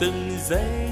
từng giây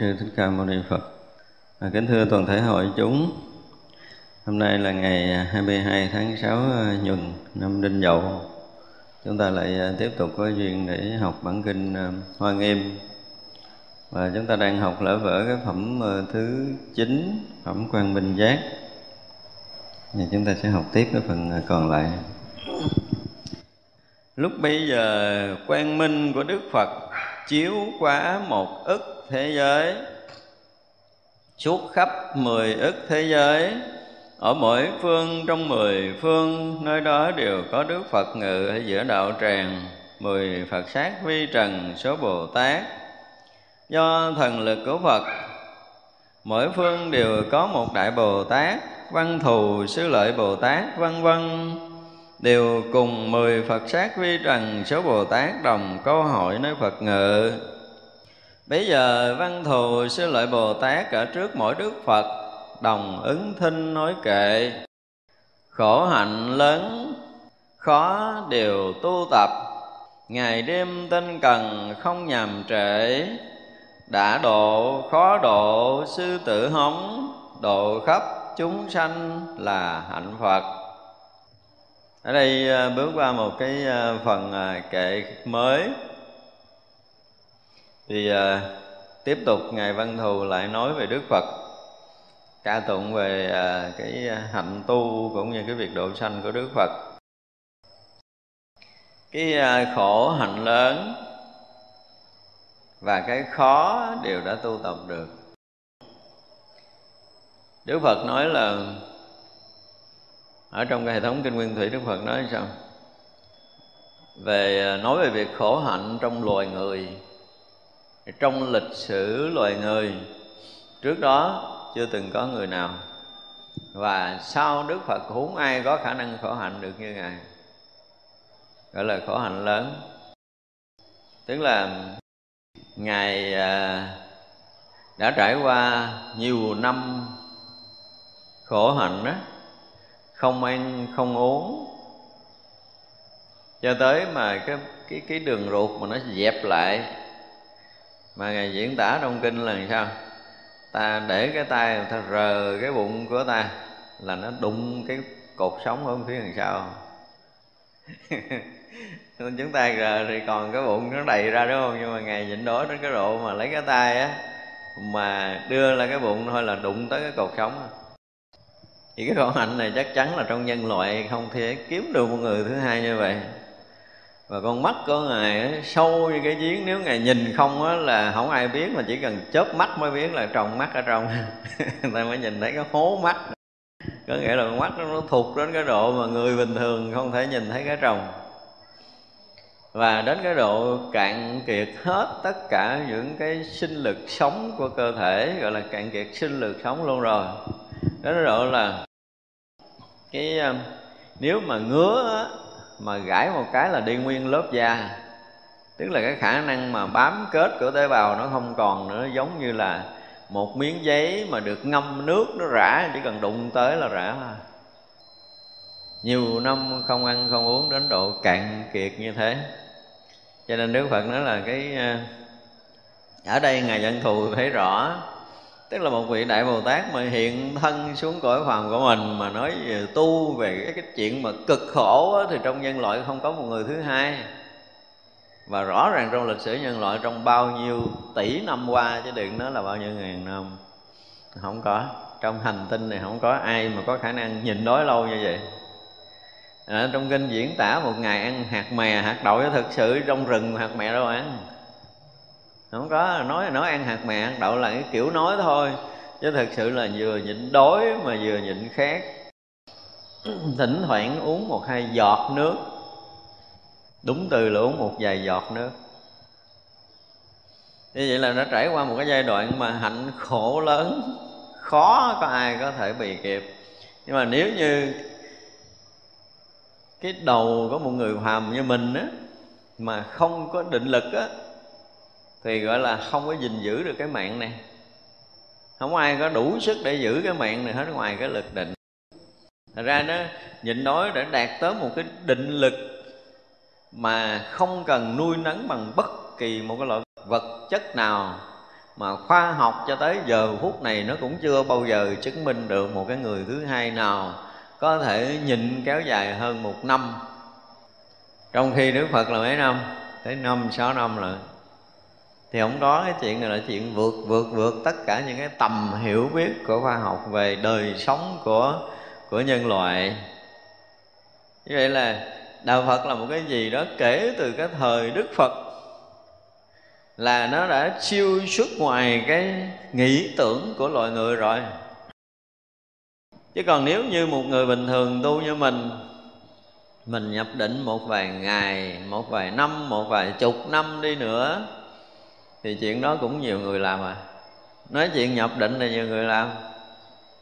sư thích ca mâu ni phật. À, kính thưa toàn thể hội chúng. Hôm nay là ngày 22 tháng 6 à, nhuận năm đinh dậu. Chúng ta lại à, tiếp tục có duyên để học bản kinh à, hoa nghiêm. Và chúng ta đang học lỡ vỡ cái phẩm thứ 9 phẩm quan minh giác. Thì chúng ta sẽ học tiếp cái phần còn lại. Lúc bây giờ quang minh của đức phật chiếu quá một ức thế giới. Suốt khắp mười ức thế giới, ở mỗi phương trong mười phương, nơi đó đều có đức phật ngự ở giữa đạo tràng, mười phật sát vi trần số bồ tát. Do thần lực của phật, mỗi phương đều có một đại bồ tát, văn thù, sư lợi bồ tát, vân vân. Đều cùng mười phật sát vi trần số bồ tát đồng câu hội nơi phật ngự. Bây giờ văn thù sư lợi Bồ Tát ở trước mỗi Đức Phật, Đồng ứng thinh nói kệ. Khổ hạnh lớn, khó đều tu tập. Ngày đêm tinh cần không nhầm trễ. Đã độ, khó độ, sư tử hống. Độ khắp chúng sanh là hạnh Phật. Ở đây à, bước qua một cái à, phần à, kệ mới thì à, tiếp tục ngài văn thù lại nói về đức phật ca tụng về à, cái hạnh tu cũng như cái việc độ sanh của đức phật. Cái à, khổ hạnh lớn và cái khó đều đã tu tập được. Đức phật nói là ở trong cái hệ thống kinh nguyên thủy đức phật nói sao? Về à, nói về việc khổ hạnh trong loài người trong lịch sử loài người, trước đó chưa từng có người nào. Và sau đức phật cũng ai có khả năng khổ hạnh được như ngài? Gọi là khổ hạnh lớn. Tức là ngài à, đã trải qua nhiều năm khổ hạnh đó không ăn, không uống. Cho tới mà cái cái cái đường ruột mà nó dẹp lại mà ngài diễn tả trong kinh là sao? Ta để cái tay, ta rờ cái bụng của ta là nó đụng cái cột sống ở phía đằng sau. Chúng ta rờ thì còn cái bụng nó đầy ra, đúng không? Nhưng mà ngài nhịn đói đến cái độ mà lấy cái tay á, mà đưa lên cái bụng thôi là đụng tới cái cột sống thì cái khổ hạnh này chắc chắn là trong nhân loại không thể kiếm được một người thứ hai như vậy và con mắt của ngài ấy, sâu như cái giếng nếu ngài nhìn không á, là không ai biết mà chỉ cần chớp mắt mới biết là tròn mắt ở trong. Người ta mới nhìn thấy cái hố mắt. Có nghĩa là con mắt nó, nó thuộc đến cái độ mà người bình thường không thể nhìn thấy cái trồng và đến cái độ cạn kiệt hết tất cả những cái sinh lực sống của cơ thể gọi là cạn kiệt sinh lực sống luôn rồi. Đến cái độ là cái à, nếu mà ngứa mà gãi một cái là đi nguyên lớp da. Tức là cái khả năng mà bám kết của tế bào nó không còn nữa, giống như là một miếng giấy mà được ngâm nước nó rã, chỉ cần đụng tới là rã. Nhiều năm không ăn không uống đến độ cạn kiệt như thế. Cho nên đức phật nói là cái ờ, ở đây ngài dân thù thấy rõ tức là một vị đại bồ tát mà hiện thân xuống cõi phàm của mình mà nói về tu về cái, cái chuyện mà cực khổ á, thì trong nhân loại không có một người thứ hai. Và rõ ràng trong lịch sử nhân loại trong bao nhiêu tỷ năm qua chứ đừng nói là bao nhiêu ngàn năm không có. Trong hành tinh này không có ai mà có khả năng nhìn đói lâu như vậy. À, trong kinh diễn tả một ngày ăn hạt mè hạt đậu thực sự trong rừng hạt mè đâu ăn không có, nói nói ăn hạt mẹ hạt đậu là cái kiểu nói thôi. Chứ thực sự là vừa nhịn đói mà vừa nhịn khát. Thỉnh thoảng uống một hai giọt nước. Đúng từ là uống một vài giọt nước. Như vậy là nó trải qua một cái giai đoạn mà hạnh khổ lớn. Khó có ai có thể bị kịp. Nhưng mà nếu như cái đầu của một người phàm như mình á, mà không có định lực á thì gọi là không có gìn giữ được cái mạng này. Không ai có đủ sức để giữ cái mạng này hết ngoài cái lực định. Thật ra nó nhịn đói để đạt tới một cái định lực mà không cần nuôi nấng bằng bất kỳ một cái loại vật chất nào mà khoa học cho tới giờ phút này nó cũng chưa bao giờ chứng minh được một cái người thứ hai nào có thể nhịn kéo dài hơn một năm. Trong khi đức phật là mấy năm? Tới năm, sáu năm rồi thì ông đó cái chuyện này là chuyện vượt vượt vượt tất cả những cái tầm hiểu biết của khoa học về đời sống của của nhân loại. Như vậy là đạo phật là một cái gì đó kể từ cái thời đức phật, là nó đã siêu xuất ngoài cái nghĩ tưởng của loài người rồi. Chứ còn nếu như một người bình thường tu như mình mình nhập định một vài ngày, một vài năm, một vài chục năm đi nữa thì chuyện đó cũng nhiều người làm à. Nói chuyện nhập định là nhiều người làm,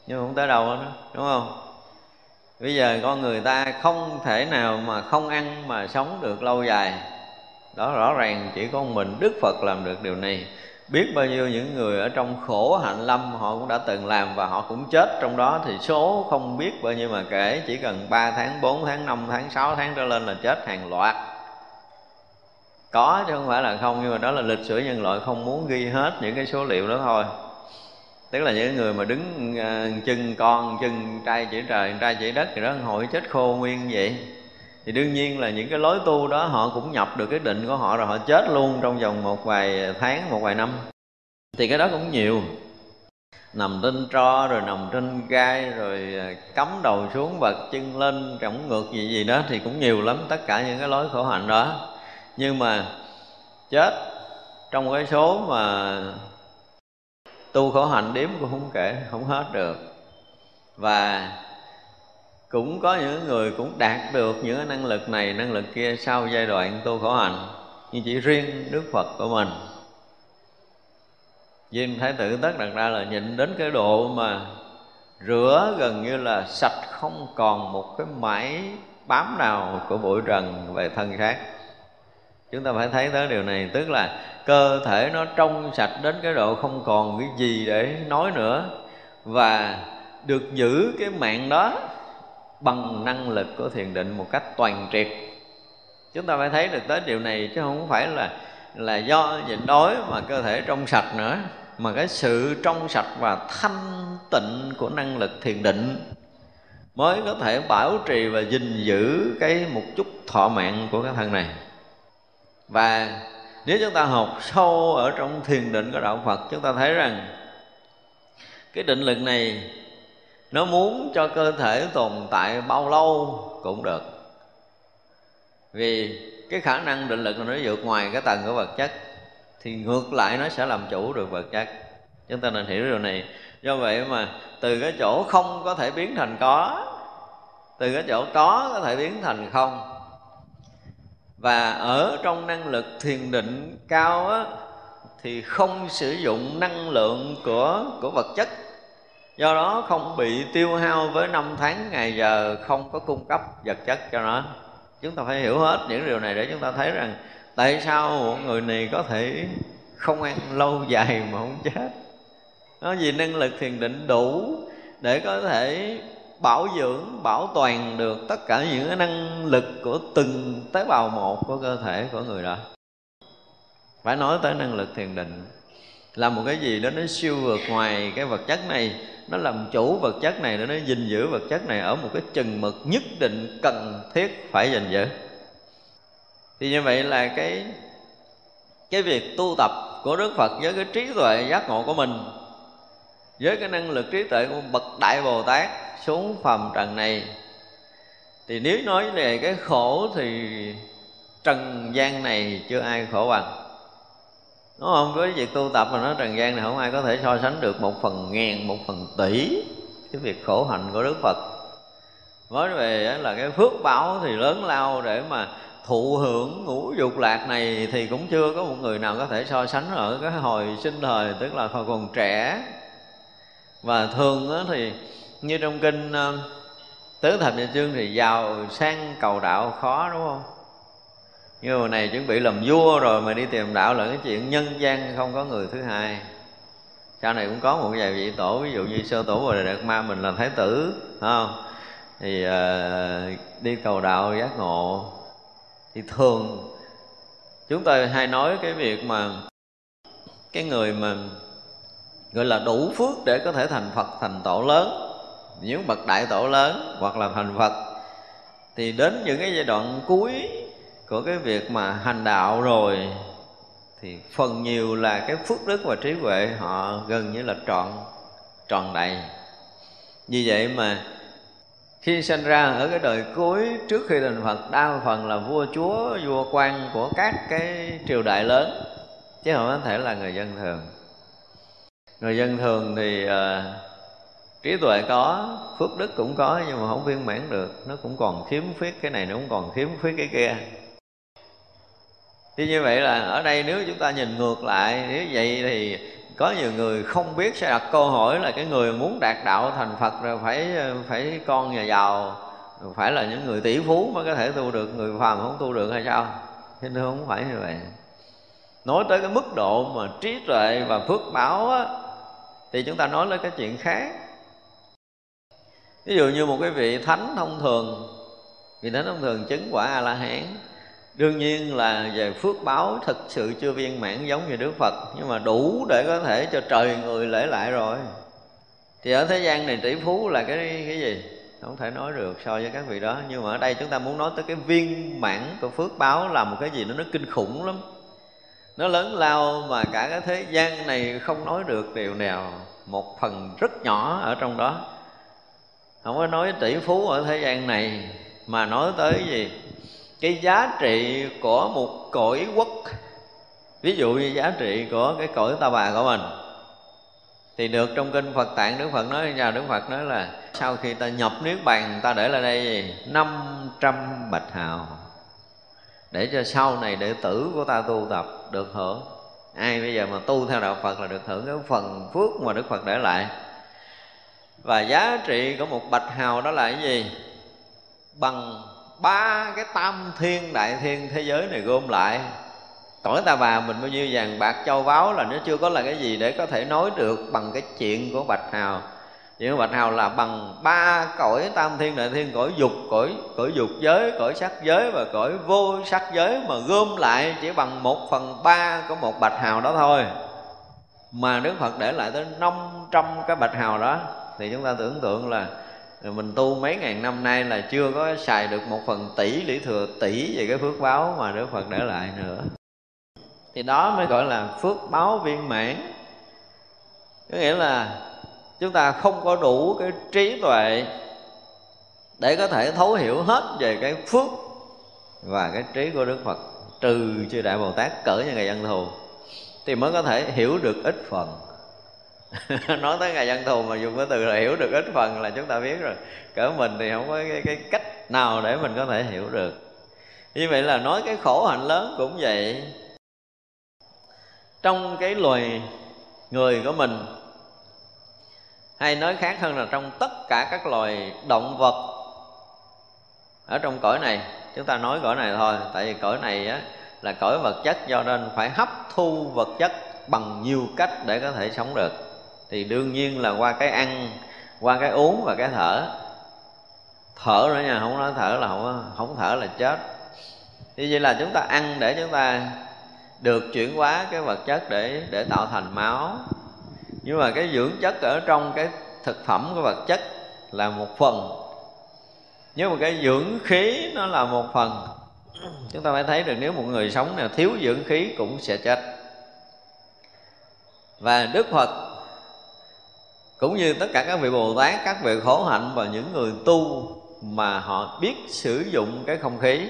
nhưng không tới đâu đó đúng không? Bây giờ con người ta không thể nào mà không ăn mà sống được lâu dài. Đó, rõ ràng chỉ có mình đức phật làm được điều này. Biết bao nhiêu những người ở trong khổ hạnh lâm họ cũng đã từng làm và họ cũng chết trong đó, thì số không biết bao nhiêu mà kể. Chỉ cần 3 tháng 4 tháng 5 tháng 6 tháng trở lên là chết hàng loạt có, chứ không phải là không, nhưng mà đó là lịch sử nhân loại không muốn ghi hết những cái số liệu đó thôi. Tức là những người mà đứng à, chân con, chân trai chỉ trời, trai chỉ đất thì đó hội chết khô nguyên vậy. Thì đương nhiên là những cái lối tu đó họ cũng nhập được cái định của họ rồi, họ chết luôn trong vòng một vài tháng, một vài năm. Thì cái đó cũng nhiều. Nằm trên tro rồi nằm trên gai rồi à, cắm đầu xuống bật chân lên, trọng ngược gì gì đó thì cũng nhiều lắm, tất cả những cái lối khổ hạnh đó nhưng mà chết trong cái số mà tu khổ hạnh đếm cũng không kể, không hết được. Và cũng có những người cũng đạt được những cái năng lực này, năng lực kia sau giai đoạn tu khổ hạnh nhưng chỉ riêng đức phật của mình. Diêm Thái tử tất đặt ra là nhìn đến cái độ mà rửa gần như là sạch không còn một cái mãi bám nào của bụi trần về thân xác chúng ta phải thấy tới điều này, tức là cơ thể nó trong sạch đến cái độ không còn cái gì để nói nữa. Và được giữ cái mạng đó bằng năng lực của thiền định một cách toàn triệt. Chúng ta phải thấy được tới điều này, chứ không phải là là do nhịn đói mà cơ thể trong sạch nữa, mà cái sự trong sạch và thanh tịnh của năng lực thiền định mới có thể bảo trì và gìn giữ cái một chút thọ mạng của cái thân này và nếu chúng ta học sâu ở trong thiền định của đạo Phật, chúng ta thấy rằng cái định lực này nó muốn cho cơ thể tồn tại bao lâu cũng được. Vì cái khả năng định lực nó vượt ngoài cái tầng của vật chất, thì ngược lại nó sẽ làm chủ được vật chất. Chúng ta nên hiểu điều này. Do vậy mà từ cái chỗ không có thể biến thành có, từ cái chỗ có có thể biến thành không và ở trong năng lực thiền định cao á, thì không sử dụng năng lượng của của vật chất. Do đó không bị tiêu hao với năm tháng ngày giờ không có cung cấp vật chất cho nó. Chúng ta phải hiểu hết những điều này để chúng ta thấy rằng tại sao một người này có thể không ăn lâu dài mà không chết. Nó vì năng lực thiền định đủ để có thể bảo dưỡng, bảo toàn được tất cả những cái năng lực của từng tế bào một của cơ thể của người đó. Phải nói tới năng lực thiền định là một cái gì đó nó siêu vượt ngoài cái vật chất này, nó làm chủ vật chất này để nó gìn giữ vật chất này ở một cái chừng mực nhất định cần thiết phải gìn giữ. Thì như vậy là cái cái việc tu tập của Đức Phật với cái trí tuệ giác ngộ của mình, với cái năng lực trí tuệ của bậc đại Bồ Tát xuống phàm trần này. Thì nếu nói về cái khổ thì trần gian này chưa ai khổ bằng. Đúng không? Với việc tu tập mà nói trần gian này không ai có thể so sánh được một phần ngàn, một phần tỷ cái việc khổ hạnh của đức phật. Nói về là cái phước báo thì lớn lao để mà thụ hưởng ngũ dục lạc này thì cũng chưa có một người nào có thể so sánh ở cái hồi sinh thời, tức là hồi còn trẻ. Và thường thì như trong kinh ờ, tứ thập nhị chương thì giàu sang cầu đạo khó đúng không? Như hồi này chuẩn bị làm vua rồi mà đi tìm đạo là cái chuyện nhân gian không có người thứ hai. Sau này cũng có một vài vị tổ ví dụ như sơ tổ và đạt ma mình là thái tử không? Thì uh, đi cầu đạo giác ngộ thì thường chúng ta hay nói cái việc mà cái người mà gọi là đủ phước để có thể thành phật thành tổ lớn những bậc đại tổ lớn hoặc là thành phật thì đến những cái giai đoạn cuối của cái việc mà hành đạo rồi thì phần nhiều là cái phước đức và trí huệ họ gần như là trọn tròn đầy. Vì vậy mà khi sinh ra ở cái đời cuối trước khi thành Phật đa phần là vua chúa vua quan của các cái triều đại lớn chứ không có thể là người dân thường. Người dân thường thì uh, trí tuệ có phước đức cũng có nhưng mà không viên mãn được. Nó cũng còn khiếm khuyết cái này nó cũng còn khiếm khuyết cái kia. Thì như vậy là ở đây nếu chúng ta nhìn ngược lại nếu vậy thì có nhiều người không biết sẽ đặt câu hỏi là cái người muốn đạt đạo thành Phật rồi phải phải con nhà giàu phải là những người tỷ phú mới có thể tu được người phàm không tu được hay sao? Thế nên không phải như vậy. Nói tới cái mức độ mà trí tuệ và phước báo á, thì chúng ta nói lên cái chuyện khác ví dụ như một cái vị thánh thông thường, vị thánh thông thường chứng quả a la hán đương nhiên là về phước báo thực sự chưa viên mãn giống như đức phật, nhưng mà đủ để có thể cho trời người lễ lại rồi. Thì ở thế gian này tỷ phú là cái cái gì? Không thể nói được so với các vị đó, nhưng mà ở đây chúng ta muốn nói tới cái viên mãn của phước báo là một cái gì nó nó kinh khủng lắm. Nó lớn lao mà cả cái thế gian này không nói được điều nào, một phần rất nhỏ ở trong đó không có nói tỷ phú ở thế gian này, mà nói tới gì? Cái giá trị của một cõi quốc. Ví dụ như giá trị của cái cõi ta bà của mình. Thì được trong kinh Phật tạng, Đức Phật nói, nhà Đức Phật nói là sau khi ta nhập niết bàn, ta để lại đây gì? 500 bạch hào. Để cho sau này đệ tử của ta tu tập được hưởng. Ai bây giờ mà tu theo đạo Phật là được hưởng cái phần phước mà Đức Phật để lại và giá trị của một bạch hào đó là cái gì? Bằng ba cái tam thiên đại thiên thế giới này gom lại. Cõi ta bà mình bao nhiêu vàng bạc châu báu là nó chưa có là cái gì để có thể nói được bằng cái chuyện của bạch hào. Chuyện bạch hào là bằng ba cõi tam thiên đại thiên, cõi dục, cõi cõi dục giới, cõi sắc giới và cõi vô sắc giới mà gom lại chỉ bằng một phần ba của một bạch hào đó thôi. Mà đức phật để lại tới 500 cái bạch hào đó thì chúng ta tưởng tượng là mình tu mấy ngàn năm nay là chưa có xài được một phần tỷ lý thừa, tỷ về cái phước báo mà đức phật để lại nữa. Thì đó mới gọi là phước báo viên mãn. Có nghĩa là chúng ta không có đủ cái trí tuệ để có thể thấu hiểu hết về cái phước và cái trí của đức phật trừ chư đại bồ tát cỡ như ngày ăn thù, thì mới có thể hiểu được ít phần. nói tới ngày dân thù mà dùng cái từ là hiểu được ít phần là chúng ta biết rồi. Cỡ mình thì không có cái, cái cách nào để mình có thể hiểu được. Như vậy là nói cái khổ hạnh lớn cũng vậy. Trong cái loài người của mình hay nói khác hơn là trong tất cả các loài động vật ở trong cõi này chúng ta nói cõi này thôi tại vì cõi này á, là cõi vật chất do nên phải hấp thu vật chất bằng nhiều cách để có thể sống được thì đương nhiên là qua cái ăn, qua cái uống và cái thở. Thở nữa nha, không nói thở là không không thở là chết. Thì vậy là chúng ta ăn để chúng ta được chuyển hóa cái vật chất để để tạo thành máu. Nhưng mà cái dưỡng chất ở trong cái thực phẩm của vật chất là một phần. Nhưng mà cái dưỡng khí nó là một phần, chúng ta phải thấy được nếu một người sống nào thiếu dưỡng khí cũng sẽ chết. Và đức phật cũng như tất cả các vị bồ tát, các vị khổ hạnh và những người tu mà họ biết sử dụng cái không khí,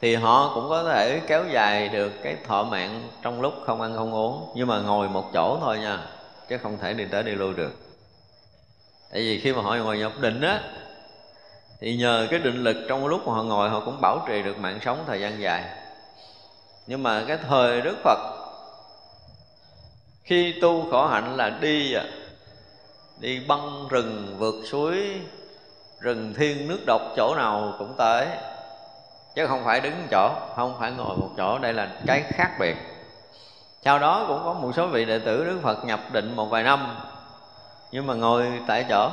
thì họ cũng có thể kéo dài được cái thọ mạng trong lúc không ăn không uống. Nhưng mà ngồi một chỗ thôi nha, chứ không thể đi tới đi lui được. Tại vì khi mà họ ngồi nhập định á, thì nhờ cái định lực trong lúc mà họ ngồi, họ cũng bảo trì được mạng sống thời gian dài. Nhưng mà cái thời đức phật, khi tu khổ hạnh là đi à đi băng rừng vượt suối rừng thiên nước độc chỗ nào cũng tới. Chứ không phải đứng chỗ không phải ngồi một chỗ. Đây là cái khác biệt. Sau đó cũng có một số vị đệ tử đức phật nhập định một vài năm. Nhưng mà ngồi tại chỗ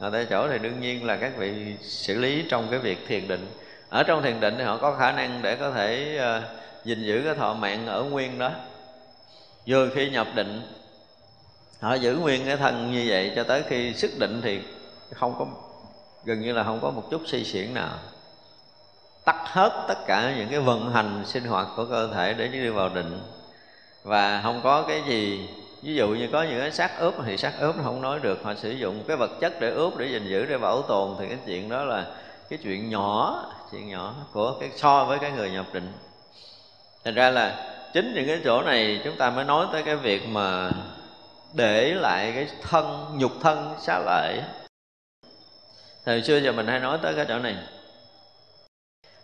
ngồi tại chỗ thì đương nhiên là các vị xử lý trong cái việc thiền định. Ở trong thiền định thì họ có khả năng để có thể uh, gìn giữ cái thọ mạng ở nguyên đó. Vừa khi nhập định họ giữ nguyên cái thân như vậy cho tới khi sức định thì không có, gần như là không có một chút suy xiển nào. Tắt hết tất cả những cái vận hành sinh hoạt của cơ thể để đi vào định. Và không có cái gì, ví dụ như có những cái xác ướp thì xác ướp nó không nói được. Họ sử dụng cái vật chất để ướp, để gìn giữ, để bảo tồn. Thì cái chuyện đó là cái chuyện nhỏ chuyện nhỏ của cái, so với cái người nhập định. Thành ra là chính những cái chỗ này chúng ta mới nói tới cái việc mà để lại cái thân, nhục thân xá lợi. Thời xưa giờ mình hay nói tới cái chỗ này.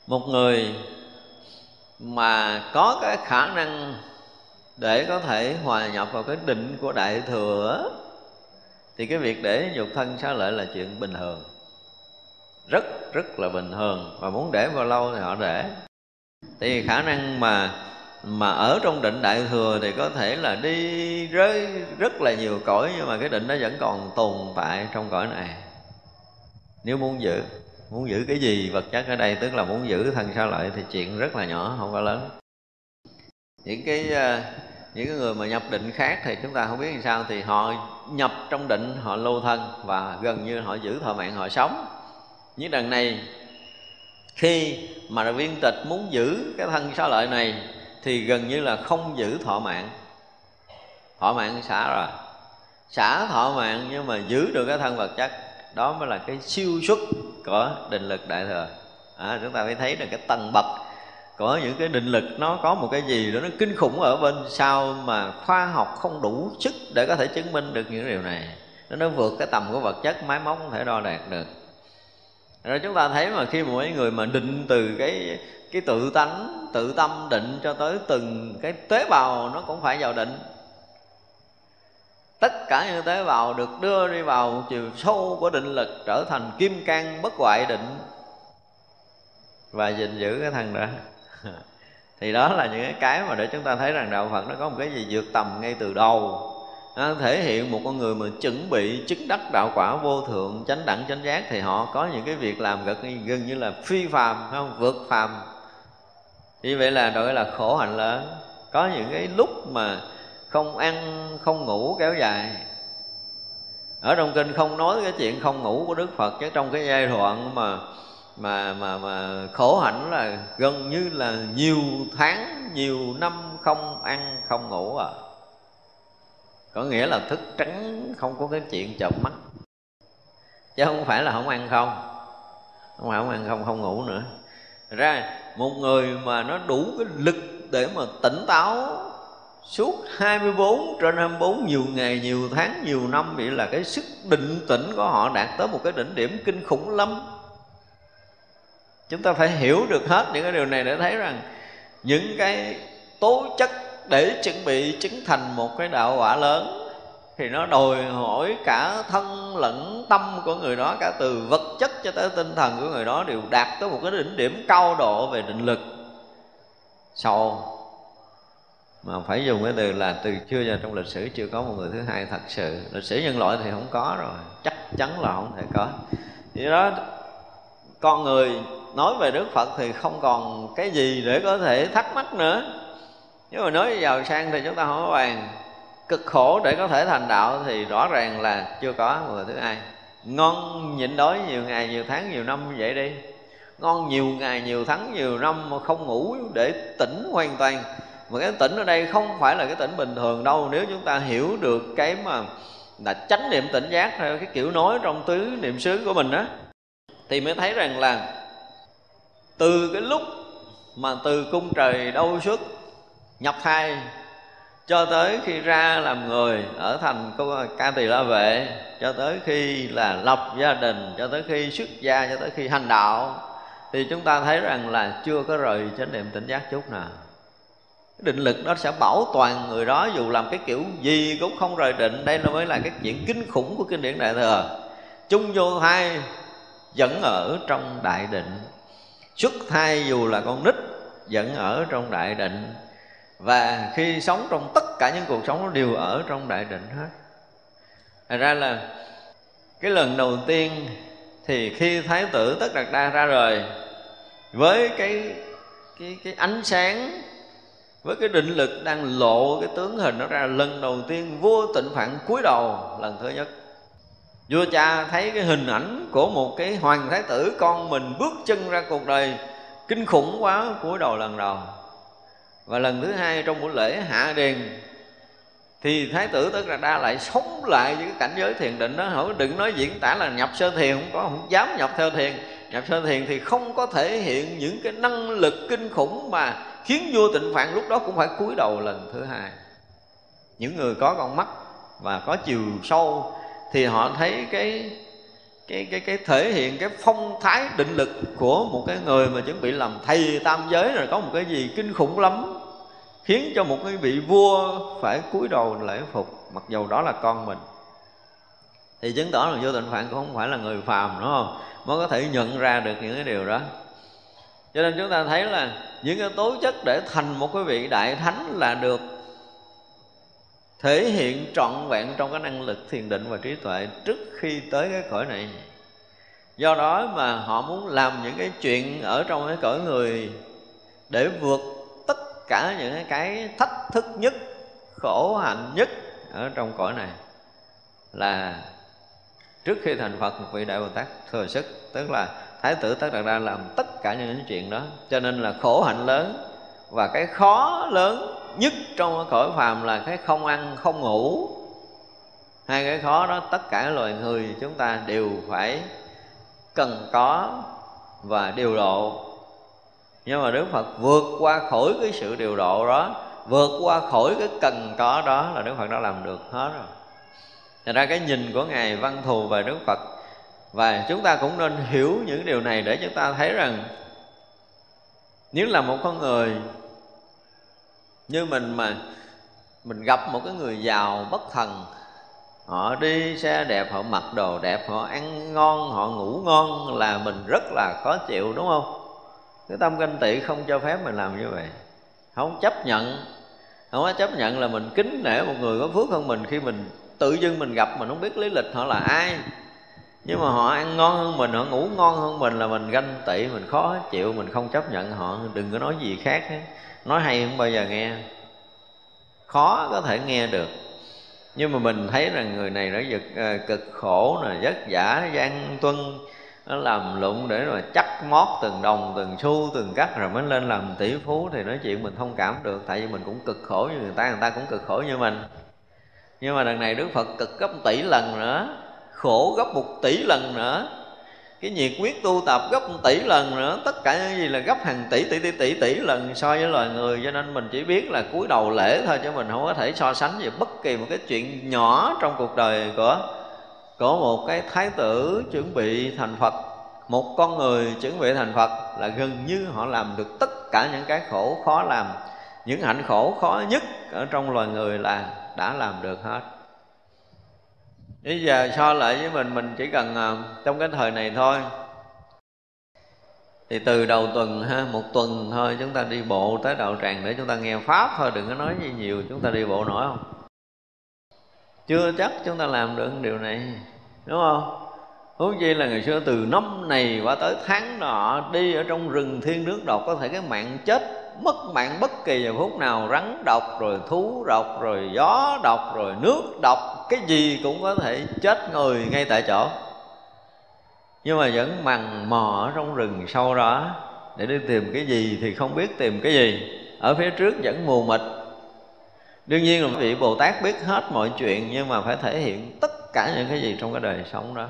Một người mà có cái khả năng để có thể hòa nhập vào cái định của đại thừa, thì cái việc để nhục thân xá lợi là chuyện bình thường. Rất rất là bình thường. Và muốn để bao lâu thì họ để. Thì khả năng mà mà ở trong định đại thừa thì có thể là đi rơi rất là nhiều cõi, nhưng mà cái định nó vẫn còn tồn tại trong cõi này. Nếu muốn giữ muốn giữ cái gì vật chất ở đây, tức là muốn giữ thân sao lợi thì chuyện rất là nhỏ, không có lớn. Những cái à, những cái người mà nhập định khác thì chúng ta không biết làm sao, thì họ nhập trong định, họ lưu thân và gần như họ giữ thọ mạng, họ sống. Nhưng đằng này, khi mà viên tịch muốn giữ cái thân xá lợi này thì gần như là không giữ thọ mạng. Thọ mạng xả rồi. Xả thọ mạng nhưng mà giữ được cái thân vật chất đó mới là cái siêu xuất của định lực đại thừa. À, chúng ta phải thấy được cái tầng bậc có những cái định lực nó có một cái gì đó nó kinh khủng ở bên sau mà khoa học không đủ sức để có thể chứng minh được những điều này. Nó nó vượt cái tầm của vật chất máy móc không thể đo đạt được. Rồi chúng ta thấy mà khi mỗi người mà định từ cái cái tự tánh tự tâm định cho tới từng cái tế bào nó cũng phải vào định. Tất cả những tế bào được đưa đi vào chiều sâu của định lực trở thành kim cang bất hoại định. Và gìn giữ cái thân đó. Thì đó là những cái mà để chúng ta thấy rằng đạo Phật nó có một cái gì vượt tầm ngay từ đầu. Nó thể hiện một con người mà chuẩn bị chứng đắc đạo quả vô thượng chánh đẳng chánh giác thì họ có những cái việc làm gần, gần như là phi phàm không? Vượt phàm như vậy là gọi là khổ hạnh lớn. Có những cái lúc mà không ăn, không ngủ kéo dài. Ở trong kinh không nói cái chuyện không ngủ của đức phật, chứ trong cái giai đoạn mà mà mà mà khổ hạnh là gần như là nhiều tháng, nhiều năm không ăn, không ngủ à. Có nghĩa là thức trắng, không có cái chuyện chợp mắt. Chứ không phải là không ăn không. Không phải không ăn không không ngủ nữa. Ra một người mà nó đủ cái lực để mà tỉnh táo suốt 24 trên 24 nhiều ngày, nhiều tháng, nhiều năm Vậy là cái sức định tĩnh của họ đạt tới một cái đỉnh điểm kinh khủng lắm. Chúng ta phải hiểu được hết những cái điều này để thấy rằng Những cái tố chất để chuẩn bị chứng thành một cái đạo quả lớn thì nó đòi hỏi cả thân lẫn tâm của người đó, cả từ vật chất cho tới tinh thần của người đó đều đạt tới một cái đỉnh điểm cao độ về định lực. Sâu mà phải dùng cái từ là từ chưa giờ trong lịch sử chưa có một người thứ hai thật sự. Lịch sử nhân loại thì không có rồi, chắc chắn là không thể có. Thì đó, con người nói về đức phật thì không còn cái gì để có thể thắc mắc nữa. Nếu mà nói giàu sang thì chúng ta không có bàn cực khổ để có thể thành đạo thì rõ ràng là chưa có người thứ hai. Ngon nhịn đói nhiều ngày nhiều tháng nhiều năm như vậy đi. Ngon nhiều ngày nhiều tháng nhiều năm mà không ngủ để tỉnh hoàn toàn. Mà cái tỉnh ở đây không phải là cái tỉnh bình thường đâu. Nếu chúng ta hiểu được cái mà là chánh niệm tỉnh giác theo cái kiểu nói trong tứ niệm xứ của mình á, thì mới thấy rằng là từ cái lúc mà từ cung trời đâu xuất nhập thai cho tới khi ra làm người ở thành ca tỳ la vệ, cho tới khi là lập gia đình, cho tới khi xuất gia, cho tới khi hành đạo, thì chúng ta thấy rằng là chưa có rời chánh niệm tỉnh giác chút nào. Định lực đó sẽ bảo toàn người đó, dù làm cái kiểu gì cũng không rời định. Đây nó mới là cái chuyện kinh khủng của kinh điển đại thừa. Chung vô thai vẫn ở trong đại định. Xuất thai dù là con nít vẫn ở trong đại định và khi sống trong tất cả những cuộc sống nó đều ở trong đại định hết. Thật ra là cái lần đầu tiên thì khi thái tử tất đạt đa ra rồi với cái cái cái ánh sáng, với cái định lực đang lộ cái tướng hình nó ra, lần đầu tiên vua tịnh phạn cúi đầu lần thứ nhất. Vua cha thấy cái hình ảnh của một cái hoàng thái tử con mình bước chân ra cuộc đời kinh khủng quá, cúi đầu lần đầu và lần thứ hai trong buổi lễ hạ điền, thì thái tử tất là đa lại sống lại với cái cảnh giới thiền định đó. Hỏi đừng nói diễn tả là nhập sơ thiền, không có, không dám nhập theo thiền. Nhập sơ thiền thì không có thể hiện những cái năng lực kinh khủng mà khiến vua tịnh phạn lúc đó cũng phải cúi đầu lần thứ hai. Những người có con mắt và có chiều sâu thì họ thấy cái cái cái cái thể hiện cái phong thái định lực của một cái người mà chuẩn bị làm thầy tam giới, rồi có một cái gì kinh khủng lắm khiến cho một cái vị vua phải cúi đầu lễ phục, mặc dù đó là con mình. Thì chứng tỏ là vô tình phạn cũng không phải là người phàm, đúng không? Mới có thể nhận ra được những cái điều đó. Cho nên chúng ta thấy là những cái tố chất để thành một cái vị đại thánh là được thể hiện trọn vẹn trong cái năng lực thiền định và trí tuệ trước khi tới cái cõi này. Do đó mà họ muốn làm những cái chuyện ở trong cái cõi người để vượt cả những cái thách thức nhất, khổ hạnh nhất ở trong cõi này là trước khi thành phật, một vị đại bồ tát thừa sức, tức là thái tử tất đạt đa làm tất cả những chuyện đó. Cho nên là khổ hạnh lớn và cái khó lớn nhất trong cõi phàm là cái không ăn, không ngủ. Hai cái khó đó tất cả loài người chúng ta đều phải cần có và điều độ nhưng mà đức phật vượt qua khỏi cái sự điều độ đó, vượt qua khỏi cái cần có đó là đức phật đã làm được hết rồi. Thành ra cái nhìn của Ngài Văn Thù về Đức Phật, Và chúng ta cũng nên hiểu những điều này để chúng ta thấy rằng Nếu là một con người như mình mà mình gặp một cái người giàu bất thần, họ đi xe đẹp, họ mặc đồ đẹp, họ ăn ngon, họ ngủ ngon là mình rất là khó chịu, đúng không? Cái tâm ganh tị không cho phép mình làm như vậy. Không chấp nhận, không có chấp nhận là mình kính nể một người có phước hơn mình khi mình tự dưng mình gặp mình không biết lý lịch họ là ai. Nhưng mà họ ăn ngon hơn mình, họ ngủ ngon hơn mình là mình ganh tị, mình khó chịu, mình không chấp nhận họ. Đừng có nói gì khác hết. Nói hay không bao giờ nghe. Khó có thể nghe được. Nhưng mà mình thấy rằng người này nó giật ờ, cực khổ nè, vất vả, gian tuân nó làm lụng để mà chắc mót từng đồng, từng xu, từng cắt rồi mới lên làm tỷ phú thì nói chuyện mình thông cảm được. Tại vì mình cũng cực khổ như người ta người ta cũng cực khổ như mình. Nhưng mà đằng này đức phật cực gấp tỷ lần nữa, khổ gấp một tỷ lần nữa. Cái nhiệt quyết tu tập gấp một tỷ lần nữa, tất cả những gì là gấp hàng tỷ tỷ tỷ tỷ tỷ lần so với loài người. Cho nên mình chỉ biết là cúi đầu lễ thôi, chứ mình không có thể so sánh về bất kỳ một cái chuyện nhỏ trong cuộc đời của của một cái thái tử chuẩn bị thành phật, một con người chuẩn bị thành phật là gần như họ làm được tất cả những cái khổ khó làm. Những hạnh khổ khó nhất ở trong loài người là đã làm được hết. Bây giờ so lại với mình mình chỉ cần à, trong cái thời này thôi. Thì từ đầu tuần ha, một tuần thôi, chúng ta đi bộ tới đạo tràng để chúng ta nghe pháp thôi, đừng có nói gì nhiều, chúng ta đi bộ nổi không? Chưa chắc chúng ta làm được điều này, đúng không? Huống chi là ngày xưa từ năm này qua tới tháng nọ, đi ở trong rừng thiên nước độc, có thể cái mạng chết, mất mạng bất kỳ giờ phút nào, rắn độc, rồi thú độc, rồi gió độc, rồi nước độc, cái gì cũng có thể chết người ngay tại chỗ. Nhưng mà vẫn mằn mò ở trong rừng sâu đó, để đi tìm cái gì thì không biết tìm cái gì. Ở phía trước vẫn mù mịt đương nhiên là vị bồ tát biết hết mọi chuyện, nhưng mà phải thể hiện tất cả những cái gì trong cái đời sống đó.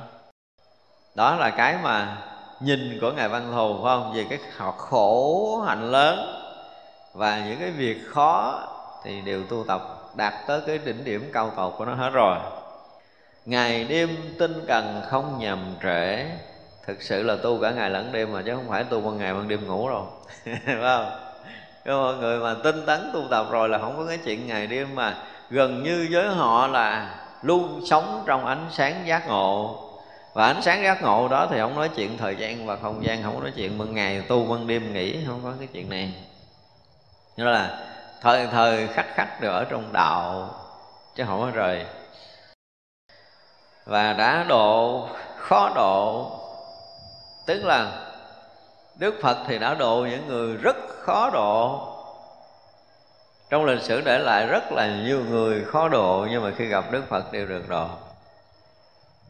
Đó là cái mà nhìn của ngài văn thù, phải không? Về cái khổ, hạnh lớn và những cái việc khó thì đều tu tập, đạt tới cái đỉnh điểm cao tột của nó hết rồi. Ngày đêm tinh cần không nhầm trễ. Thực sự là tu cả ngày lẫn đêm mà, chứ không phải tu ban ngày ban đêm ngủ rồi phải không? Nhưng mọi người mà tinh tấn tu tập rồi là không có cái chuyện ngày đêm mà gần như với họ là luôn sống trong ánh sáng giác ngộ. Và ánh sáng giác ngộ đó thì không nói chuyện thời gian và không gian, không nói chuyện ban ngày, tu ban đêm nghỉ, không có cái chuyện này. Đó là thời thời khắc khắc đều ở trong đạo, chứ không có rời. Và đã độ, khó độ, tức là đức phật thì đã độ những người rất khó độ. Trong lịch sử để lại rất là nhiều người khó độ, nhưng mà khi gặp đức phật đều được độ.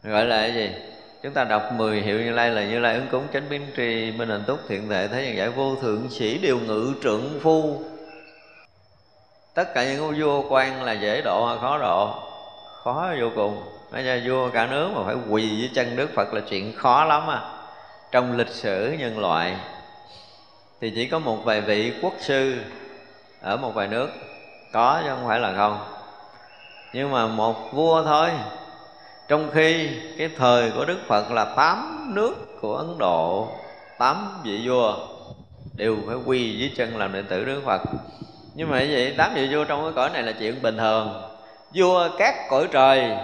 Gọi là cái gì? Chúng ta đọc 10 hiệu như lai là như lai ứng cúng chánh biến tri, minh hạnh túc, thiện thể thế nhân giải vô thượng, sĩ điều ngự trượng phu. Tất cả những vua quan là dễ độ hay khó độ, khó vô cùng. Nói ra vua cả nước mà phải quỳ với chân đức phật là chuyện khó lắm à. Trong lịch sử nhân loại thì chỉ có một vài vị quốc sư ở một vài nước. Có chứ không phải là không. Nhưng mà một vua thôi. Trong khi cái thời của đức phật là tám nước của ấn độ, tám vị vua đều phải quy dưới chân làm đệ tử đức phật. Nhưng mà như vậy, tám vị vua trong cái cõi này là chuyện bình thường. Vua các cõi trời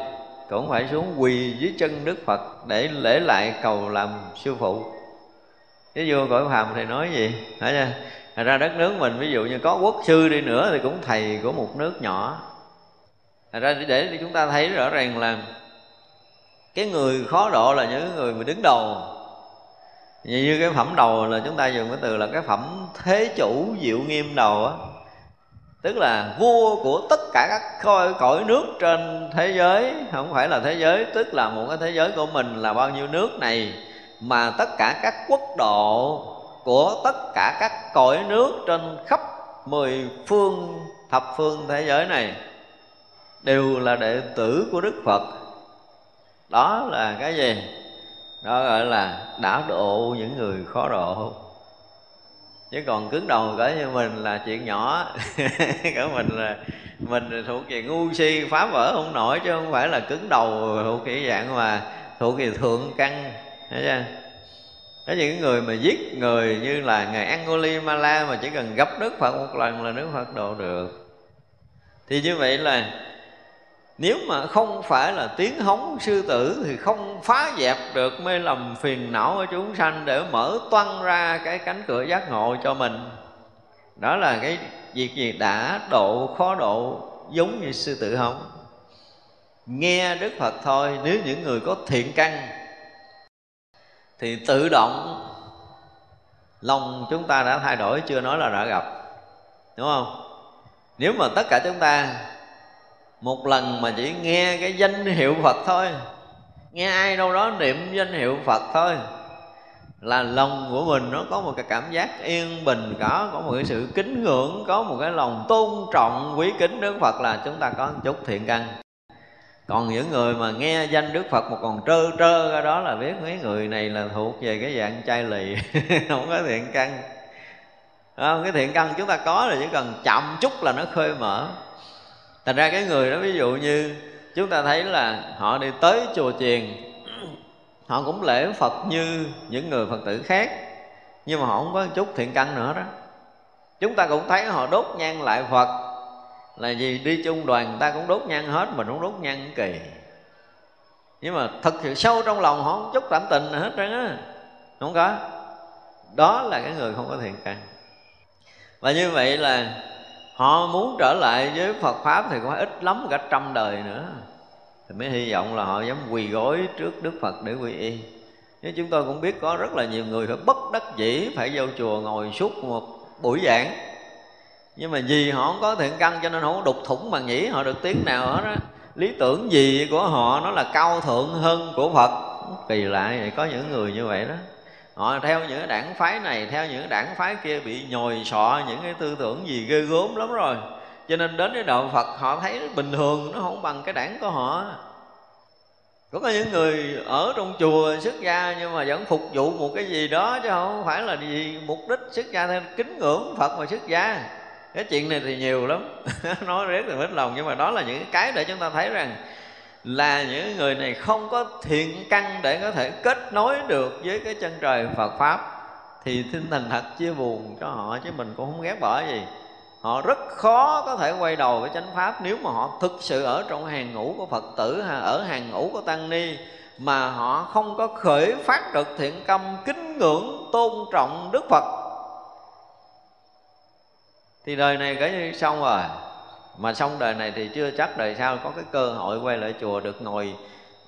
cũng phải xuống quỳ dưới chân đức phật để lễ lại cầu làm sư phụ cái vua cõi phàm thì nói gì? Phải chưa Thật ra đất nước mình ví dụ như có quốc sư đi nữa thì cũng thầy của một nước nhỏ. Thật ra để chúng ta thấy rõ ràng là cái người khó độ là những người mà đứng đầu. Như cái phẩm đầu là chúng ta dùng cái từ là cái phẩm thế chủ diệu nghiêm đầu á. Tức là vua của tất cả các cõi, cõi nước trên thế giới không phải là thế giới tức là một cái thế giới của mình là bao nhiêu nước này mà tất cả các quốc độ của tất cả các cõi nước trên khắp mười phương, thập phương thế giới này đều là đệ tử của Đức Phật. Đó là cái gì? Đó gọi là đã độ những người khó độ. Chứ còn cứng đầu cỡ như mình là chuyện nhỏ. Cỡ mình là, mình thuộc về ngu si, phá vỡ không nổi, chứ không phải là cứng đầu, thuộc cái dạng mà thuộc về thượng căn thấy chưa? Có những người mà giết người như là ngài Angulimala mà chỉ cần gặp Đức Phật một lần là Đức Phật độ được. Thì như vậy là nếu mà không phải là tiếng hống sư tử thì không phá dẹp được mê lầm phiền não ở chúng sanh để mở toan ra cái cánh cửa giác ngộ cho mình. Đó là cái việc gì? Đã độ, khó độ giống như sư tử hống. Nghe đức phật thôi, nếu những người có thiện căn thì tự động lòng chúng ta đã thay đổi, chưa nói là đã gặp. Đúng không? Nếu mà tất cả chúng ta một lần mà chỉ nghe cái danh hiệu phật thôi, nghe ai đâu đó niệm danh hiệu phật thôi, là lòng của mình nó có một cái cảm giác yên bình có có một cái sự kính ngưỡng, có một cái lòng tôn trọng, quý kính đức phật là chúng ta có một chút thiện căn còn những người mà nghe danh đức phật một còn trơ trơ ra đó là biết mấy người này là thuộc về cái dạng chai lì. Không có thiện căn. Không? cái thiện căn chúng ta có là chỉ cần chậm chút là nó khơi mở. Thành ra cái người đó ví dụ như chúng ta thấy là họ đi tới chùa chiền, họ cũng lễ phật như những người phật tử khác, nhưng mà họ không có chút thiện căn nữa đó. Chúng ta cũng thấy họ đốt nhang lại phật là gì? Đi chung đoàn, người ta cũng đốt nhang hết, mình cũng đốt nhang kỳ. Nhưng mà thật sự sâu trong lòng họ không chút cảm tình hết trơn á. Không có. Đó là cái người không có thiện căn. Và như vậy là họ muốn trở lại với Phật pháp thì có ít lắm cả trăm đời nữa. Thì mới hy vọng là họ dám quỳ gối trước Đức Phật để quy y. Nhưng chúng tôi cũng biết có rất là nhiều người phải bất đắc dĩ, phải vô chùa ngồi suốt một buổi giảng nhưng mà vì họ không có thiện căn cho nên không có đục thủng bằng nhĩ họ được tiếng nào hết á. Lý tưởng gì của họ nó là cao thượng hơn của phật. Kỳ lạ vậy, có những người như vậy đó. Họ theo những đảng phái này, theo những đảng phái kia bị nhồi sọ những cái tư tưởng gì ghê gớm lắm rồi. Cho nên đến với đạo phật họ thấy bình thường, nó không bằng cái đảng của họ. Có có những người ở trong chùa xuất gia nhưng mà vẫn phục vụ một cái gì đó chứ không phải là gì mục đích xuất gia theo kính ngưỡng phật mà xuất gia cái chuyện này thì nhiều lắm. Nói rất là hết lòng, nhưng mà đó là những cái để chúng ta thấy rằng là những người này không có thiện căn để có thể kết nối được với cái chân trời Phật pháp. Thì tinh thần thật chia buồn cho họ, chứ mình cũng không ghét bỏ gì. Họ rất khó có thể quay đầu với chánh pháp nếu mà họ thực sự ở trong hàng ngũ của phật tử hay ở hàng ngũ của tăng ni, mà họ không có khởi phát được thiện tâm kính ngưỡng tôn trọng đức phật thì đời này cái xong rồi. Mà xong đời này thì chưa chắc đời sau có cái cơ hội quay lại chùa được ngồi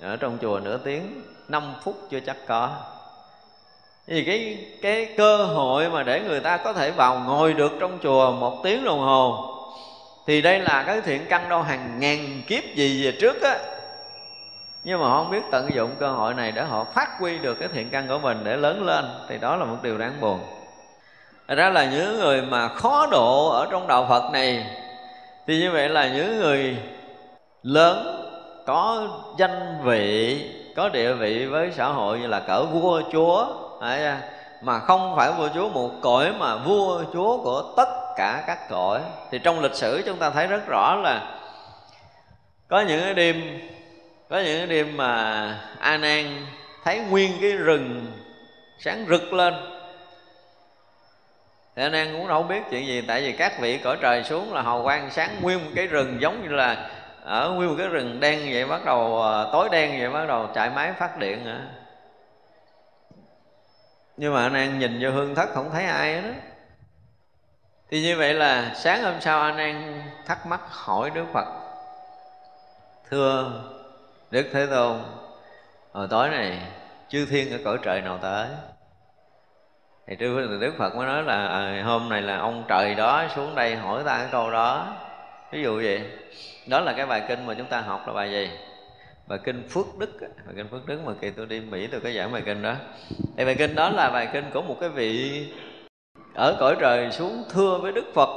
ở trong chùa nửa tiếng. 5 phút chưa chắc có. Vì cái cái cơ hội mà để người ta có thể vào ngồi được trong chùa một tiếng đồng hồ, thì đây là cái thiện căn đâu hàng ngàn kiếp gì về trước á. Nhưng mà họ không biết tận dụng cơ hội này để họ phát huy được cái thiện căn của mình để lớn lên, thì đó là một điều đáng buồn ra là những người mà khó độ ở trong đạo Phật này, Thì như vậy là những người lớn có danh vị, có địa vị với xã hội như là cỡ vua, chúa mà không phải vua, chúa một cõi, mà vua, chúa của tất cả các cõi. Thì trong lịch sử chúng ta thấy rất rõ là có những cái đêm, có những cái đêm mà a nan thấy nguyên cái rừng sáng rực lên thế anh em cũng đâu biết chuyện gì, tại vì các vị cõi trời xuống là hào quang sáng nguyên một cái rừng giống như là ở nguyên một cái rừng đen vậy, bắt đầu ờ, tối đen vậy, bắt đầu chạy máy phát điện nữa nhưng mà anh an nhìn vô hương thất không thấy ai đó thì như vậy là sáng hôm sau anh an thắc mắc hỏi đức phật, thưa đức thế tôn, hồi tối này chư thiên ở cõi trời nào tới? Thì đức, đức phật mới nói là à, hôm này là ông trời đó xuống đây hỏi ta cái câu đó. Ví dụ vậy. Đó là cái bài kinh mà chúng ta học là bài gì? Bài kinh phước đức bài kinh phước đức mà kỳ tôi đi mỹ tôi có giảng bài kinh đó. Thì bài kinh đó là bài kinh của một cái vị ở cõi trời xuống thưa với đức phật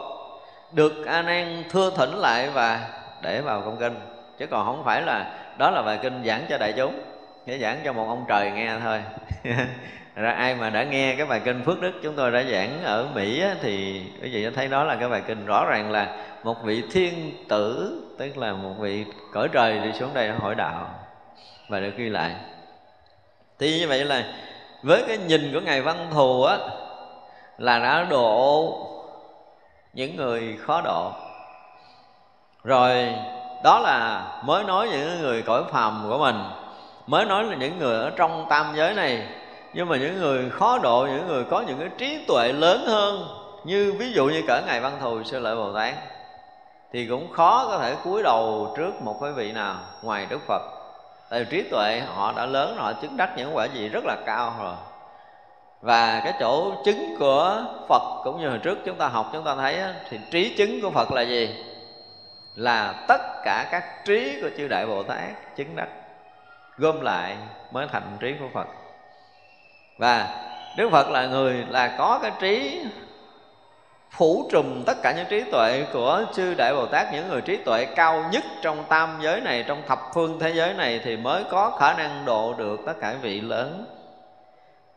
được a nan thưa thỉnh lại và để vào công kinh. Chứ còn không phải là đó là bài kinh giảng cho đại chúng để giảng cho một ông trời nghe thôi. ra ai mà đã nghe cái bài kinh phước đức chúng tôi đã giảng ở mỹ á, thì quý vị đã thấy đó là cái bài kinh rõ ràng là một vị thiên tử tức là một vị cõi trời đi xuống đây hỏi đạo và được ghi lại. Thì như vậy là với cái nhìn của ngài văn thù á là đã độ những người khó độ. Rồi đó là mới nói những người cõi phàm của mình mới nói là những người ở trong tam giới này nhưng mà những người khó độ, những người có những cái trí tuệ lớn hơn, như ví dụ như cỡ ngài văn thù, sư lợi bồ tát, thì cũng khó có thể cúi đầu trước một cái vị nào ngoài đức phật. Tại vì trí tuệ họ đã lớn họ chứng đắc những quả gì rất là cao rồi. Và cái chỗ chứng của Phật cũng như hồi trước chúng ta học, chúng ta thấy thì trí chứng của Phật là gì? Là tất cả các trí của chư đại Bồ Tát chứng đắc, gom lại mới thành trí của Phật và Đức Phật là người là có cái trí phủ trùm tất cả những trí tuệ của chư đại bồ tát, những người trí tuệ cao nhất trong tam giới này, trong thập phương thế giới này thì mới có khả năng độ được tất cả vị lớn.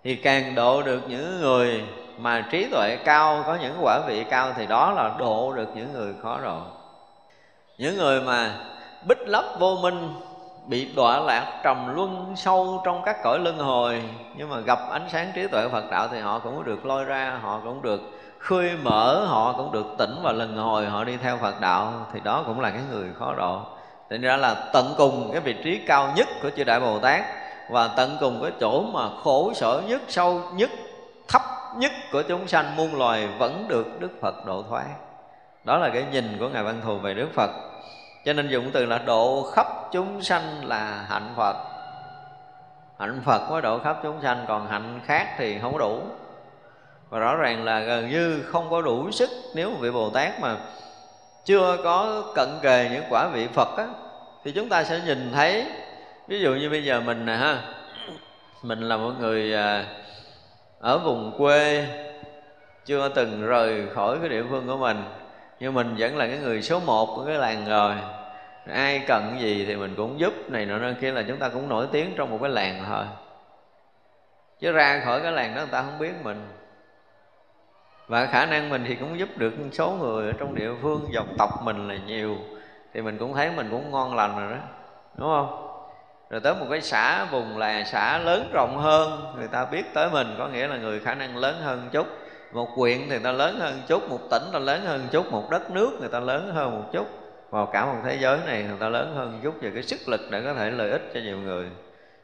Thì càng độ được những người mà trí tuệ cao, có những quả vị cao thì đó là độ được những người khó độ. Những người mà bích lấp vô minh bị đọa lạc trầm luân sâu trong các cõi luân hồi. Nhưng mà gặp ánh sáng trí tuệ Phật đạo thì họ cũng được lôi ra họ cũng được khơi mở họ cũng được tỉnh và lần hồi họ đi theo Phật đạo. Thì đó cũng là cái người khó độ. Thành ra là tận cùng cái vị trí cao nhất của chư Đại Bồ Tát Và tận cùng cái chỗ mà khổ sở nhất, sâu nhất, thấp nhất của chúng sanh muôn loài Vẫn được Đức Phật độ thoát Đó là cái nhìn của Ngài Văn Thù về Đức Phật. Cho nên dùng từ là độ khắp chúng sanh là hạnh Phật. Hạnh Phật mới độ khắp chúng sanh, Còn hạnh khác thì không đủ. Và rõ ràng là gần như không có đủ sức nếu một vị bồ tát mà chưa có cận kề những quả vị phật á, thì chúng ta sẽ nhìn thấy, ví dụ như bây giờ mình nè ha, mình là một người à, ở vùng quê, chưa từng rời khỏi cái địa phương của mình nhưng mình vẫn là cái người số một của cái làng rồi. Ai cần gì thì mình cũng giúp. Này nọ kia là chúng ta cũng nổi tiếng trong một cái làng thôi. Chứ ra khỏi cái làng đó người ta không biết mình. Và khả năng mình thì cũng giúp được số người ở trong địa phương, dòng tộc mình là nhiều. Thì mình cũng thấy mình cũng ngon lành rồi đó. Đúng không? Rồi tới một cái xã, vùng là xã lớn rộng hơn, người ta biết tới mình có nghĩa là người khả năng lớn hơn chút một quyện thì ta lớn hơn chút, một tỉnh ta lớn hơn chút, một đất nước người ta lớn hơn một chút. Vào cả một thế giới này người ta lớn hơn chút về cái sức lực để có thể lợi ích cho nhiều người.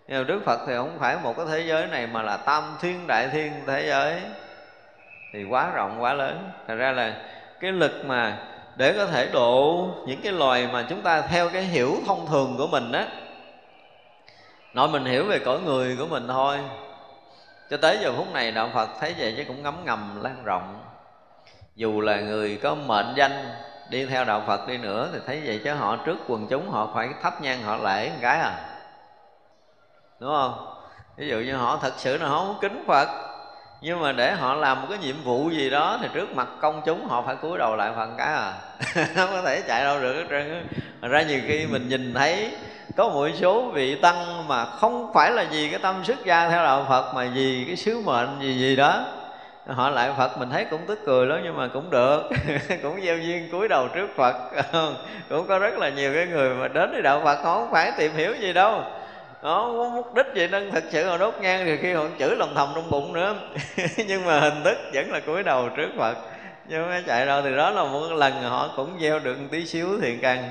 Nhưng mà Đức Phật thì không phải một cái thế giới này mà là tam thiên đại thiên thế giới. Thì quá rộng, quá lớn. Thật ra là cái lực mà để có thể độ những cái loài mà chúng ta theo cái hiểu thông thường của mình á nội mình hiểu về cõi người của mình thôi cho tới giờ phút này đạo phật thấy vậy chứ cũng ngấm ngầm, lan rộng. Dù là người có mệnh danh đi theo đạo phật đi nữa thì thấy vậy chứ họ trước quần chúng họ phải thắp nhang họ lễ một cái à. Đúng không? Ví dụ như họ thật sự là họ không kính phật nhưng mà để họ làm một cái nhiệm vụ gì đó thì trước mặt công chúng họ phải cúi đầu lại phần cái à. Không có thể chạy đâu được hết trơn ra nhiều khi mình nhìn thấy có một số vị tăng mà không phải là vì cái tâm sức gia theo đạo Phật mà vì cái sứ mệnh gì gì đó. Họ lại Phật mình thấy cũng tức cười lắm nhưng mà cũng được. Cũng gieo duyên cúi đầu trước Phật. Cũng có rất là nhiều cái người mà đến với đạo Phật họ không phải tìm hiểu gì đâu đó có mục đích gì nên thật sự họ đốt nhang thì khi họ chửi lòng thầm trong bụng nữa. Nhưng mà hình thức vẫn là cúi đầu trước phật. Nhưng mà chạy đâu thì đó là một lần họ cũng gieo được một tí xíu thiện căn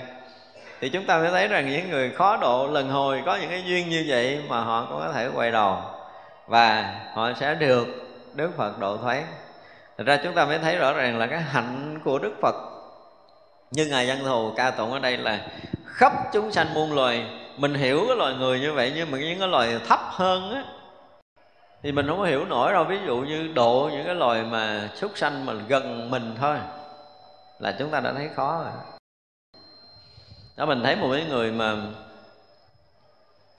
thì chúng ta phải thấy rằng những người khó độ lần hồi có những cái duyên như vậy mà họ cũng có thể quay đầu. Và họ sẽ được Đức Phật độ thoát Thật ra chúng ta mới thấy rõ ràng là cái hạnh của Đức Phật Như Ngài Văn Thù ca tụng ở đây là Khắp chúng sanh muôn loài mình hiểu cái loài người như vậy nhưng mà những cái loài thấp hơn á thì mình không có hiểu nổi đâu. Ví dụ như độ những cái loài mà súc sanh mà gần mình thôi là chúng ta đã thấy khó rồi. Đó mình thấy một cái người mà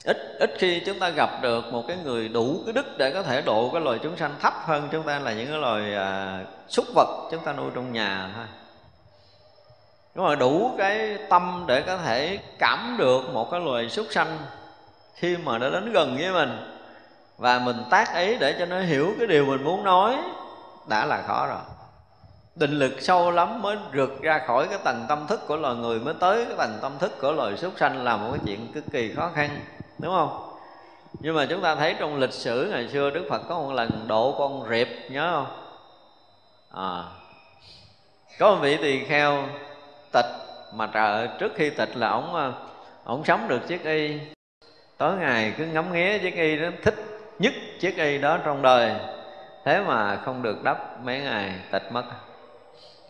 ít ít khi chúng ta gặp được một cái người đủ cái đức để có thể độ cái loài chúng sanh thấp hơn chúng ta là những cái loài à, súc vật chúng ta nuôi trong nhà thôi đúng rồi, đủ cái tâm để có thể cảm được một cái loài súc sanh khi mà nó đến gần với mình. Và mình tác ý để cho nó hiểu cái điều mình muốn nói đã là khó rồi. Định lực sâu lắm mới rượt ra khỏi cái tầng tâm thức của loài người, mới tới cái tầng tâm thức của loài súc sanh là một cái chuyện cực kỳ khó khăn, đúng không? Nhưng mà chúng ta thấy trong lịch sử ngày xưa đức phật có một lần độ con rệp, nhớ không? À có một vị tỳ kheo tịch, mà trời trước khi tịch là ổng ờ, ổng sống được chiếc y. Tối ngày cứ ngắm nghía chiếc y đó, thích nhất chiếc y đó trong đời. Thế mà không được đắp mấy ngày, tịch mất.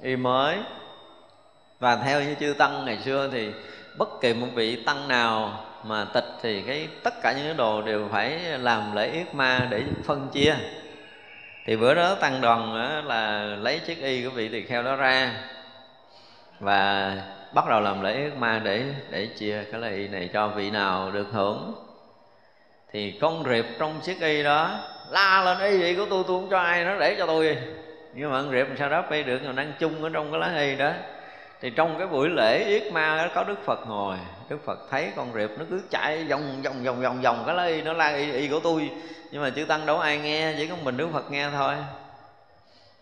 Y mới. Và theo như chư tăng ngày xưa thì bất kỳ một vị tăng nào mà tịch thì cái, tất cả những cái đồ đều phải làm lễ yết ma để phân chia. Thì bữa đó tăng đoàn là lấy chiếc y của vị tỳ kheo đó ra và bắt đầu làm lễ ước ma để để chia cái lễ y này cho vị nào được hưởng. Thì con rệp trong chiếc y đó la lên y vậy của tôi tôi không cho ai nó để cho tôi. Nhưng mà con rệp sao đó bay được? Mà đang chung ở trong cái lá y đó. Thì trong cái buổi lễ yết ma đó có đức phật ngồi. Đức phật thấy con rệp nó cứ chạy vòng vòng vòng vòng vòng cái lá y nó la y, y của tôi. Nhưng mà chư tăng đâu ai nghe chỉ có mình đức phật nghe thôi.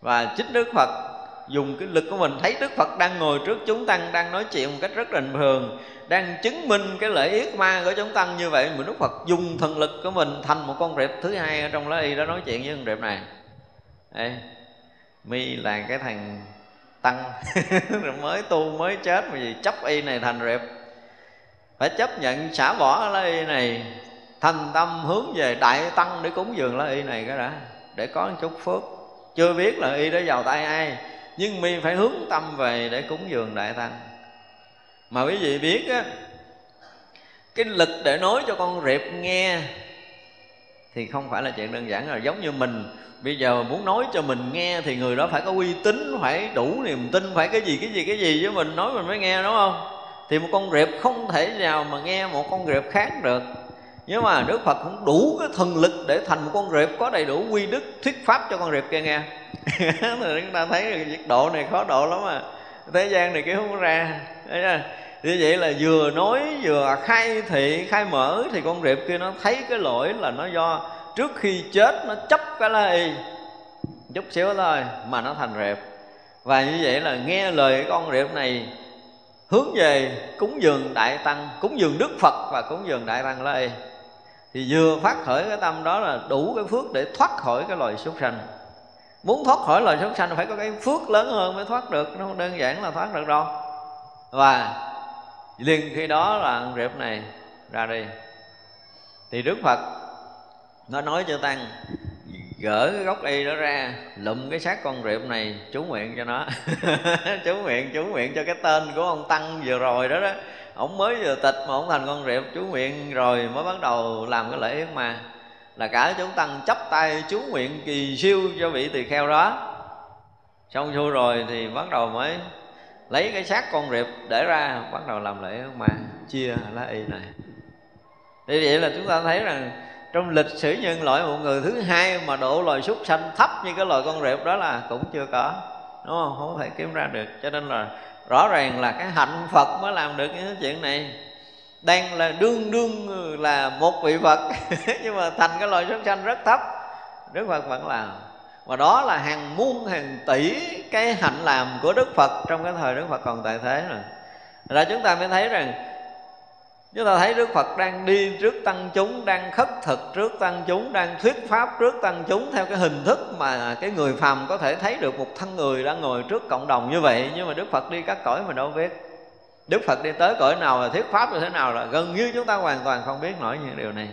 Và chính đức phật dùng cái lực của mình. Thấy đức phật đang ngồi trước chúng tăng đang nói chuyện một cách rất bình thường đang chứng minh cái lợi yết ma của chúng tăng như vậy mà đức phật dùng thần lực của mình thành một con rệp thứ hai ở trong lá y đó nói chuyện với con rệp này. Ê, mi là cái thằng tăng. Mới tu mới chết mà gì chấp y này thành rệp. Phải chấp nhận xả bỏ lá y này thành tâm hướng về đại tăng để cúng dường lá y này cái đã để có một chút phước. Chưa biết là y đó vào tay ai nhưng mình phải hướng tâm về để cúng dường đại tăng. Mà quý vị biết á, cái lực để nói cho con rệp nghe thì không phải là chuyện đơn giản rồi giống như mình, bây giờ muốn nói cho mình nghe thì người đó phải có uy tín, phải đủ niềm tin, phải cái gì cái gì cái gì với mình nói mình mới nghe, đúng không? Thì một con rệp không thể nào mà nghe một con rệp khác được. Nhưng mà Đức Phật cũng đủ cái thần lực để thành một con rệp có đầy đủ quy đức, thuyết pháp cho con rệp kia nghe. thì chúng ta thấy việc độ này khó độ lắm mà thế gian này kia không ra. Thấy như vậy là vừa nói vừa khai thị, khai mở thì con rệp kia nó thấy cái lỗi là nó do trước khi chết nó chấp cái lá y. Chút xíu thôi mà nó thành rệp. Và như vậy là nghe lời con rệp này hướng về cúng dường đại tăng, cúng dường đức phật và cúng dường đại tăng lá y thì vừa phát khởi cái tâm đó là đủ cái phước để thoát khỏi cái loài súc sanh muốn thoát khỏi loài súc sanh phải có cái phước lớn hơn mới thoát được, nó không đơn giản là thoát được đâu. Và liền khi đó là ăn rệp này ra đi. Thì đức phật, nó nói cho tăng, gỡ cái gốc y đó ra, lụm cái xác con rệp này, chú nguyện cho nó. Chú nguyện chú nguyện cho cái tên của ông tăng vừa rồi đó đó. Ông mới vừa tịch mà ông thành con rệp, chú nguyện rồi mới bắt đầu làm cái lễ yến mà là cả chúng tăng chấp tay chú nguyện kỳ siêu cho vị tỳ kheo đó. Xong xuôi rồi thì bắt đầu mới lấy cái xác con rệp để ra, bắt đầu làm lễ mà chia lá y này. Thì vậy là chúng ta thấy rằng trong lịch sử nhân loại, một người thứ hai mà độ loài súc sanh thấp như cái loài con rệp đó là cũng chưa có, đúng không? Không thể kiếm ra được. Cho nên là rõ ràng là cái hạnh phật mới làm được những chuyện này đang là đương đương là một vị phật. Nhưng mà thành cái loài súc sanh rất thấp, đức phật vẫn làm. Và đó là hàng muôn, hàng tỷ cái hạnh làm của đức phật trong cái thời đức phật còn tại thế rồi. Ra chúng ta mới thấy rằng, chúng ta thấy đức phật đang đi trước tăng chúng, đang khất thực trước tăng chúng, đang thuyết pháp trước tăng chúng theo cái hình thức mà cái người phàm có thể thấy được một thân người đang ngồi trước cộng đồng như vậy. Nhưng mà đức phật đi các cõi mà đâu biết đức phật đi tới cõi nào là thuyết pháp như thế nào là gần như chúng ta hoàn toàn không biết nổi những điều này.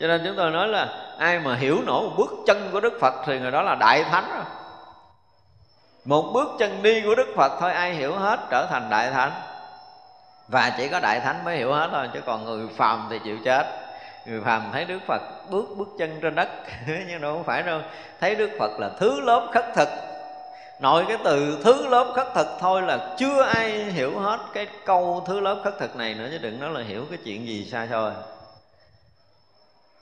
Cho nên chúng tôi nói là ai mà hiểu nổi một bước chân của đức phật thì người đó là đại thánh rồi. Một bước chân đi của đức phật thôi, ai hiểu hết trở thành đại thánh. Và chỉ có đại thánh mới hiểu hết thôi, chứ còn người phàm thì chịu chết. Người phàm thấy đức phật bước bước chân trên đất, nhưng đâu không phải đâu. Thấy đức phật là thứ lớp khất thực nội cái từ thứ lớp khất thực thôi là chưa ai hiểu hết cái câu thứ lớp khất thực này nữa, chứ đừng nói là hiểu cái chuyện gì xa xôi.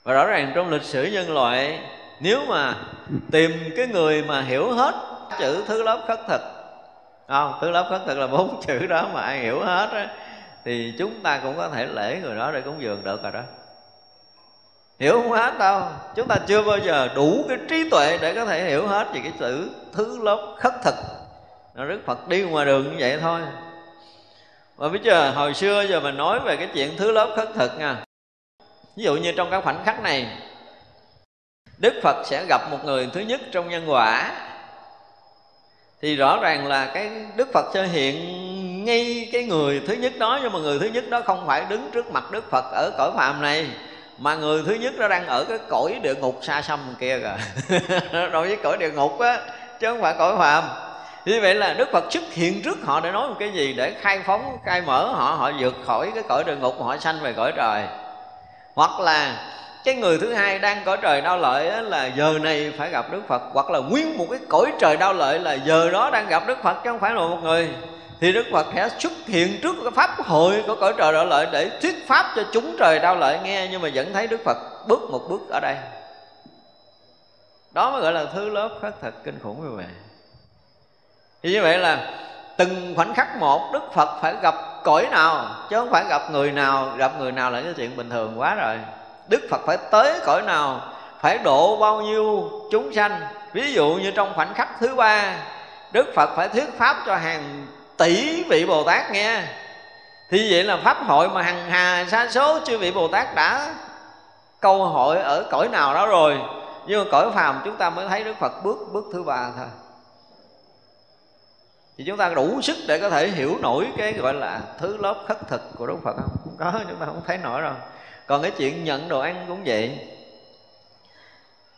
Và rõ ràng trong lịch sử nhân loại, nếu mà tìm cái người mà hiểu hết chữ thứ lớp khất thực không thứ lớp khất thực là bốn chữ đó mà ai hiểu hết á, thì chúng ta cũng có thể lễ người đó để cúng dường được rồi đó hiểu không hết đâu. Chúng ta chưa bao giờ đủ cái trí tuệ để có thể hiểu hết về cái chữ thứ lớp khất thực. Nó đức phật đi ngoài đường như vậy thôi. Và bây giờ, hồi xưa giờ mình nói về cái chuyện thứ lớp khất thực nha. Ví dụ như trong các khoảnh khắc này, đức phật sẽ gặp một người thứ nhất trong nhân quả. Thì rõ ràng là cái đức phật sẽ hiện ngay cái người thứ nhất đó, nhưng mà người thứ nhất đó không phải đứng trước mặt đức phật ở cõi phàm này mà người thứ nhất nó đang ở cái cõi địa ngục xa xăm kia kìa. Đối với cõi địa ngục á chứ không phải cõi phàm. Như vậy là đức phật xuất hiện trước họ để nói một cái gì? Để khai phóng khai mở họ họ vượt khỏi cái cõi địa ngục họ sanh về cõi trời. Hoặc là cái người thứ hai đang cõi trời đau lợi á, là giờ này phải gặp đức phật. Hoặc là nguyên một cái cõi trời đau lợi là giờ đó đang gặp đức phật chứ không phải là một người thì đức phật sẽ xuất hiện trước cái pháp hội của cõi trời đạo lợi để thuyết pháp cho chúng trời đau lợi nghe, nhưng mà vẫn thấy đức phật bước một bước ở đây. Đó mới gọi là thứ lớp khất thật kinh khủng như vậy thì như vậy là từng khoảnh khắc một, đức phật phải gặp cõi nào, chứ không phải gặp người nào, gặp người nào là cái chuyện bình thường quá rồi. Đức phật phải tới cõi nào, phải độ bao nhiêu chúng sanh. Ví dụ như trong khoảnh khắc thứ ba, đức phật phải thuyết pháp cho hàng tỷ vị bồ tát nghe. Thì vậy là pháp hội mà hằng hà sa số chư vị bồ tát đã câu hội ở cõi nào đó rồi. Nhưng mà cõi phàm chúng ta mới thấy đức phật bước bước thứ ba thôi. Thì chúng ta đủ sức để có thể hiểu nổi cái gọi là thứ lớp khất thực của đức phật không? Không có, chúng ta không thấy nổi rồi. Còn cái chuyện nhận đồ ăn cũng vậy.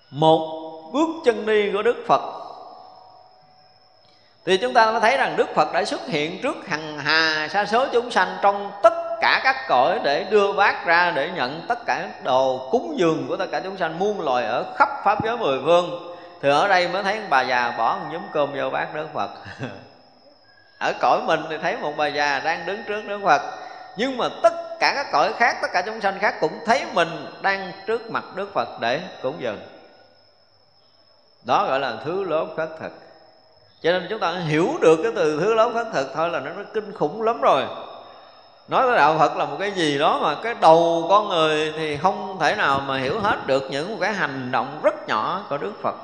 Một bước chân đi của đức phật thì chúng ta mới thấy rằng đức phật đã xuất hiện trước hằng hà sa số chúng sanh trong tất cả các cõi để đưa bát ra để nhận tất cả đồ cúng dường của tất cả chúng sanh muôn loài ở khắp pháp giới mười phương. Thì ở đây mới thấy bà già bỏ một nhúm cơm vô bát đức phật. Ở cõi mình thì thấy một bà già đang đứng trước đức phật. Nhưng mà tất cả các cõi khác, tất cả chúng sanh khác cũng thấy mình đang trước mặt đức phật để cúng dường. Đó gọi là thứ lớn khất thực cho nên chúng ta hiểu được cái từ thứ lớp khất thực thôi là nó, nó kinh khủng lắm rồi. Nói tới đạo phật là một cái gì đó mà cái đầu con người thì không thể nào mà hiểu hết được những cái hành động rất nhỏ của đức phật.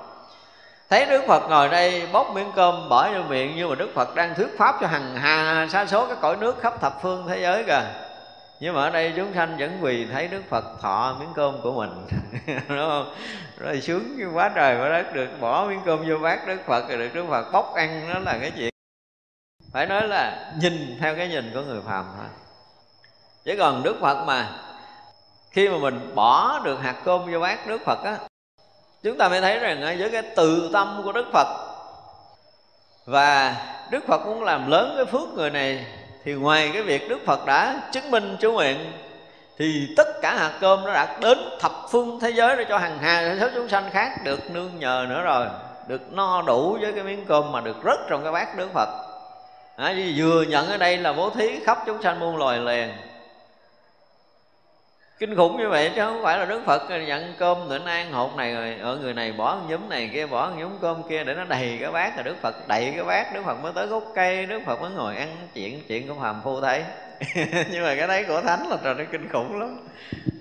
Thấy đức phật ngồi đây bóc miếng cơm bỏ vô miệng nhưng mà đức phật đang thuyết pháp cho hằng hà sa số các cõi nước khắp thập phương thế giới kìa nhưng mà ở đây chúng sanh vẫn quỳ thấy đức phật thọ miếng cơm của mình. Đúng không? Rồi sướng quá trời quá đất được, bỏ miếng cơm vô bát đức phật rồi được đức phật bóc ăn, đó là cái chuyện. Phải nói là nhìn theo cái nhìn của người phàm thôi. Chứ còn đức phật mà, khi mà mình bỏ được hạt cơm vô bát đức phật á, chúng ta mới thấy rằng với cái từ tâm của đức phật, và đức phật muốn làm lớn cái phước người này thì ngoài cái việc đức phật đã chứng minh chú nguyện thì tất cả hạt cơm nó đã đến thập phương thế giới để cho hàng hà số chúng sanh khác được nương nhờ nữa rồi được no đủ với cái miếng cơm mà được rớt trong cái bát đức phật. À, vừa nhận ở đây là bố thí khắp chúng sanh muôn loài liền kinh khủng như vậy chứ không phải là đức phật nhận cơm nữa ăn hột này rồi, ở người này bỏ nhúm này kia, bỏ nhúm cơm kia để nó đầy cái bát rồi đức phật, đầy cái bát. Đức phật mới tới gốc cây, đức phật mới ngồi ăn chuyện chuyện của phàm phu thấy. Nhưng mà cái đấy của thánh là trời, nó kinh khủng lắm.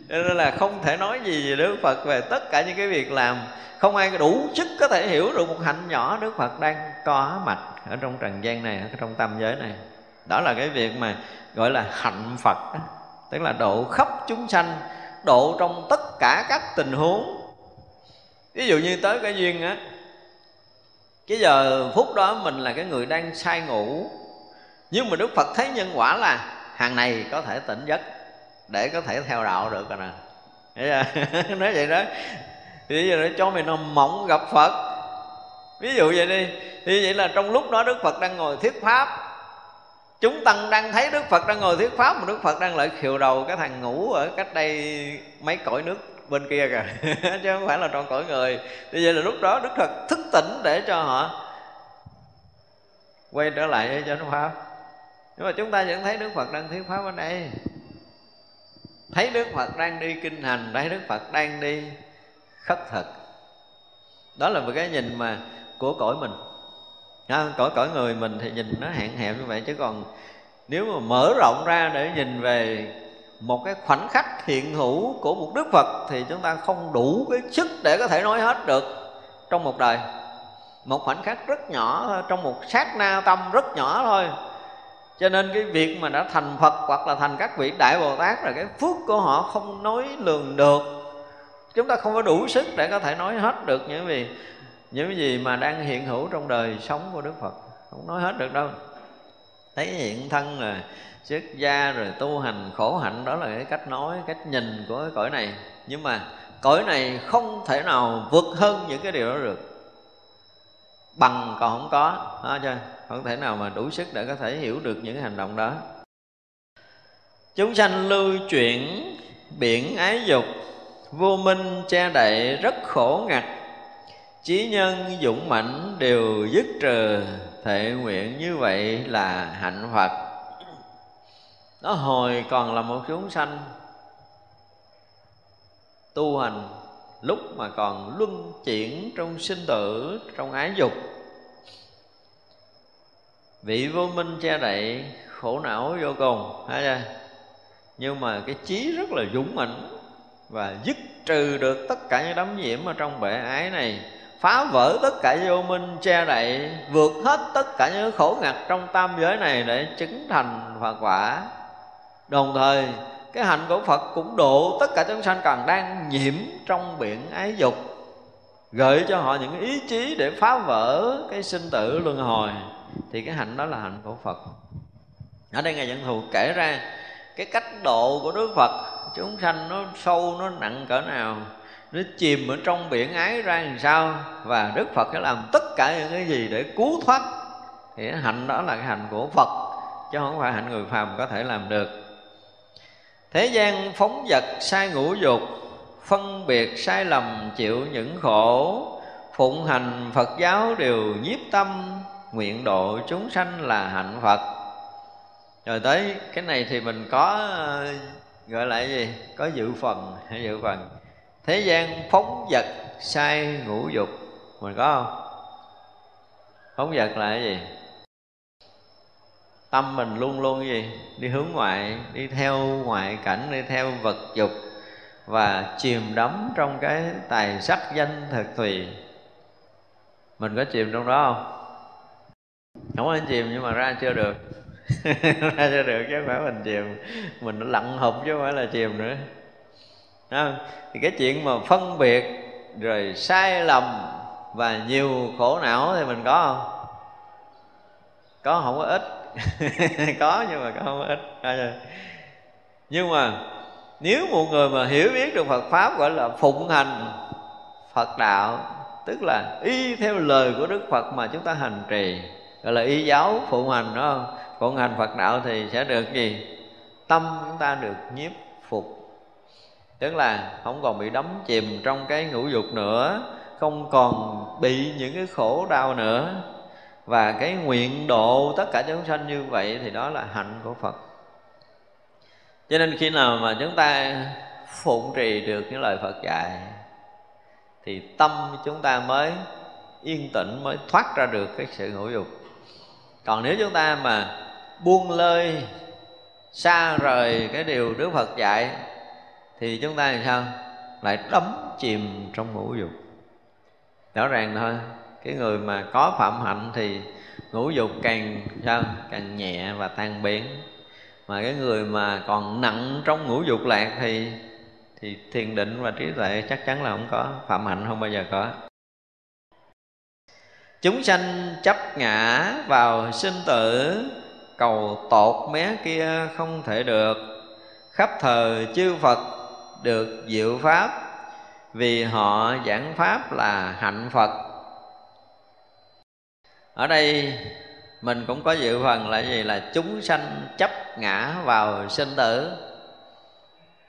Cho nên là không thể nói gì về đức phật về tất cả những cái việc làm. Không ai đủ sức có thể hiểu được một hạnh nhỏ đức phật đang có mặt ở trong trần gian này, ở trong tâm giới này. Đó là cái việc mà gọi là hạnh phật đó tức là độ khắp chúng sanh, độ trong tất cả các tình huống. Ví dụ như tới cái duyên á, cái giờ phút đó mình là cái người đang say ngủ. Nhưng mà đức phật thấy nhân quả là hàng này có thể tỉnh giấc, để có thể theo đạo được rồi nè. Nói vậy đó. Thì giờ cho mình nằm mộng gặp phật. Ví dụ vậy đi. Thì vậy là trong lúc đó đức phật đang ngồi thuyết pháp chúng tăng đang thấy đức phật đang ngồi thuyết pháp, mà đức phật đang lại khiều đầu cái thằng ngủ ở cách đây mấy cõi nước bên kia kìa. Chứ không phải là trong cõi người. Thì vậy là lúc đó đức phật thức tỉnh để cho họ quay trở lại với chánh pháp. Nhưng mà chúng ta vẫn thấy đức phật đang thuyết pháp ở đây. Thấy đức phật đang đi kinh hành, thấy đức phật đang đi khất thực. Đó là một cái nhìn mà của cõi mình đó, cõi cõi người mình thì nhìn nó hạn hẹp như vậy chứ còn nếu mà mở rộng ra để nhìn về một cái khoảnh khắc hiện hữu của một đức phật thì chúng ta không đủ cái sức để có thể nói hết được trong một đời. Một khoảnh khắc rất nhỏ trong một sát na tâm rất nhỏ thôi. Cho nên cái việc mà đã thành phật hoặc là thành các vị đại bồ tát là cái phước của họ không nói lường được. Chúng ta không có đủ sức để có thể nói hết được những gì những gì mà đang hiện hữu trong đời sống của đức phật, không nói hết được đâu. Thấy hiện thân là xuất gia rồi tu hành khổ hạnh, đó là cái cách nói, cách nhìn của cái cõi này. Nhưng mà cõi này không thể nào vượt hơn những cái điều đó được. Bằng còn không có đó chưa? Không thể nào mà đủ sức để có thể hiểu được những hành động đó. Chúng sanh lưu chuyển biển ái dục, vô minh che đậy, rất khổ ngặt chí nhân dũng mãnh đều dứt trừ thệ nguyện như vậy là hạnh phật. Nó hồi còn là một chúng sanh, tu hành lúc mà còn luân chuyển trong sinh tử, trong ái dục. Vị vô minh che đậy, khổ não vô cùng thấy chưa nhưng mà cái trí rất là dũng mãnh và dứt trừ được tất cả những đấm nhiễm ở trong bể ái này phá vỡ tất cả vô minh che đậy, vượt hết tất cả những khổ ngặt trong tam giới này để chứng thành Phật quả. Đồng thời, cái hạnh của Phật cũng độ tất cả chúng sanh còn đang nhiễm trong biển ái dục, gợi cho họ những ý chí để phá vỡ cái sinh tử luân hồi. Thì cái hạnh đó là hạnh của Phật. Ở đây ngài dẫn thù kể ra cái cách độ của Đức Phật, chúng sanh nó sâu, nó nặng cỡ nào nó chìm ở trong biển ái ra làm sao? Và Đức Phật đã làm tất cả những cái gì để cứu thoát. Thì cái hạnh đó là cái hạnh của Phật, chứ không phải hạnh người phàm có thể làm được. Thế gian phóng vật sai ngũ dục, phân biệt sai lầm chịu những khổ. Phụng hành Phật giáo đều nhiếp tâm, nguyện độ chúng sanh là hạnh Phật. Rồi tới, cái này thì mình có ờ, gọi là gì? Có dự phần hay dự phần thế gian phóng vật sai ngũ dục. Mình có không? Phóng vật là cái gì? Tâm mình luôn luôn cái gì? Đi hướng ngoại, đi theo ngoại cảnh, đi theo vật dục và chìm đắm trong cái tài sắc danh thực thùy. Mình có chìm trong đó không? Không có chìm nhưng mà ra chưa được. Ra chưa được chứ không phải mình chìm. Mình nó lặn hụp chứ không phải là chìm nữa không? thì cái chuyện mà phân biệt rồi sai lầm và nhiều khổ não thì mình có không? Có không có ít. Có nhưng mà có không có ít. Nhưng mà nếu một người mà hiểu biết được Phật pháp gọi là phụng hành, Phật đạo, tức là y theo lời của Đức Phật mà chúng ta hành trì, gọi là y giáo phụng hành đó không? Phụng hành Phật đạo thì sẽ được gì? Tâm chúng ta được nhiếp phục tức là không còn bị đắm chìm trong cái ngũ dục nữa, không còn bị những cái khổ đau nữa. Và cái nguyện độ tất cả chúng sanh như vậy thì đó là hạnh của Phật. Cho nên khi nào mà chúng ta phụng trì được những lời Phật dạy, thì tâm chúng ta mới yên tĩnh, mới thoát ra được cái sự ngũ dục. Còn nếu chúng ta mà buông lơi, xa rời cái điều Đức Phật dạy thì chúng ta làm sao? Lại đắm chìm trong ngũ dục. Rõ ràng thôi, cái người mà có phạm hạnh thì ngũ dục càng sao? Càng nhẹ và tan biến. Mà cái người mà còn nặng trong ngũ dục lạc thì thì thiền định và trí tuệ chắc chắn là không có phạm hạnh, không bao giờ có. Chúng sanh chấp ngã vào sinh tử, cầu tột mé kia không thể được. Khắp thời chư phật được diệu pháp, vì họ giảng pháp là hạnh phật. Ở đây mình cũng có dự phần là gì? Là chúng sanh chấp ngã vào sinh tử.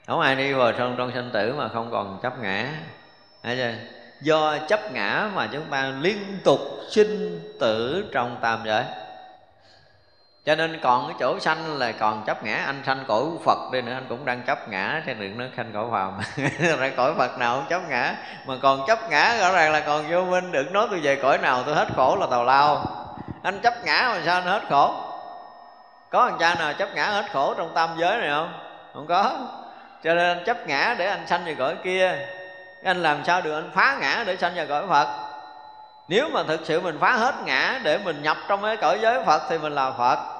Không ai đi vào trong trong sinh tử mà không còn chấp ngã. Thấy chưa? do chấp ngã mà chúng ta liên tục sinh tử trong tam giới cho nên còn cái chỗ sanh là còn chấp ngã. Anh sanh cõi phật đi nữa, anh cũng đang chấp ngã. Trên đường nó sanh cõi phàm ra cõi phật nào cũng chấp ngã. Mà còn chấp ngã, rõ ràng là còn vô minh. Đừng nói tôi về cõi nào, tôi hết khổ là tào lao. Anh chấp ngã mà sao anh hết khổ? Có thằng cha nào chấp ngã hết khổ trong tam giới này không? Không có. Cho nên anh chấp ngã để anh sanh về cõi kia. Anh làm sao được? Anh phá ngã để sanh vào cõi phật. Nếu mà thực sự mình phá hết ngã để mình nhập trong cái cõi giới phật thì mình là phật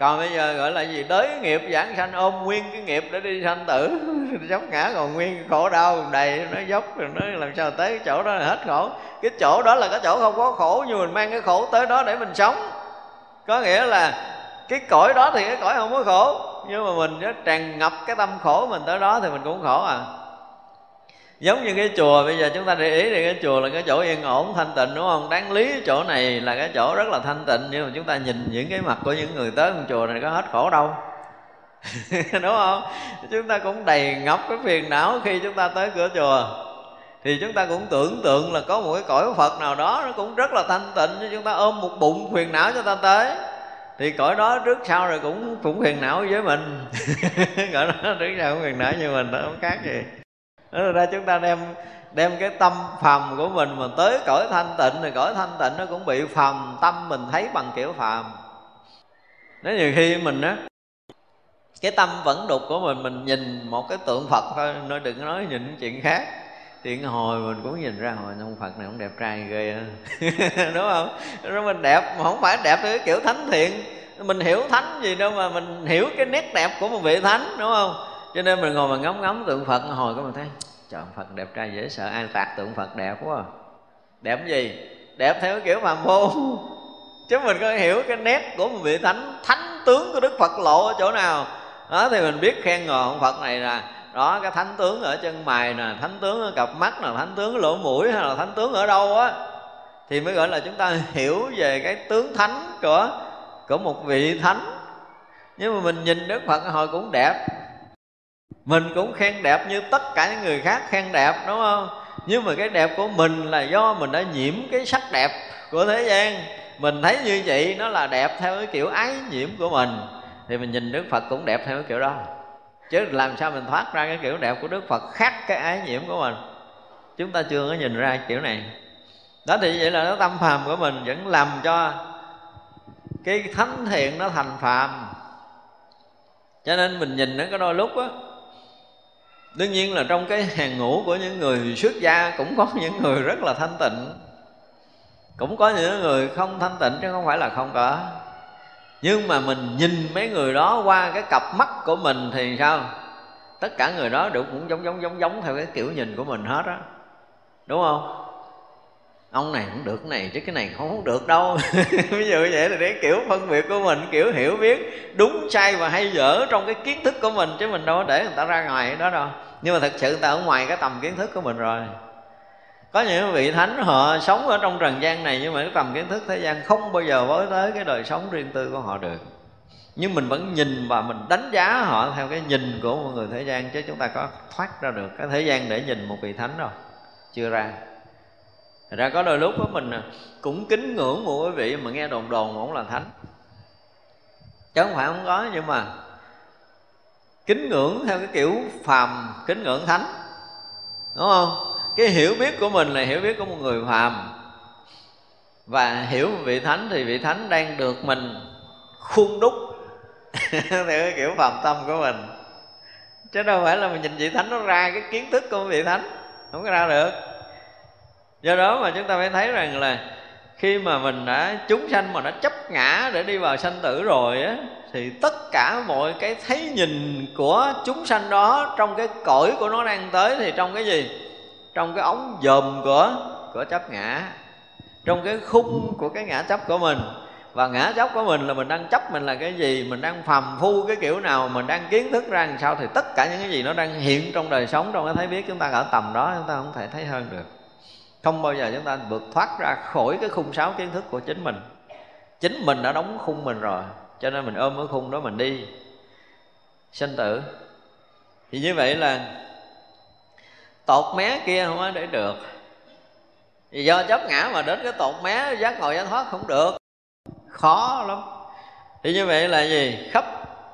còn bây giờ gọi là gì? Đới nghiệp giảng sanh, ôm nguyên cái nghiệp để đi sanh tử. Dốc ngã còn nguyên khổ đau, đầy, nó dốc rồi nó làm sao tới cái chỗ đó là hết khổ. Cái chỗ đó là cái chỗ không có khổ, nhưng mình mang cái khổ tới đó để mình sống. Có nghĩa là cái cõi đó thì cái cõi không có khổ, nhưng mà mình tràn ngập cái tâm khổ mình tới đó thì mình cũng khổ à giống như cái chùa, bây giờ chúng ta để ý thì cái chùa là cái chỗ yên ổn, thanh tịnh, đúng không? Đáng lý chỗ này là cái chỗ rất là thanh tịnh, nhưng mà chúng ta nhìn những cái mặt của những người tới một chùa này có hết khổ đâu. Đúng không? Chúng ta cũng đầy ngập cái phiền não khi chúng ta tới cửa chùa. Thì chúng ta cũng tưởng tượng là có một cái cõi Phật nào đó nó cũng rất là thanh tịnh cho chúng ta ôm một bụng phiền não cho ta tới. Thì cõi đó trước sau rồi cũng cũng phiền não với mình. Cõi đó trước sau cũng phiền não như mình đó không khác gì đó ra chúng ta đem đem cái tâm phàm của mình mà tới cõi thanh tịnh thì cõi thanh tịnh nó cũng bị phàm tâm mình thấy bằng kiểu phàm. Nếu nhiều khi mình á, cái tâm vẫn đục của mình mình nhìn một cái tượng phật thôi, nó đừng nói nhìn chuyện khác. Chuyện hồi mình cũng nhìn ra, hồi ông phật này cũng đẹp trai ghê đúng không? Rồi mình đẹp, mà không phải đẹp theo cái kiểu thánh thiện. Mình hiểu thánh gì đâu mà mình hiểu cái nét đẹp của một vị thánh, đúng không? Cho nên mình ngồi mà ngắm ngắm tượng phật, hồi có mình thấy, trời phật đẹp trai dễ sợ ai tạc tượng phật đẹp quá à. đẹp gì? Đẹp theo kiểu phàm phu. Chứ mình có hiểu cái nét của một vị thánh thánh tướng của đức phật lộ ở chỗ nào. Đó, thì mình biết khen ngợi ông phật này là, đó, cái thánh tướng ở chân mày nè, thánh tướng ở cặp mắt nè, thánh tướng ở lỗ mũi hay là thánh tướng ở đâu á, thì mới gọi là chúng ta hiểu về cái tướng thánh của của một vị thánh. Nhưng mà mình nhìn đức phật hồi cũng đẹp mình cũng khen đẹp như tất cả những người khác khen đẹp, đúng không? Nhưng mà cái đẹp của mình là do mình đã nhiễm cái sắc đẹp của thế gian. Mình thấy như vậy, nó là đẹp theo cái kiểu ái nhiễm của mình. Thì mình nhìn đức phật cũng đẹp theo cái kiểu đó. Chứ làm sao mình thoát ra cái kiểu đẹp của đức phật khác cái ái nhiễm của mình? Chúng ta chưa có nhìn ra kiểu này. Đó thì vậy là nó tâm phàm của mình, vẫn làm cho cái thánh thiện nó thành phàm. Cho nên mình nhìn nó có đôi lúc á đương nhiên là trong cái hàng ngũ của những người xuất gia cũng có những người rất là thanh tịnh. Cũng có những người không thanh tịnh chứ không phải là không có. Nhưng mà mình nhìn mấy người đó qua cái cặp mắt của mình thì sao? Tất cả người đó đều cũng giống giống giống giống theo cái kiểu nhìn của mình hết á. Đúng không? Ông này cũng được, cái này chứ cái này không được đâu. Ví dụ vậy là để kiểu phân biệt của mình, kiểu hiểu biết đúng sai và hay dở trong cái kiến thức của mình chứ mình đâu có để người ta ra ngoài đó đâu. Nhưng mà thật sự người ta ở ngoài cái tầm kiến thức của mình rồi. Có những vị thánh họ sống ở trong trần gian này nhưng mà cái tầm kiến thức thế gian không bao giờ với tới cái đời sống riêng tư của họ được. Nhưng mình vẫn nhìn và mình đánh giá họ theo cái nhìn của một người thế gian chứ chúng ta có thoát ra được cái thế gian để nhìn một vị thánh đâu. Chưa ra. Thật ra có đôi lúc của mình cũng kính ngưỡng một quý vị, mà nghe đồn đồn mà cũng là thánh. Chứ không phải không có, nhưng mà kính ngưỡng theo cái kiểu phàm, kính ngưỡng thánh. Đúng không? Cái hiểu biết của mình là hiểu biết của một người phàm. Và hiểu vị thánh thì vị thánh đang được mình khuôn đúc theo cái kiểu phàm tâm của mình. Chứ đâu phải là mình nhìn vị thánh nó ra cái kiến thức của vị thánh, không có ra được do đó mà chúng ta phải thấy rằng là khi mà mình đã chúng sanh mà đã chấp ngã để đi vào sanh tử rồi á, thì tất cả mọi cái thấy nhìn của chúng sanh đó, trong cái cõi của nó đang tới thì trong cái gì? Trong cái ống dòm của của chấp ngã. Trong cái khung của cái ngã chấp của mình. Và ngã chấp của mình là mình đang chấp mình là cái gì? Mình đang phàm phu cái kiểu nào? Mình đang kiến thức ra làm sao? Thì tất cả những cái gì nó đang hiện trong đời sống, trong cái thấy biết chúng ta ở tầm đó, chúng ta không thể thấy hơn được không bao giờ chúng ta vượt thoát ra khỏi cái khung sáo kiến thức của chính mình. Chính mình đã đóng khung mình rồi, cho nên mình ôm cái khung đó mình đi. Sinh tử. Thì như vậy là tột mé kia không có để được. Vì do chấp ngã mà đến cái tột mé, giác ngồi giác thoát không được. Khó lắm. Thì như vậy là gì? Khắp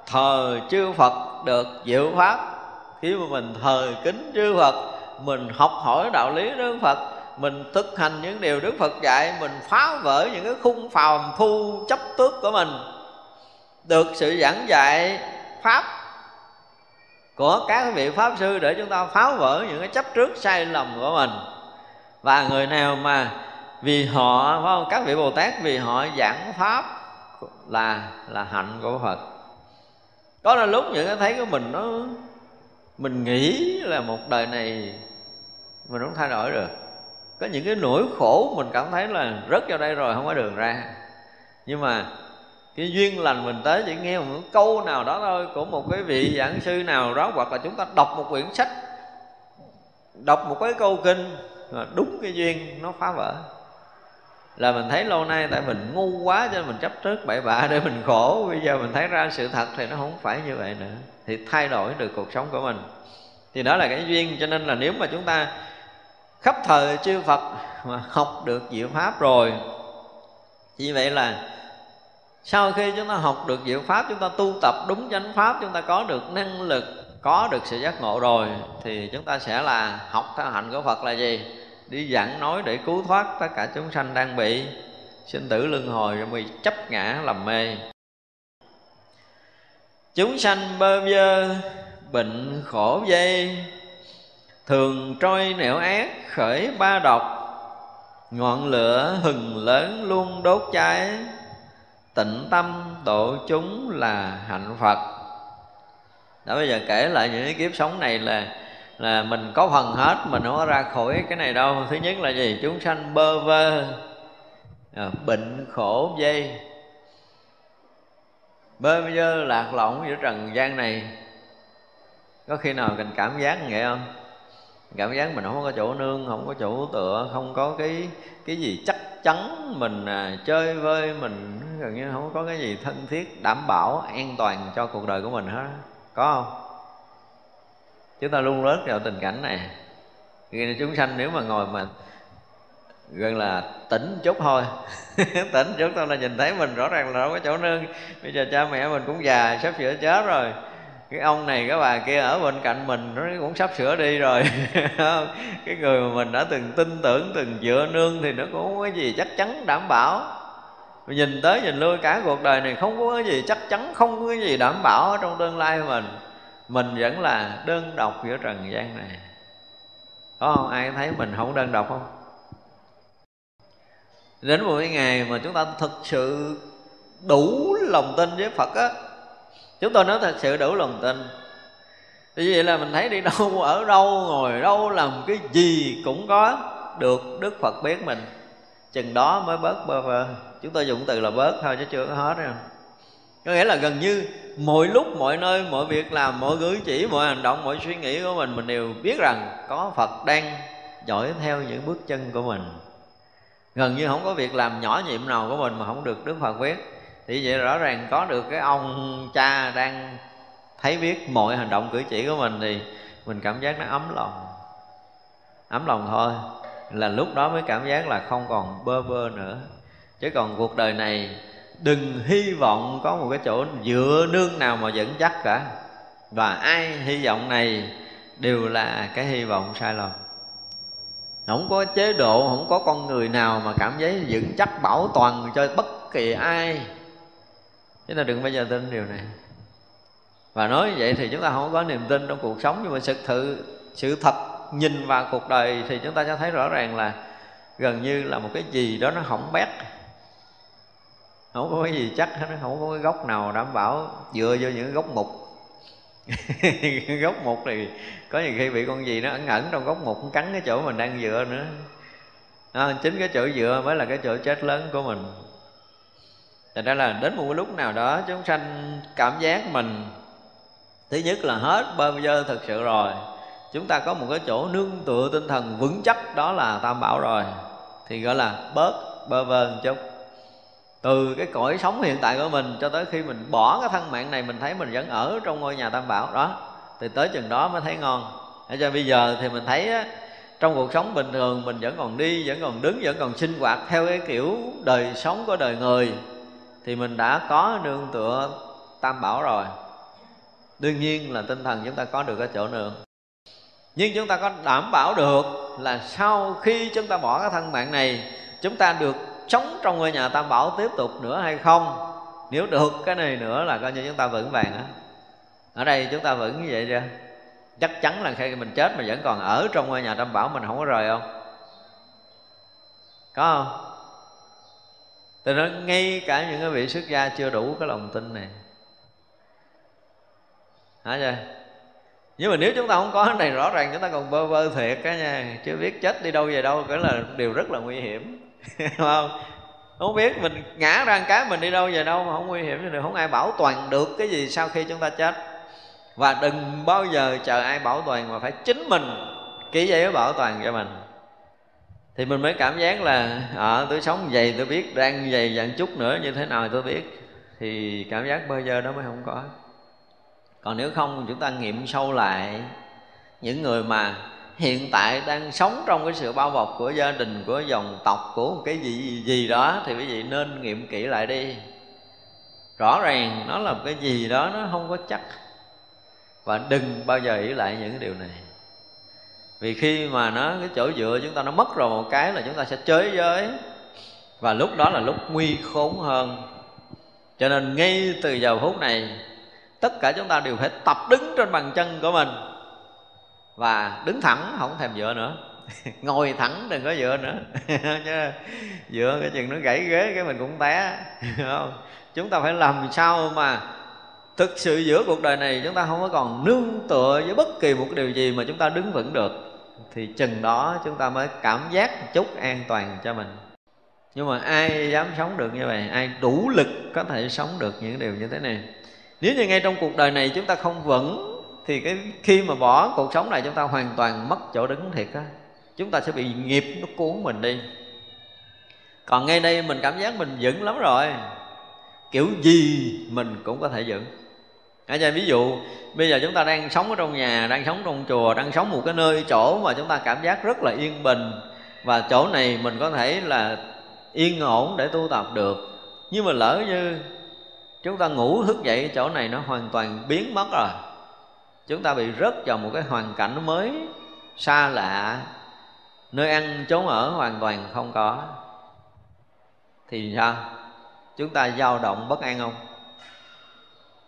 thờ chư phật được diệu pháp. Khi mà mình thờ kính chư phật, mình học hỏi đạo lý đức phật mình thực hành những điều đức phật dạy, mình phá vỡ những cái khung phàm phu chấp tước của mình. Được sự giảng dạy pháp của các vị pháp sư để chúng ta phá vỡ những cái chấp trước sai lầm của mình. Và người nào mà vì họ, phải không? Các vị bồ tát vì họ giảng pháp là là hạnh của phật. Có là lúc những cái thấy của mình nó, mình nghĩ là một đời này mình không thay đổi được có những cái nỗi khổ mình cảm thấy là rất vào đây rồi, không có đường ra. Nhưng mà cái duyên lành mình tới chỉ nghe một câu nào đó thôi, của một cái vị giảng sư nào đó, hoặc là chúng ta đọc một quyển sách, đọc một cái câu kinh mà đúng cái duyên nó phá vỡ. Là mình thấy lâu nay tại mình ngu quá cho nên mình chấp trước bậy bạ để mình khổ. Bây giờ mình thấy ra sự thật thì nó không phải như vậy nữa. Thì thay đổi được cuộc sống của mình. Thì đó là cái duyên, cho nên là nếu mà chúng ta khắp thời chư Phật mà học được diệu pháp rồi. Như vậy là sau khi chúng ta học được diệu pháp, chúng ta tu tập đúng chánh pháp, chúng ta có được năng lực, có được sự giác ngộ rồi, thì chúng ta sẽ là học theo hạnh của Phật là gì? Đi giảng nói để cứu thoát tất cả chúng sanh đang bị sinh tử luân hồi rồi bị chấp ngã làm mê. Chúng sanh bơ vơ, bệnh khổ dây thường trôi nẻo ác khởi ba độc ngọn lửa hừng lớn luôn đốt cháy. Tịnh tâm độ chúng là hạnh phật. Đó bây giờ kể lại những cái kiếp sống này là là mình có phần hết mình không có ra khỏi cái này đâu. Thứ nhất là gì? Chúng sanh bơ vơ à, bệnh khổ dây. Bơ vơ lạc lõng giữa trần gian này. Có khi nào mình cảm giác vậy không? Cảm giác mình không có chỗ nương không có chỗ tựa không có cái cái gì chắc chắn mình à, chơi vơi mình gần như không có cái gì thân thiết đảm bảo an toàn cho cuộc đời của mình hết. Có không? Chúng ta luôn rớt vào tình cảnh này. Khi chúng sanh nếu mà ngồi mà gần là tỉnh chút thôi tỉnh chút thôi là nhìn thấy mình rõ ràng là đâu có chỗ nương. Bây giờ cha mẹ mình cũng già sắp sửa chết rồi cái ông này, cái bà kia ở bên cạnh mình, nó cũng sắp sửa đi rồi. Cái người mà mình đã từng tin tưởng, từng dựa nương thì nó cũng không có gì chắc chắn đảm bảo. Nhìn tới nhìn lui, cả cuộc đời này không có cái gì chắc chắn, không có cái gì đảm bảo ở trong tương lai mình. Mình vẫn là đơn độc giữa trần gian này. Có không? Ai thấy mình không đơn độc không? Đến một cái ngày mà chúng ta thực sự đủ lòng tin với phật á chúng tôi nói thật sự đủ lòng tin. Vì vậy là mình thấy đi đâu, ở đâu, ngồi đâu, làm cái gì cũng có được đức phật biết mình. Chừng đó mới bớt bơ vơ. Chúng tôi dùng từ là bớt thôi chứ chưa có hết đâu có nghĩa là gần như mọi lúc mọi nơi mọi việc làm mọi cử chỉ mọi hành động mọi suy nghĩ của mình mình đều biết rằng có phật đang dõi theo những bước chân của mình. Gần như không có việc làm nhỏ nhiệm nào của mình mà không được đức phật biết thì vậy rõ ràng có được cái ông cha đang thấy biết mọi hành động cử chỉ của mình thì mình cảm giác nó ấm lòng. Ấm lòng thôi, là lúc đó mới cảm giác là không còn bơ vơ nữa. Chứ còn cuộc đời này, đừng hy vọng có một cái chỗ dựa nương nào mà dẫn chắc cả. Và ai hy vọng này đều là cái hy vọng sai lầm. Không có chế độ, không có con người nào mà cảm thấy vững chắc bảo toàn cho bất kỳ ai chúng ta đừng bao giờ tin điều này. Và nói như vậy thì chúng ta không có niềm tin trong cuộc sống Nhưng mà sự thử sự thật nhìn vào cuộc đời Thì chúng ta sẽ thấy rõ ràng là Gần như là một cái gì đó nó hỏng bét. Không có cái gì chắc hết Không có cái gốc nào đảm bảo Dựa vô những gốc mục. Gốc mục thì có nhiều khi bị con gì nó ẩn ẩn trong gốc mục cắn cái chỗ mình đang dựa nữa. À, chính cái chỗ dựa mới là cái chỗ chết lớn của mình. Thành ra là đến một cái lúc nào đó chúng sanh cảm giác mình Thứ nhất là hết bơ vơ thực sự rồi. Chúng ta có một cái chỗ nương tựa tinh thần vững chắc đó là Tam Bảo rồi Thì gọi là bớt bơ vơ một chút. Từ cái cõi sống hiện tại của mình cho tới khi mình bỏ cái thân mạng này mình thấy mình vẫn ở trong ngôi nhà tam bảo đó thì tới chừng đó mới thấy ngon. Để cho bây giờ thì mình thấy á, trong cuộc sống bình thường mình vẫn còn đi vẫn còn đứng vẫn còn sinh hoạt theo cái kiểu đời sống của đời người thì mình đã có nương tựa tam bảo rồi. Đương nhiên là tinh thần chúng ta có được cái chỗ nương. Nhưng chúng ta có đảm bảo được là sau khi chúng ta bỏ cái thân mạng này, chúng ta được sống trong ngôi nhà tam bảo tiếp tục nữa hay không? Nếu được, cái này nữa là coi như chúng ta vững vàng á. Ở đây chúng ta vẫn như vậy chưa? Chắc chắn là khi mình chết mà vẫn còn ở trong ngôi nhà tam bảo mình không có rời không? Có không? Tôi nói, ngay cả những cái vị xuất gia chưa đủ cái lòng tin này. Hả chưa? Nhưng mà nếu chúng ta không có cái này, rõ ràng chúng ta còn bơ vơ thiệt á nha. Chứ biết chết đi đâu về đâu, Cái là điều rất là nguy hiểm. Đúng không? không biết mình ngã ra cái mình đi đâu về đâu mà không nguy hiểm, thì được không ai bảo toàn được cái gì sau khi chúng ta chết. Và đừng bao giờ chờ ai bảo toàn mà phải chính mình ký giấy bảo toàn cho mình thì mình mới cảm giác là ở à, tôi sống vậy tôi biết đang vậy dạng chút nữa như thế nào tôi biết. Thì cảm giác bao giờ đó mới không có. Còn nếu không chúng ta nghiệm sâu lại những người mà hiện tại đang sống trong cái sự bao bọc của gia đình của dòng tộc của một cái gì gì, gì đó thì quý vị nên nghiệm kỹ lại đi. Rõ ràng nó là một cái gì đó nó không có chắc. Và đừng bao giờ ý lại những điều này vì khi mà nó, cái chỗ dựa chúng ta nó mất rồi một cái là chúng ta sẽ chới giới. Và lúc đó là lúc nguy khốn hơn. Cho nên ngay từ giờ phút này, tất cả chúng ta đều phải tập đứng trên bàn chân của mình. Và đứng thẳng, không thèm dựa nữa. Ngồi thẳng đừng có dựa nữa. Chứ dựa cái chừng nó gãy ghế cái mình cũng té không? Chúng ta phải làm sao mà thực sự giữa cuộc đời này chúng ta không có còn nương tựa với bất kỳ một điều gì mà chúng ta đứng vững được thì chừng đó chúng ta mới cảm giác một chút an toàn cho mình. Nhưng mà ai dám sống được như vậy? Ai đủ lực có thể sống được những điều như thế này? Nếu như ngay trong cuộc đời này chúng ta không vững, thì cái khi mà bỏ cuộc sống này chúng ta hoàn toàn mất chỗ đứng thiệt á. Chúng ta sẽ bị nghiệp nó cuốn mình đi. Còn ngay đây mình cảm giác mình vững lắm rồi. Kiểu gì mình cũng có thể vững cả nhà, ví dụ, bây giờ chúng ta đang sống ở trong nhà, đang sống trong chùa, đang sống một cái nơi chỗ mà chúng ta cảm giác rất là yên bình. Và chỗ này mình có thể là yên ổn để tu tập được. Nhưng mà lỡ như chúng ta ngủ thức dậy chỗ này nó hoàn toàn biến mất rồi. Chúng ta bị rớt vào một cái hoàn cảnh mới, xa lạ. Nơi ăn chốn ở hoàn toàn không có. Thì sao? Chúng ta dao động bất an không?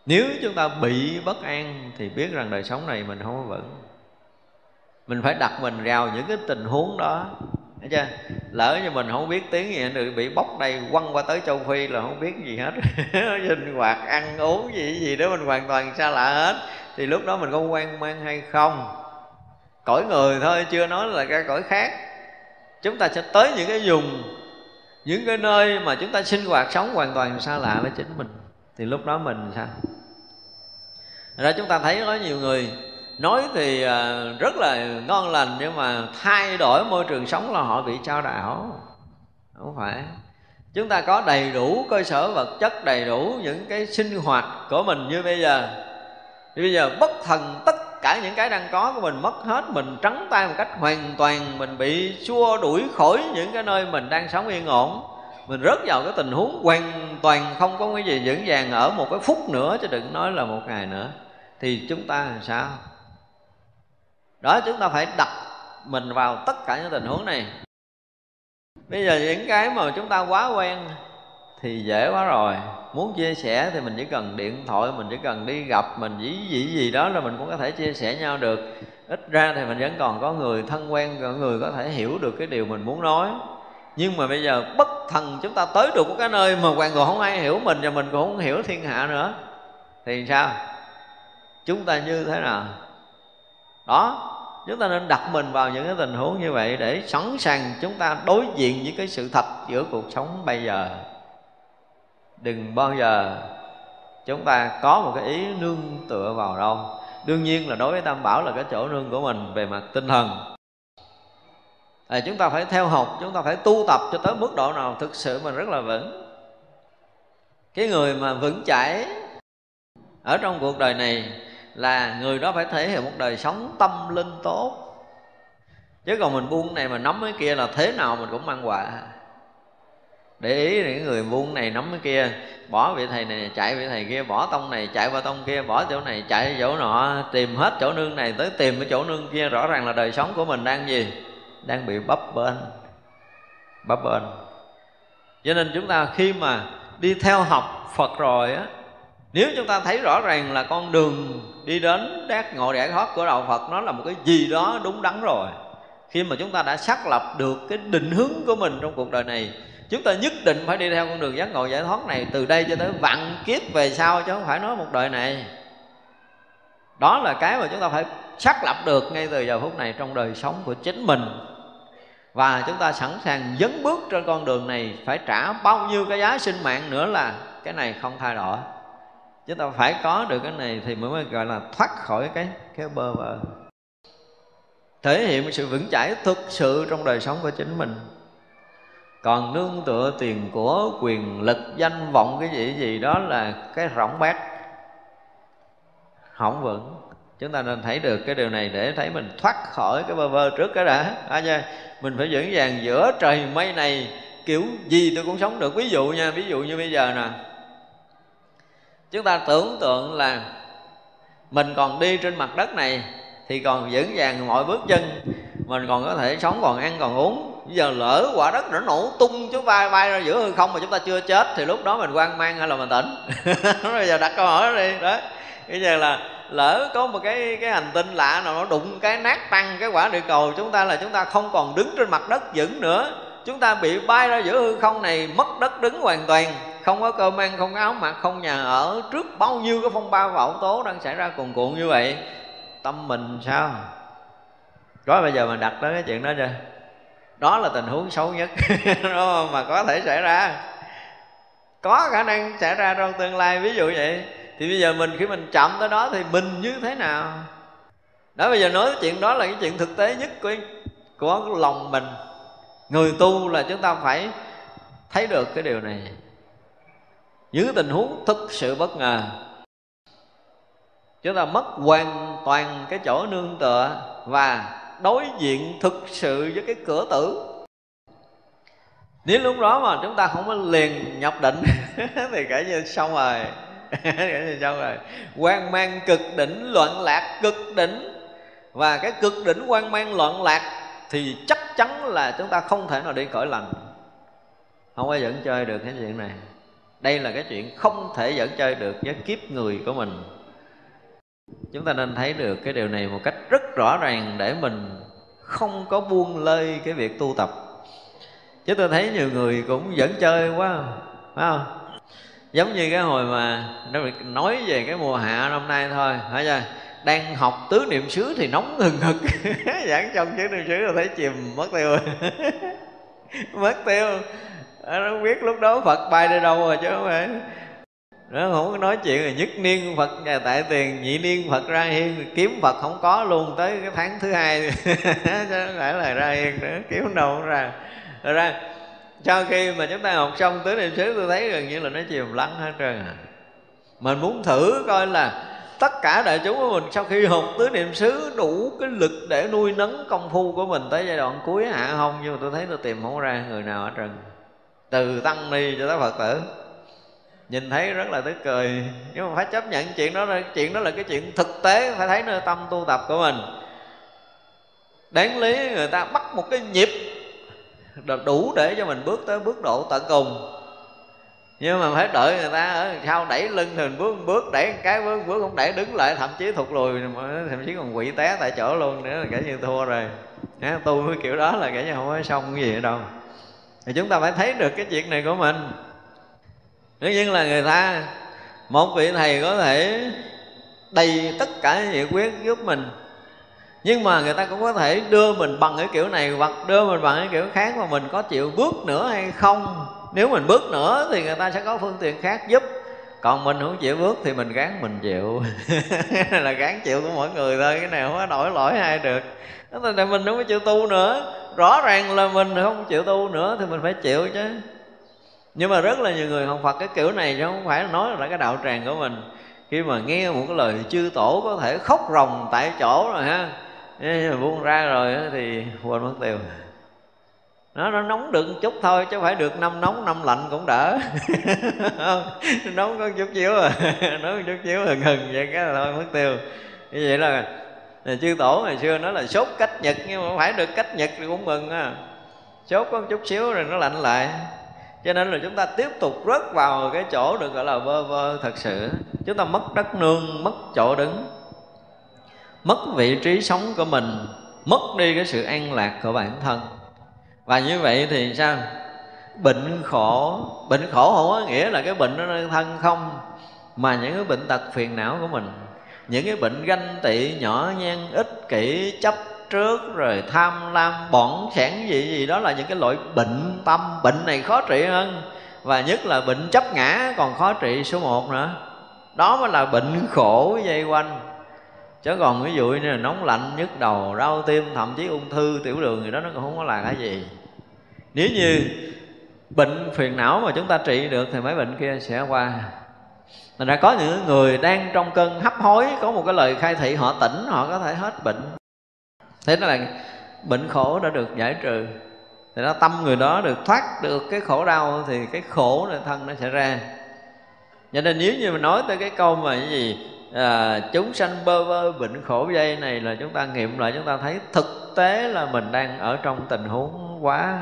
Nếu chúng ta bị bất an thì biết rằng đời sống này mình không có vững. Mình phải đặt mình vào những cái tình huống đó. Thấy chưa? Lỡ như mình không biết tiếng gì được bị bóc đây quăng qua tới châu Phi là không biết gì hết. Sinh hoạt, ăn uống gì gì đó mình hoàn toàn xa lạ hết. Thì lúc đó mình có quan mang hay không? Cõi người thôi chưa nói là cái cõi khác. Chúng ta sẽ tới những cái vùng Những cái nơi mà chúng ta sinh hoạt sống hoàn toàn xa lạ với chính mình. Thì lúc đó mình sao? Ra chúng ta thấy có nhiều người nói thì à, rất là ngon lành, nhưng mà thay đổi môi trường sống là họ bị trao đảo. Không phải. Chúng ta có đầy đủ cơ sở vật chất, đầy đủ những cái sinh hoạt của mình như bây giờ. Thì bây giờ bất thần tất cả những cái đang có của mình mất hết, mình trắng tay một cách hoàn toàn, mình bị xua đuổi khỏi những cái nơi mình đang sống yên ổn. Mình rớt vào cái tình huống hoàn toàn không có cái gì vững vàng ở một cái phút nữa, chứ đừng nói là một ngày nữa thì chúng ta làm sao? Đó, chúng ta phải đặt mình vào tất cả những tình huống này. Bây giờ những cái mà chúng ta quá quen thì dễ quá rồi. Muốn chia sẻ thì mình chỉ cần điện thoại, mình chỉ cần đi gặp, mình gì gì gì đó là mình cũng có thể chia sẻ nhau được. Ít ra thì mình vẫn còn có người thân quen, có người có thể hiểu được cái điều mình muốn nói. Nhưng mà bây giờ bất thần chúng ta tới được một cái nơi mà hoàn toàn không ai hiểu mình và mình cũng không hiểu thiên hạ nữa, thì sao? Chúng ta như thế nào? Đó chúng ta nên đặt mình vào những cái tình huống như vậy để sẵn sàng chúng ta đối diện với cái sự thật giữa cuộc sống bây giờ. Đừng bao giờ chúng ta có một cái ý nương tựa vào đâu. Đương nhiên là đối với tam bảo là cái chỗ nương của mình về mặt tinh thần. À, chúng ta phải theo học chúng ta phải tu tập cho tới mức độ nào thực sự mình rất là vững. Cái người mà vững chãi ở trong cuộc đời này là người đó phải thể hiện một đời sống tâm linh tốt. Chứ còn mình buông này mà nắm cái kia là thế nào mình cũng mang quả. Để ý những người buông này nắm cái kia, bỏ vị thầy này, chạy vị thầy kia, bỏ tông này, chạy qua tông kia, bỏ chỗ này, chạy chỗ nọ, tìm hết chỗ nương này, tới tìm cái chỗ nương kia, rõ ràng là đời sống của mình đang gì? Đang bị bấp bên bấp bên cho nên chúng ta khi mà đi theo học phật rồi á nếu chúng ta thấy rõ ràng là con đường đi đến đát ngộ giải thoát của đạo phật nó là một cái gì đó đúng đắn rồi, khi mà chúng ta đã xác lập được cái định hướng của mình trong cuộc đời này, chúng ta nhất định phải đi theo con đường giác ngộ giải thoát này từ đây cho tới vạn kiếp về sau chứ không phải nói một đời này. Đó là cái mà chúng ta phải xác lập được ngay từ giờ phút này trong đời sống của chính mình. Và chúng ta sẵn sàng dấn bước trên con đường này phải trả bao nhiêu cái giá sinh mạng nữa là cái này không thay đổi chúng ta phải có được cái này thì mới gọi là thoát khỏi cái cái bơ vơ. Thể hiện sự vững chãi thực sự trong đời sống của chính mình. Còn nương tựa tiền của quyền lực danh vọng cái gì gì đó là cái rỗng bát hỏng vững. Chúng ta nên thấy được cái điều này để thấy mình thoát khỏi cái bơ vơ trước cái đã. À, nha. mình phải vững vàng giữa trời mây này kiểu gì tôi cũng sống được. Ví dụ nha ví dụ như bây giờ nè chúng ta tưởng tượng là mình còn đi trên mặt đất này thì còn vững vàng mọi bước chân. Mình còn có thể sống, còn ăn, còn uống. Bây giờ lỡ quả đất nó nổ tung chúng ta bay ra giữa hư không mà chúng ta chưa chết thì lúc đó mình quan mang hay là mình tỉnh? Bây giờ đặt câu hỏi đi. Đó. Bây giờ là lỡ có một cái cái hành tinh lạ nào nó đụng cái nát tăng cái quả địa cầu, chúng ta là chúng ta không còn đứng trên mặt đất vững nữa. Chúng ta bị bay ra giữa hư không này, mất đất đứng hoàn toàn không có cơm ăn, không có áo mặc, không nhà ở, trước bao nhiêu cái phong ba bão tố đang xảy ra cuồn cuộn như vậy, tâm mình sao? Có bây giờ mình đặt tới cái chuyện đó chưa? Đó là tình huống xấu nhất, đúng không? mà có thể xảy ra. Có khả năng xảy ra trong tương lai, ví dụ vậy. Thì bây giờ mình, khi mình chậm tới đó thì mình như thế nào? Đó, bây giờ nói cái chuyện đó là cái chuyện thực tế nhất của của lòng mình. Người tu là chúng ta phải thấy được cái điều này những tình huống thực sự bất ngờ. Chúng ta mất hoàn toàn cái chỗ nương tựa và đối diện thực sự với cái cửa tử. Nếu lúc đó mà chúng ta không có liền nhập định, thì kể như xong rồi. Kể như xong rồi. Quan mang cực đỉnh, loạn lạc cực đỉnh. Và cái cực đỉnh quan mang, loạn lạc thì chắc chắn là chúng ta không thể nào đi cõi lành. Không ai dẫn chơi được cái chuyện này đây là cái chuyện không thể dẫn chơi được với kiếp người của mình. Chúng ta nên thấy được cái điều này một cách rất rõ ràng để mình không có buông lơi cái việc tu tập. Chứ tôi thấy nhiều người cũng dẫn chơi quá, phải không? Giống như cái hồi mà nói về cái mùa hạ năm nay thôi, phải chưa? Đang học tứ niệm xứ thì nóng hừng hực. Giảng trong tứ niệm xứ rồi thấy chìm, mất tiêu. Mất tiêu nó biết lúc đó phật bay đi đâu rồi chứ không phải. Nó không có nói chuyện là nhất niên phật, nhà tại tiền, nhị niên phật ra hiên, kiếm phật không có luôn, tới cái tháng thứ hai. Chứ không phải là ra hiên nữa, kiếm đâu không ra. Rồi ra sau khi mà chúng ta học xong tứ niệm xứ, tôi thấy gần như là nó chìm lắng hết trơn à. Mình muốn thử coi là tất cả đại chúng của mình sau khi học tứ niệm xứ, đủ cái lực để nuôi nấng công phu của mình tới giai đoạn cuối hạ không, nhưng mà tôi thấy tôi tìm không ra người nào ở trần từ tăng ni cho tới phật tử. Nhìn thấy rất là tức cười. Nhưng mà phải chấp nhận chuyện đó là chuyện đó là cái chuyện thực tế, phải thấy nơi tâm tu tập của mình. Đáng lý người ta bắt một cái nhịp đủ để cho mình bước tới bước độ tận cùng. Nhưng mà phải đợi người ta ở sau đẩy lưng thì mình bước một bước đẩy một cái, bước bước không đẩy đứng lại, thậm chí thụt lùi thậm chí còn quỵ té tại chỗ luôn nữa là kể như thua rồi. Tu cái kiểu đó là kể như không có xong cái gì đâu thì chúng ta phải thấy được cái chuyện này của mình. Nếu như là người ta, một vị thầy có thể đầy tất cả những quyết giúp mình. Nhưng mà người ta cũng có thể đưa mình bằng cái kiểu này hoặc đưa mình bằng cái kiểu khác mà mình có chịu bước nữa hay không. Nếu mình bước nữa thì người ta sẽ có phương tiện khác giúp. Còn mình không chịu bước thì mình gán mình chịu. Là gán chịu của mỗi người thôi, cái này không có đổi lỗi ai được. Đó là mình không có chịu tu nữa rõ ràng là mình không chịu tu nữa thì mình phải chịu chứ. Nhưng mà rất là nhiều người học Phật cái kiểu này chứ không phải là nói là cái đạo tràng của mình. Khi mà nghe một cái lời chư tổ có thể khóc ròng tại chỗ rồi ha nhưng buông ra rồi thì quên mất tiêu. Nó nó nóng được một chút thôi chứ phải được năm nóng năm lạnh cũng đỡ. Nóng có chút xíu à nóng chút xíu hừng hừng vậy cái là thôi mất tiêu. Như vậy là chư tổ ngày xưa nó là sốt cách nhật, nhưng mà phải được cách nhật thì cũng mừng à. Sốt có một chút xíu rồi nó lạnh lại. Cho nên là chúng ta tiếp tục rớt vào cái chỗ được gọi là vơ vơ thật sự. Chúng ta mất đất nương, mất chỗ đứng, mất vị trí sống của mình, mất đi cái sự an lạc của bản thân. Và như vậy thì sao? Bệnh khổ bệnh khổ không có nghĩa là cái bệnh nó thân không, mà những cái bệnh tật phiền não của mình những cái bệnh ganh tị nhỏ nhen, ích kỷ, chấp trước, rồi tham lam, bỏng sẻn gì gì đó là những cái loại bệnh tâm. Bệnh này khó trị hơn, và nhất là bệnh chấp ngã còn khó trị số một nữa. Đó mới là bệnh khổ dây quanh. Chứ còn ví dụ như là nóng lạnh, nhức đầu, đau tim, thậm chí ung thư, tiểu đường gì đó, nó cũng không có là cái gì. Nếu như bệnh phiền não mà chúng ta trị được thì mấy bệnh kia sẽ qua. Thành ra có những người đang trong cơn hấp hối Có một cái lời khai thị họ tỉnh Họ có thể hết bệnh. Thế đó là bệnh khổ đã được giải trừ. Thì nó tâm người đó được thoát được cái khổ đau Thì cái khổ nơi thân nó sẽ ra. Cho nên nếu như mình nói tới cái câu mà cái gì à, Chúng sanh bơ vơ bệnh khổ dây này Là chúng ta nghiệm lại chúng ta thấy Thực tế là mình đang ở trong tình huống quá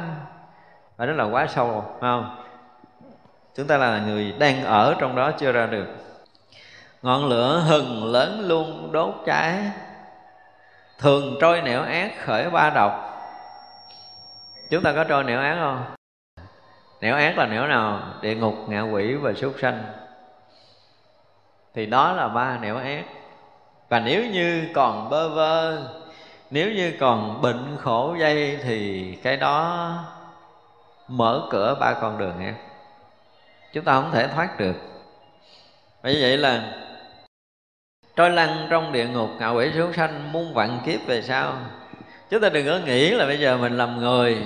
Phải nói là quá sâu không? Chúng ta là người đang ở trong đó chưa ra được. Ngọn lửa hừng lớn luôn, đốt cháy. Thường trôi nẻo ác khởi ba độc. Chúng ta có trôi nẻo ác không? Nẻo ác là nẻo nào? Địa ngục, ngạ quỷ và súc sanh. Thì đó là ba nẻo ác. Và nếu như còn bơ vơ, nếu như còn bệnh khổ dây thì cái đó mở cửa ba con đường ác chúng ta không thể thoát được. Bởi vậy là trôi lăn trong địa ngục, ngạo quỷ xuống sanh, muôn vạn kiếp về sau. Chúng ta đừng có nghĩ là bây giờ mình làm người,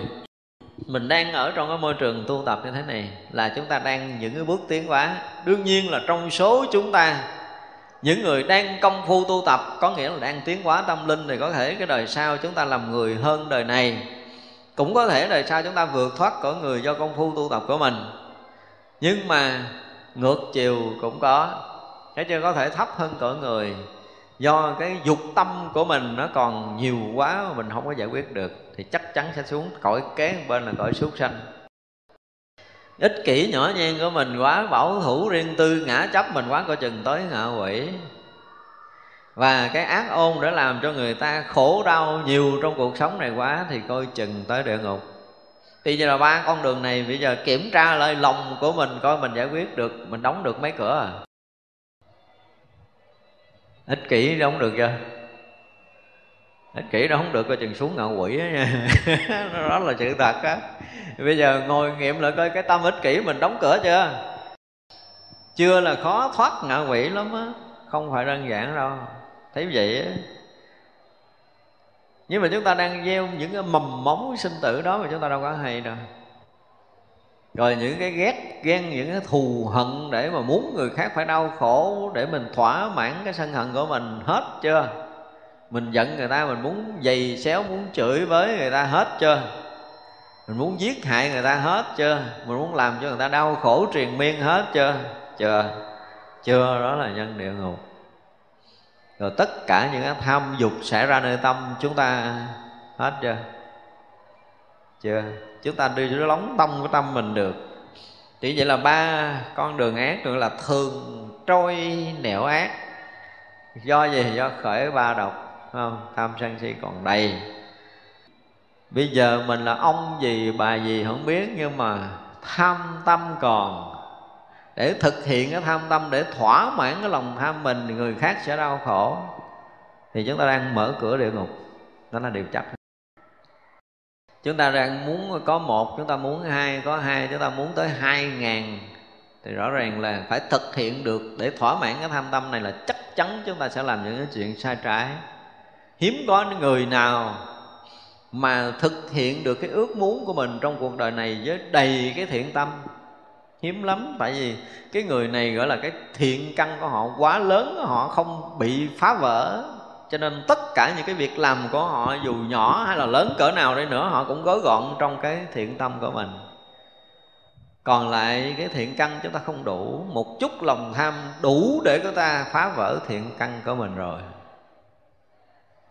mình đang ở trong cái môi trường tu tập như thế này là chúng ta đang những cái bước tiến hóa. Đương nhiên là trong số chúng ta, những người đang công phu tu tập có nghĩa là đang tiến hóa tâm linh thì có thể cái đời sau chúng ta làm người hơn đời này. Cũng có thể đời sau chúng ta vượt thoát cõi người do công phu tu tập của mình nhưng mà ngược chiều cũng có. Cái chưa có thể thấp hơn cỡ người. Do cái dục tâm của mình nó còn nhiều quá mà mình không có giải quyết được, thì chắc chắn sẽ xuống cõi kế, bên là cõi súc sanh. Ích kỷ nhỏ nhen của mình quá, bảo thủ riêng tư ngã chấp mình quá, coi chừng tới ngạ quỷ. Và cái ác ôn đã làm cho người ta khổ đau nhiều trong cuộc sống này quá, thì coi chừng tới địa ngục thì giờ là ba con đường này, bây giờ kiểm tra lại lòng của mình, coi mình giải quyết được, mình đóng được mấy cửa à? Ích kỷ đóng được chưa? Ích kỷ nó không được coi chừng xuống ngạo quỷ đó nha. Đó là sự thật á. Bây giờ ngồi nghiệm lại coi cái tâm ích kỷ mình đóng cửa chưa? Chưa là khó thoát ngạo quỷ lắm á. Không phải đơn giản đâu. Thấy vậy á nhưng mà chúng ta đang gieo những cái mầm móng sinh tử đó mà chúng ta đâu có hay đâu. Rồi những cái ghét, ghen, những cái thù hận để mà muốn người khác phải đau khổ để mình thỏa mãn cái sân hận của mình hết chưa? Mình giận người ta, mình muốn giày xéo, muốn chửi với người ta hết chưa? Mình muốn giết hại người ta hết chưa? Mình muốn làm cho người ta đau khổ triền miên hết chưa? Chưa. Chưa, đó là nhân địa ngục rồi tất cả những cái tham dục xảy ra nơi tâm chúng ta hết chưa? Chưa. Chúng ta đi lóng tâm của tâm mình được. Chỉ vậy là ba con đường ác được là thường trôi nẻo ác. Do gì? Do khởi ba độc không? Tham sân si còn đầy. Bây giờ mình là ông gì, bà gì không biết, nhưng mà tham tâm còn để thực hiện cái tham tâm, để thỏa mãn cái lòng tham mình thì người khác sẽ đau khổ. Thì chúng ta đang mở cửa địa ngục. Đó là điều chắc chúng ta đang muốn có một, chúng ta muốn hai, có hai, chúng ta muốn tới hai ngàn. Thì rõ ràng là phải thực hiện được. Để thỏa mãn cái tham tâm này là chắc chắn chúng ta sẽ làm những cái chuyện sai trái. Hiếm có người nào mà thực hiện được cái ước muốn của mình trong cuộc đời này với đầy cái thiện tâm hiếm lắm, tại vì cái người này gọi là cái thiện căn của họ quá lớn, họ không bị phá vỡ. Cho nên tất cả những cái việc làm của họ, dù nhỏ hay là lớn cỡ nào đi nữa, họ cũng gói gọn trong cái thiện tâm của mình. Còn lại cái thiện căn chúng ta không đủ. Một chút lòng tham đủ để chúng ta phá vỡ thiện căn của mình rồi.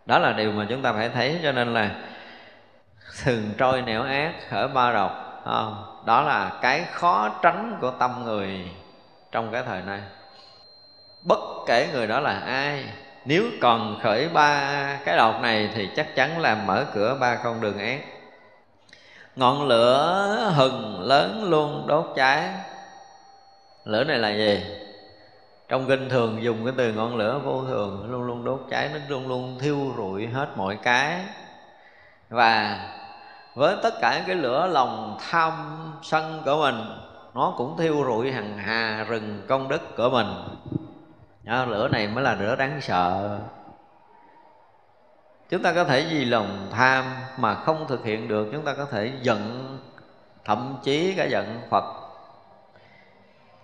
Đó là điều mà chúng ta phải thấy, cho nên là thường trôi nẻo ác ở ba độc không? Đó là cái khó tránh của tâm người trong cái thời nay. bất kể người đó là ai, nếu còn khởi ba cái độc này thì chắc chắn là mở cửa ba con đường ác ngọn lửa hừng lớn luôn, đốt cháy. Lửa này là gì? Trong kinh thường dùng cái từ ngọn lửa vô thường, luôn luôn đốt cháy, nó luôn luôn thiêu rụi hết mọi cái. Và với tất cả cái lửa lòng tham sân của mình nó cũng thiêu rụi hằng hà rừng công đức của mình. Đó, lửa này mới là lửa đáng sợ. Chúng ta có thể vì lòng tham mà không thực hiện được chúng ta có thể giận thậm chí cả giận phật.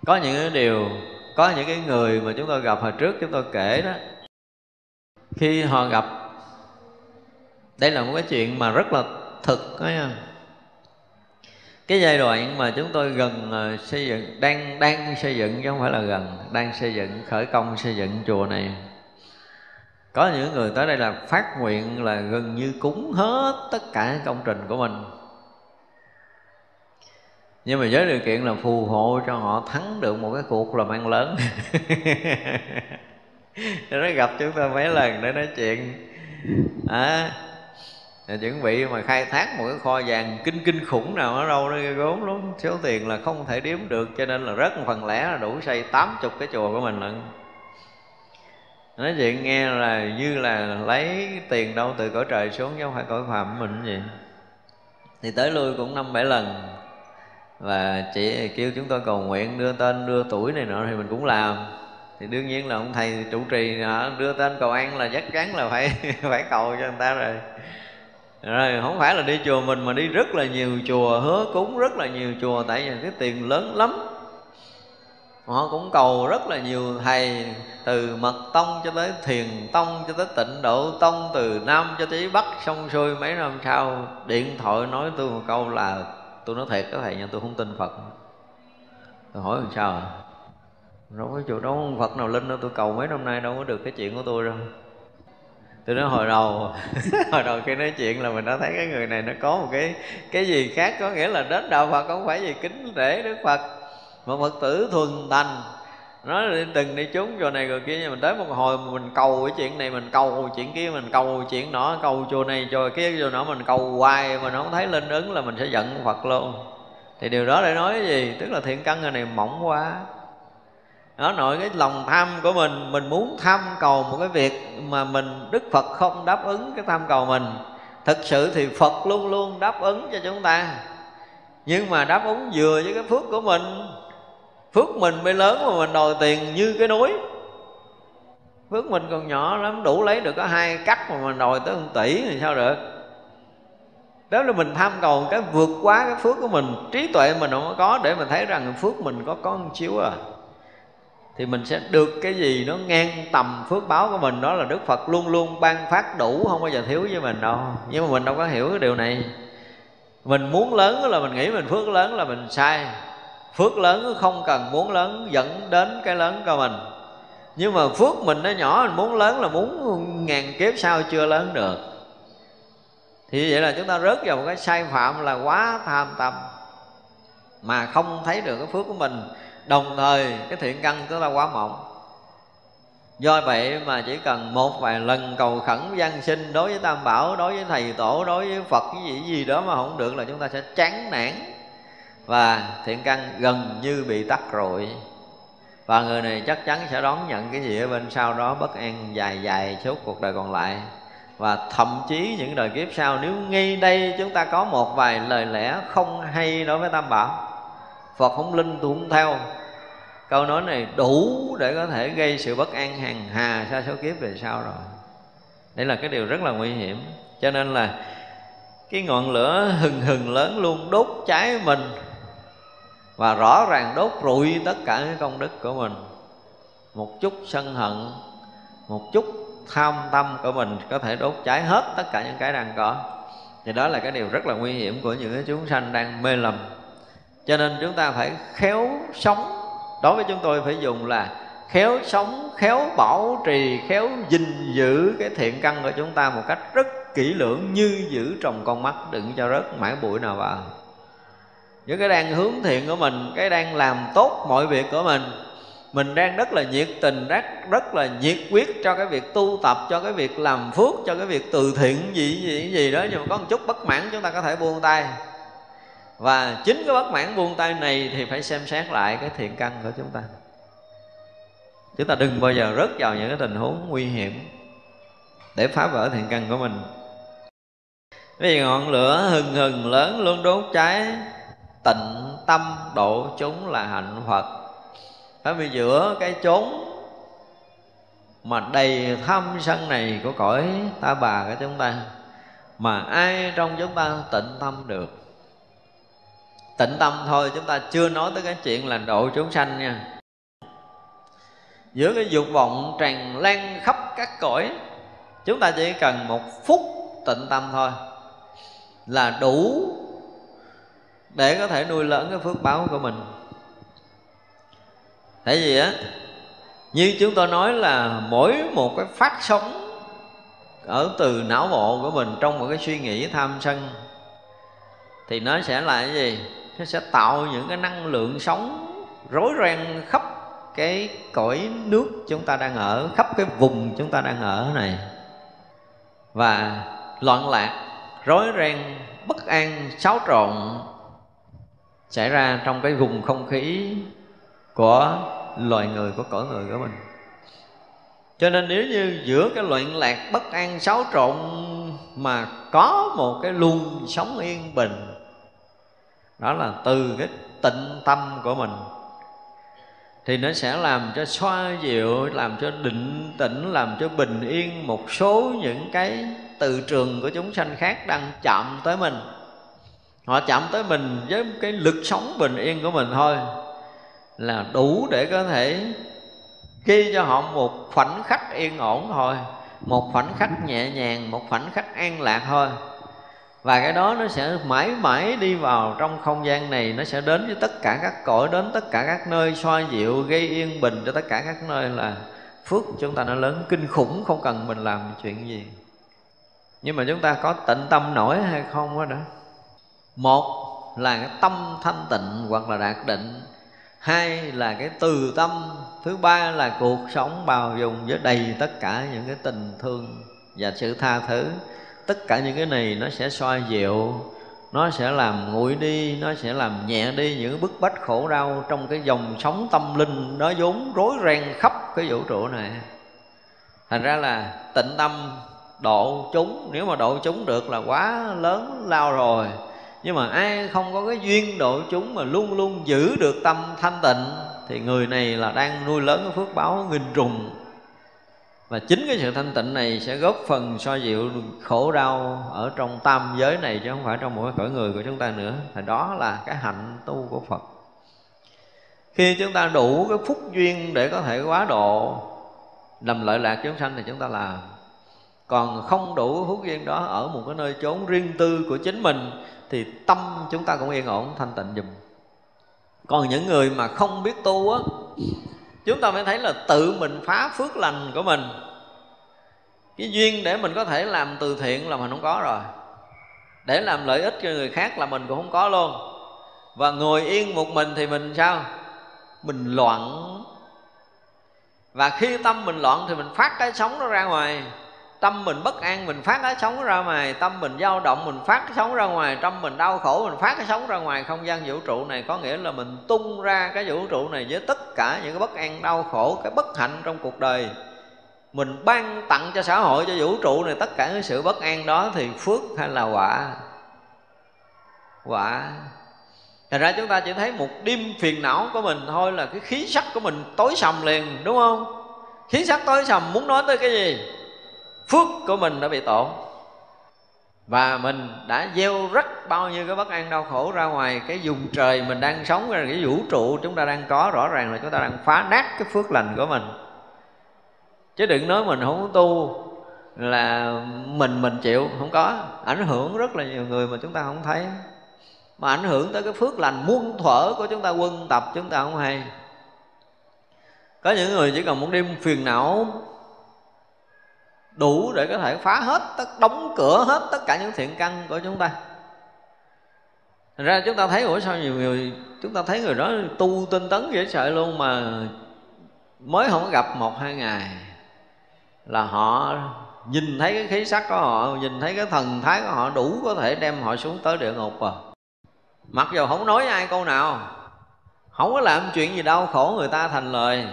Có những cái điều có những cái người mà chúng tôi gặp hồi trước chúng tôi kể đó khi họ gặp đây là một cái chuyện mà rất là thực đó nha à. cái giai đoạn mà chúng tôi gần à, xây dựng đang đang xây dựng chứ không phải là gần đang xây dựng khởi công xây dựng chùa này. Có những người tới đây là phát nguyện là gần như cúng hết tất cả công trình của mình. Nhưng mà với điều kiện là phù hộ cho họ thắng được một cái cuộc làm ăn lớn. Nó gặp chúng ta mấy lần để nói chuyện. À, chuẩn bị mà khai thác một cái kho vàng kinh kinh khủng nào ở đâu đó gốm lắm. Số tiền là không thể đếm được, cho nên là rất một phần lẻ là đủ xây tám chục cái chùa của mình lận. Nói chuyện nghe là như là lấy tiền đâu từ cõi trời xuống chứ không phải cõi phạm mình gì. Thì tới lui cũng năm bảy lần. Và chị kêu chúng tôi cầu nguyện đưa tên, đưa tuổi này nọ thì mình cũng làm. Thì đương nhiên là ông thầy trụ trì đưa tên cầu an là chắc chắn là phải phải cầu cho người ta rồi rồi, không phải là đi chùa mình mà đi rất là nhiều chùa, hứa cúng rất là nhiều chùa, tại vì cái tiền lớn lắm. Họ cũng cầu rất là nhiều thầy, từ mật tông cho tới thiền tông, cho tới tịnh độ tông, từ nam cho tới bắc, xong xuôi mấy năm sau, điện thoại nói tôi một câu là, tôi nói thiệt các thầy nhưng tôi không tin phật. Tôi hỏi làm sao à? Đâu có chỗ không phật nào linh đâu tôi cầu mấy năm nay đâu có được cái chuyện của tôi đâu tôi nói hồi đầu hồi đầu khi nói chuyện là mình đã thấy cái người này nó có một cái cái gì khác, có nghĩa là đến đạo phật không phải gì kính để đức phật. Mà phật tử thuần thành. Nó từng đi chúng chùa này rồi kia, nhưng mình tới một hồi mình cầu cái chuyện này, mình cầu chuyện kia, mình cầu chuyện nọ, cầu chùa này chùa kia chùa nọ, mình cầu hoài mà nó không thấy linh ứng là mình sẽ giận phật luôn. Thì điều đó để nói cái gì? Tức là thiện căn người này mỏng quá đó nội cái lòng tham của mình mình muốn tham cầu một cái việc mà mình, đức phật không đáp ứng cái tham cầu mình. Thực sự thì phật luôn luôn đáp ứng cho chúng ta. Nhưng mà đáp ứng vừa với cái phước của mình, phước mình mới lớn mà mình đòi tiền như cái núi. Phước mình còn nhỏ lắm, đủ lấy được có hai cắt mà mình đòi tới một tỷ thì sao được? Đó là mình tham cầu cái vượt quá cái phước của mình, trí tuệ mình không có để mình thấy rằng phước mình có có một chiếu à thì mình sẽ được cái gì nó ngang tầm phước báo của mình đó là đức phật luôn luôn ban phát đủ không bao giờ thiếu với mình đâu. Nhưng mà mình đâu có hiểu cái điều này. Mình muốn lớn là mình nghĩ mình phước lớn là mình sai. Phước lớn không cần muốn lớn dẫn đến cái lớn của mình. Nhưng mà phước mình nó nhỏ mình muốn lớn là muốn ngàn kiếp sau chưa lớn được. Thì vậy là chúng ta rớt vào một cái sai phạm là quá tham tâm mà không thấy được cái phước của mình đồng thời, cái thiện căn chúng ta quá mỏng. Do vậy mà chỉ cần một vài lần cầu khẩn văn sinh đối với tam bảo, đối với thầy tổ, đối với phật, cái gì gì đó mà không được là chúng ta sẽ chán nản. Và thiện căn gần như bị tắt rồi. Và người này chắc chắn sẽ đón nhận cái gì ở bên sau đó bất an dài dài suốt cuộc đời còn lại. Và thậm chí những đời kiếp sau, nếu ngay đây chúng ta có một vài lời lẽ không hay đối với tam bảo phật không linh tôi không theo. Câu nói này đủ để có thể gây sự bất an hàng hà sa số kiếp về sau rồi. Đây là cái điều rất là nguy hiểm. Cho nên là cái ngọn lửa hừng hừng lớn luôn, đốt cháy mình. Và rõ ràng đốt rụi tất cả cái công đức của mình. Một chút sân hận, một chút tham tâm của mình có thể đốt cháy hết tất cả những cái đang có. Thì đó là cái điều rất là nguy hiểm của những cái chúng sanh đang mê lầm cho nên chúng ta phải khéo sống. Đối với chúng tôi phải dùng là khéo sống, khéo bảo trì, khéo gìn giữ cái thiện căn của chúng ta một cách rất kỹ lưỡng như giữ trồng con mắt, đừng cho rớt mãi bụi nào vào. Những cái đang hướng thiện của mình, cái đang làm tốt mọi việc của mình mình đang rất là nhiệt tình, rất rất là nhiệt quyết cho cái việc tu tập, cho cái việc làm phước, cho cái việc từ thiện gì gì gì đó. Nhưng mà có một chút bất mãn, chúng ta có thể buông tay và chính cái bất mãn buông tay này thì phải xem xét lại cái thiện căn của chúng ta. Chúng ta đừng bao giờ rớt vào những cái tình huống nguy hiểm để phá vỡ thiện căn của mình. Vì ngọn lửa hừng hừng lớn luôn đốt cháy tịnh tâm độ chúng là hạnh phật. Phải vì giữa cái chốn mà đầy tham sân này của cõi ta bà của chúng ta, mà ai trong chúng ta tịnh tâm được? Tịnh tâm thôi, chúng ta chưa nói tới cái chuyện là độ chúng sanh nha. Giữa cái dục vọng tràn lan khắp các cõi, chúng ta chỉ cần một phút tịnh tâm thôi là đủ để có thể nuôi lớn cái phước báo của mình. Tại vì á, như chúng tôi nói là mỗi một cái phát sóng ở từ não bộ của mình trong một cái suy nghĩ tham sân, thì nó sẽ là cái gì? Nó sẽ tạo những cái năng lượng sống rối ren khắp cái cõi nước chúng ta đang ở, khắp cái vùng chúng ta đang ở này. Và loạn lạc, rối ren, bất an, xáo trộn xảy ra trong cái vùng không khí của loài người, của cõi người của mình. Cho nên nếu như giữa cái loạn lạc, bất an, xáo trộn mà có một cái luồng sống yên bình đó là từ cái tịnh tâm của mình. Thì nó sẽ làm cho xoa dịu, làm cho định tĩnh, làm cho bình yên một số những cái từ trường của chúng sanh khác đang chạm tới mình. Họ chạm tới mình với cái lực sống bình yên của mình thôi, là đủ để có thể ghi cho họ một khoảnh khắc yên ổn thôi, một khoảnh khắc nhẹ nhàng, một khoảnh khắc an lạc thôi và cái đó nó sẽ mãi mãi đi vào trong không gian này, nó sẽ đến với tất cả các cõi, đến tất cả các nơi xoa dịu, gây yên bình cho tất cả các nơi là phước. Chúng ta nó lớn, kinh khủng, không cần mình làm chuyện gì. Nhưng mà chúng ta có tịnh tâm nổi hay không đó? Nữa một là cái tâm thanh tịnh hoặc là đạt định. Hai là cái từ tâm. Thứ ba là cuộc sống bao dung với đầy tất cả những cái tình thương và sự tha thứ tất cả những cái này nó sẽ xoa dịu, nó sẽ làm nguội đi, nó sẽ làm nhẹ đi những bức bách khổ đau trong cái dòng sống tâm linh nó vốn rối ren khắp cái vũ trụ này. Thành ra là tịnh tâm độ chúng, nếu mà độ chúng được là quá lớn lao rồi. Nhưng mà ai không có cái duyên độ chúng mà luôn luôn giữ được tâm thanh tịnh, thì người này là đang nuôi lớn cái phước báo nghìn trùng và chính cái sự thanh tịnh này sẽ góp phần so dịu khổ đau ở trong tam giới này, chứ không phải trong mỗi cõi người của chúng ta nữa. Thì đó là cái hạnh tu của phật. Khi chúng ta đủ cái phúc duyên để có thể quá độ làm lợi lạc chúng sanh thì chúng ta làm. Còn không đủ phúc duyên đó ở một cái nơi chốn riêng tư của chính mình, thì tâm chúng ta cũng yên ổn, thanh tịnh dùm còn những người mà không biết tu á chúng ta mới thấy là tự mình phá phước lành của mình. Cái duyên để mình có thể làm từ thiện là mình không có rồi. Để làm lợi ích cho người khác là mình cũng không có luôn. Và ngồi yên một mình thì mình sao? Mình loạn. Và khi tâm mình loạn thì mình phát cái sống nó ra ngoài tâm mình bất an, mình phát cái sống ra ngoài. Tâm mình dao động, mình phát cái sống ra ngoài. Tâm mình đau khổ, mình phát cái sống ra ngoài. Không gian vũ trụ này có nghĩa là mình tung ra cái vũ trụ này với tất cả những cái bất an, đau khổ, cái bất hạnh trong cuộc đời. Mình ban tặng cho xã hội, cho vũ trụ này tất cả những sự bất an đó thì phước hay là quả? Quả. Thành ra chúng ta chỉ thấy một đêm phiền não của mình thôi là cái khí sắc của mình tối sầm liền, đúng không? Khí sắc tối sầm muốn nói tới cái gì? Phước của mình đã bị tổn. Và mình đã gieo rất bao nhiêu cái bất an đau khổ ra ngoài cái vùng trời mình đang sống ra cái vũ trụ chúng ta đang có. Rõ ràng là chúng ta đang phá nát cái phước lành của mình. Chứ đừng nói mình không tu là mình mình chịu, không có. Ảnh hưởng rất là nhiều người mà chúng ta không thấy. Mà ảnh hưởng tới cái phước lành muôn thuở của chúng ta quân tập, chúng ta không hay. Có những người chỉ cần một đêm phiền não đủ để có thể phá hết tất, đóng cửa hết tất cả những thiện căn của chúng ta. Thành ra chúng ta thấy, ủa sao nhiều người, chúng ta thấy người đó tu tinh tấn dễ sợ luôn mà mới không gặp một, hai ngày là họ nhìn thấy cái khí sắc của họ, nhìn thấy cái thần thái của họ đủ có thể đem họ xuống tới địa ngục à mặc dù không nói ai câu nào, không có làm chuyện gì đau khổ người ta thành lời,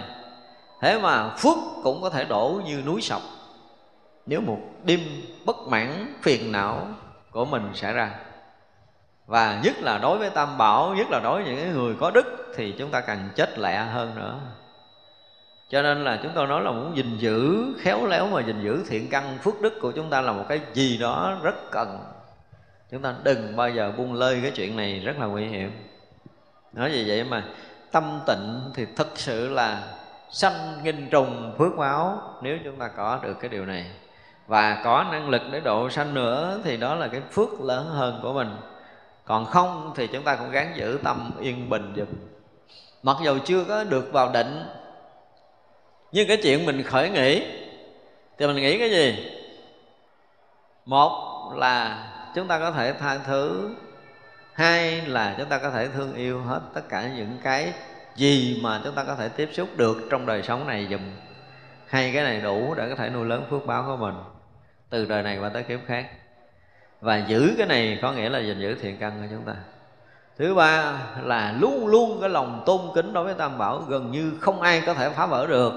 thế mà phước cũng có thể đổ như núi sọc nếu một đêm bất mãn, phiền não của mình xảy ra. Và nhất là đối với tam bảo, nhất là đối với những người có đức thì chúng ta càng chết lẹ hơn nữa. Cho nên là chúng tôi nói là muốn gìn giữ, khéo léo mà gìn giữ thiện căn, phước đức của chúng ta là một cái gì đó rất cần. Chúng ta đừng bao giờ buông lơi cái chuyện này, rất là nguy hiểm. Nói gì vậy mà tâm tịnh thì thực sự là sanh nghìn trùng phước báo, nếu chúng ta có được cái điều này và có năng lực để độ sanh nữa thì đó là cái phước lớn hơn của mình. Còn không thì chúng ta cũng gắng giữ tâm yên bình dùm mặc dù chưa có được vào định, nhưng cái chuyện mình khởi nghĩ, thì mình nghĩ cái gì? Một là chúng ta có thể tha thứ, hai là chúng ta có thể thương yêu hết tất cả những cái gì mà chúng ta có thể tiếp xúc được trong đời sống này dùm hai cái này đủ để có thể nuôi lớn phước báo của mình từ đời này qua tới kiếp khác. Và giữ cái này có nghĩa là gìn giữ thiện căn của chúng ta. Thứ ba là luôn luôn cái lòng tôn kính đối với tam bảo gần như không ai có thể phá vỡ được.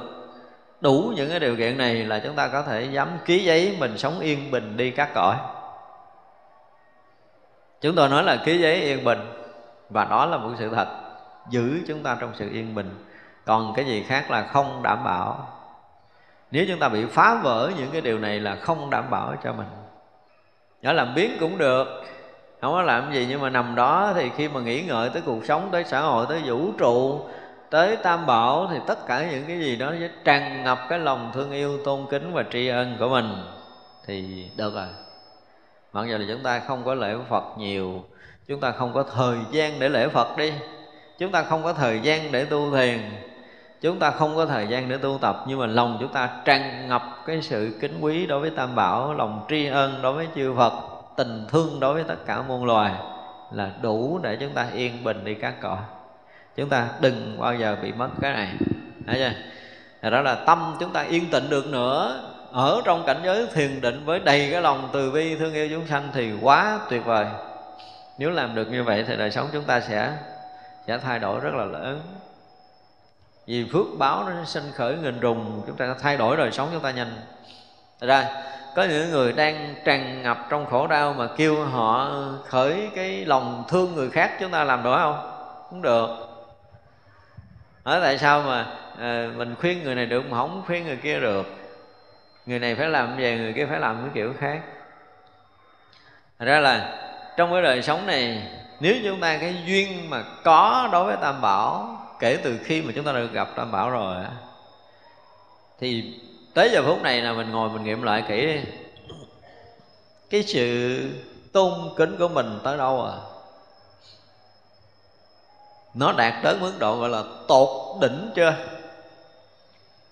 Đủ những cái điều kiện này là chúng ta có thể dám ký giấy mình sống yên bình đi các cõi. Chúng tôi nói là ký giấy yên bình và đó là một sự thật. Giữ chúng ta trong sự yên bình. Còn cái gì khác là không đảm bảo nếu chúng ta bị phá vỡ những cái điều này là không đảm bảo cho mình. Nó làm biến cũng được, không có làm gì nhưng mà nằm đó thì khi mà nghĩ ngợi tới cuộc sống, tới xã hội, tới vũ trụ, tới tam bảo thì tất cả những cái gì đó sẽ tràn ngập cái lòng thương yêu, tôn kính và tri ân của mình thì được rồi. Mặc dù là chúng ta không có lễ phật nhiều, chúng ta không có thời gian để lễ phật đi, chúng ta không có thời gian để tu thiền chúng ta không có thời gian để tu tập, nhưng mà lòng chúng ta tràn ngập cái sự kính quý đối với tam bảo, lòng tri ân đối với chư phật, tình thương đối với tất cả muôn loài là đủ để chúng ta yên bình đi các cõi. Chúng ta đừng bao giờ bị mất cái này. Thấy chưa? Đó là tâm chúng ta yên tĩnh được nữa. Ở trong cảnh giới thiền định với đầy cái lòng từ bi, thương yêu, chúng sanh thì quá tuyệt vời. Nếu làm được như vậy thì đời sống chúng ta sẽ sẽ thay đổi rất là lớn vì phước báo nó sinh khởi nghìn trùng chúng ta thay đổi đời sống chúng ta nhanh. Ra có những người đang tràn ngập trong khổ đau mà kêu họ khởi cái lòng thương người khác chúng ta làm được không? Cũng được. Hỏi tại sao mà à, mình khuyên người này được mà không khuyên người kia được? Người này phải làm về người kia phải làm cái kiểu khác. Thật ra là trong cái đời sống này nếu chúng ta cái duyên mà có đối với tam bảo kể từ khi mà chúng ta được gặp tam bảo rồi thì tới giờ phút này là mình ngồi mình nghiệm lại kỹ đi. Cái sự tôn kính của mình tới đâu à? Nó đạt tới mức độ gọi là tột đỉnh chưa?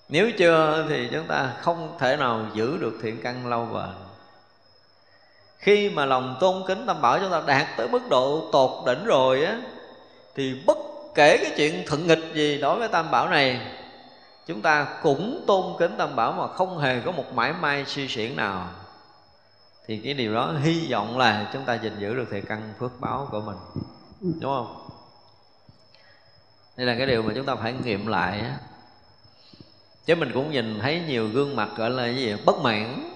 Nếu chưa thì chúng ta không thể nào giữ được thiện căn lâu bền. Khi mà lòng tôn kính tam bảo chúng ta đạt tới mức độ tột đỉnh rồi á, thì bất kể cái chuyện thuận nghịch gì đối với tam bảo này, chúng ta cũng tôn kính tam bảo mà không hề có một mãi may suy xiển nào. Thì cái điều đó hy vọng là chúng ta gìn giữ được thể căn phước báo của mình. Đúng không? Đây là cái điều mà chúng ta phải nghiệm lại chứ mình cũng nhìn thấy nhiều gương mặt gọi là cái gì? Bất mãn,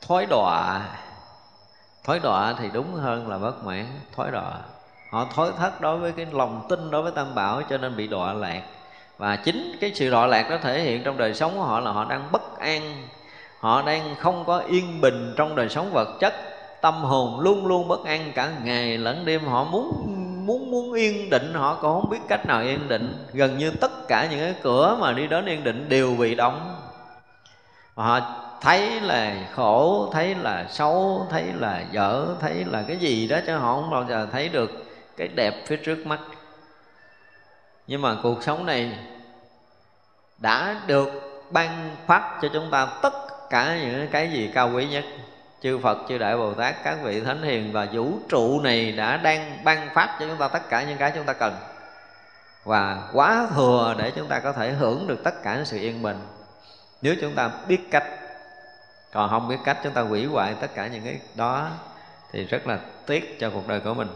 thói đọa. Thói đọa thì đúng hơn là bất mãn, thói đọa họ thối thất đối với cái lòng tin đối với tam bảo cho nên bị đọa lạc. Và chính cái sự đọa lạc đó thể hiện trong đời sống của họ là họ đang bất an. Họ đang không có yên bình trong đời sống vật chất. Tâm hồn luôn luôn bất an cả ngày lẫn đêm. Họ muốn muốn muốn yên định. Họ cũng không biết cách nào yên định. Gần như tất cả những cái cửa mà đi đến yên định đều bị đóng. Và họ thấy là khổ, thấy là xấu, thấy là dở, thấy là cái gì đó chứ họ không bao giờ thấy được cái đẹp phía trước mắt. Nhưng mà cuộc sống này đã được ban phát cho chúng ta tất cả những cái gì cao quý nhất. Chư Phật, chư Đại Bồ Tát, các vị Thánh Hiền và vũ trụ này đã đang ban phát cho chúng ta tất cả những cái chúng ta cần. Và quá thừa để chúng ta có thể hưởng được tất cả sự yên bình. Nếu chúng ta biết cách còn không biết cách chúng ta hủy hoại tất cả những cái đó thì rất là tiếc cho cuộc đời của mình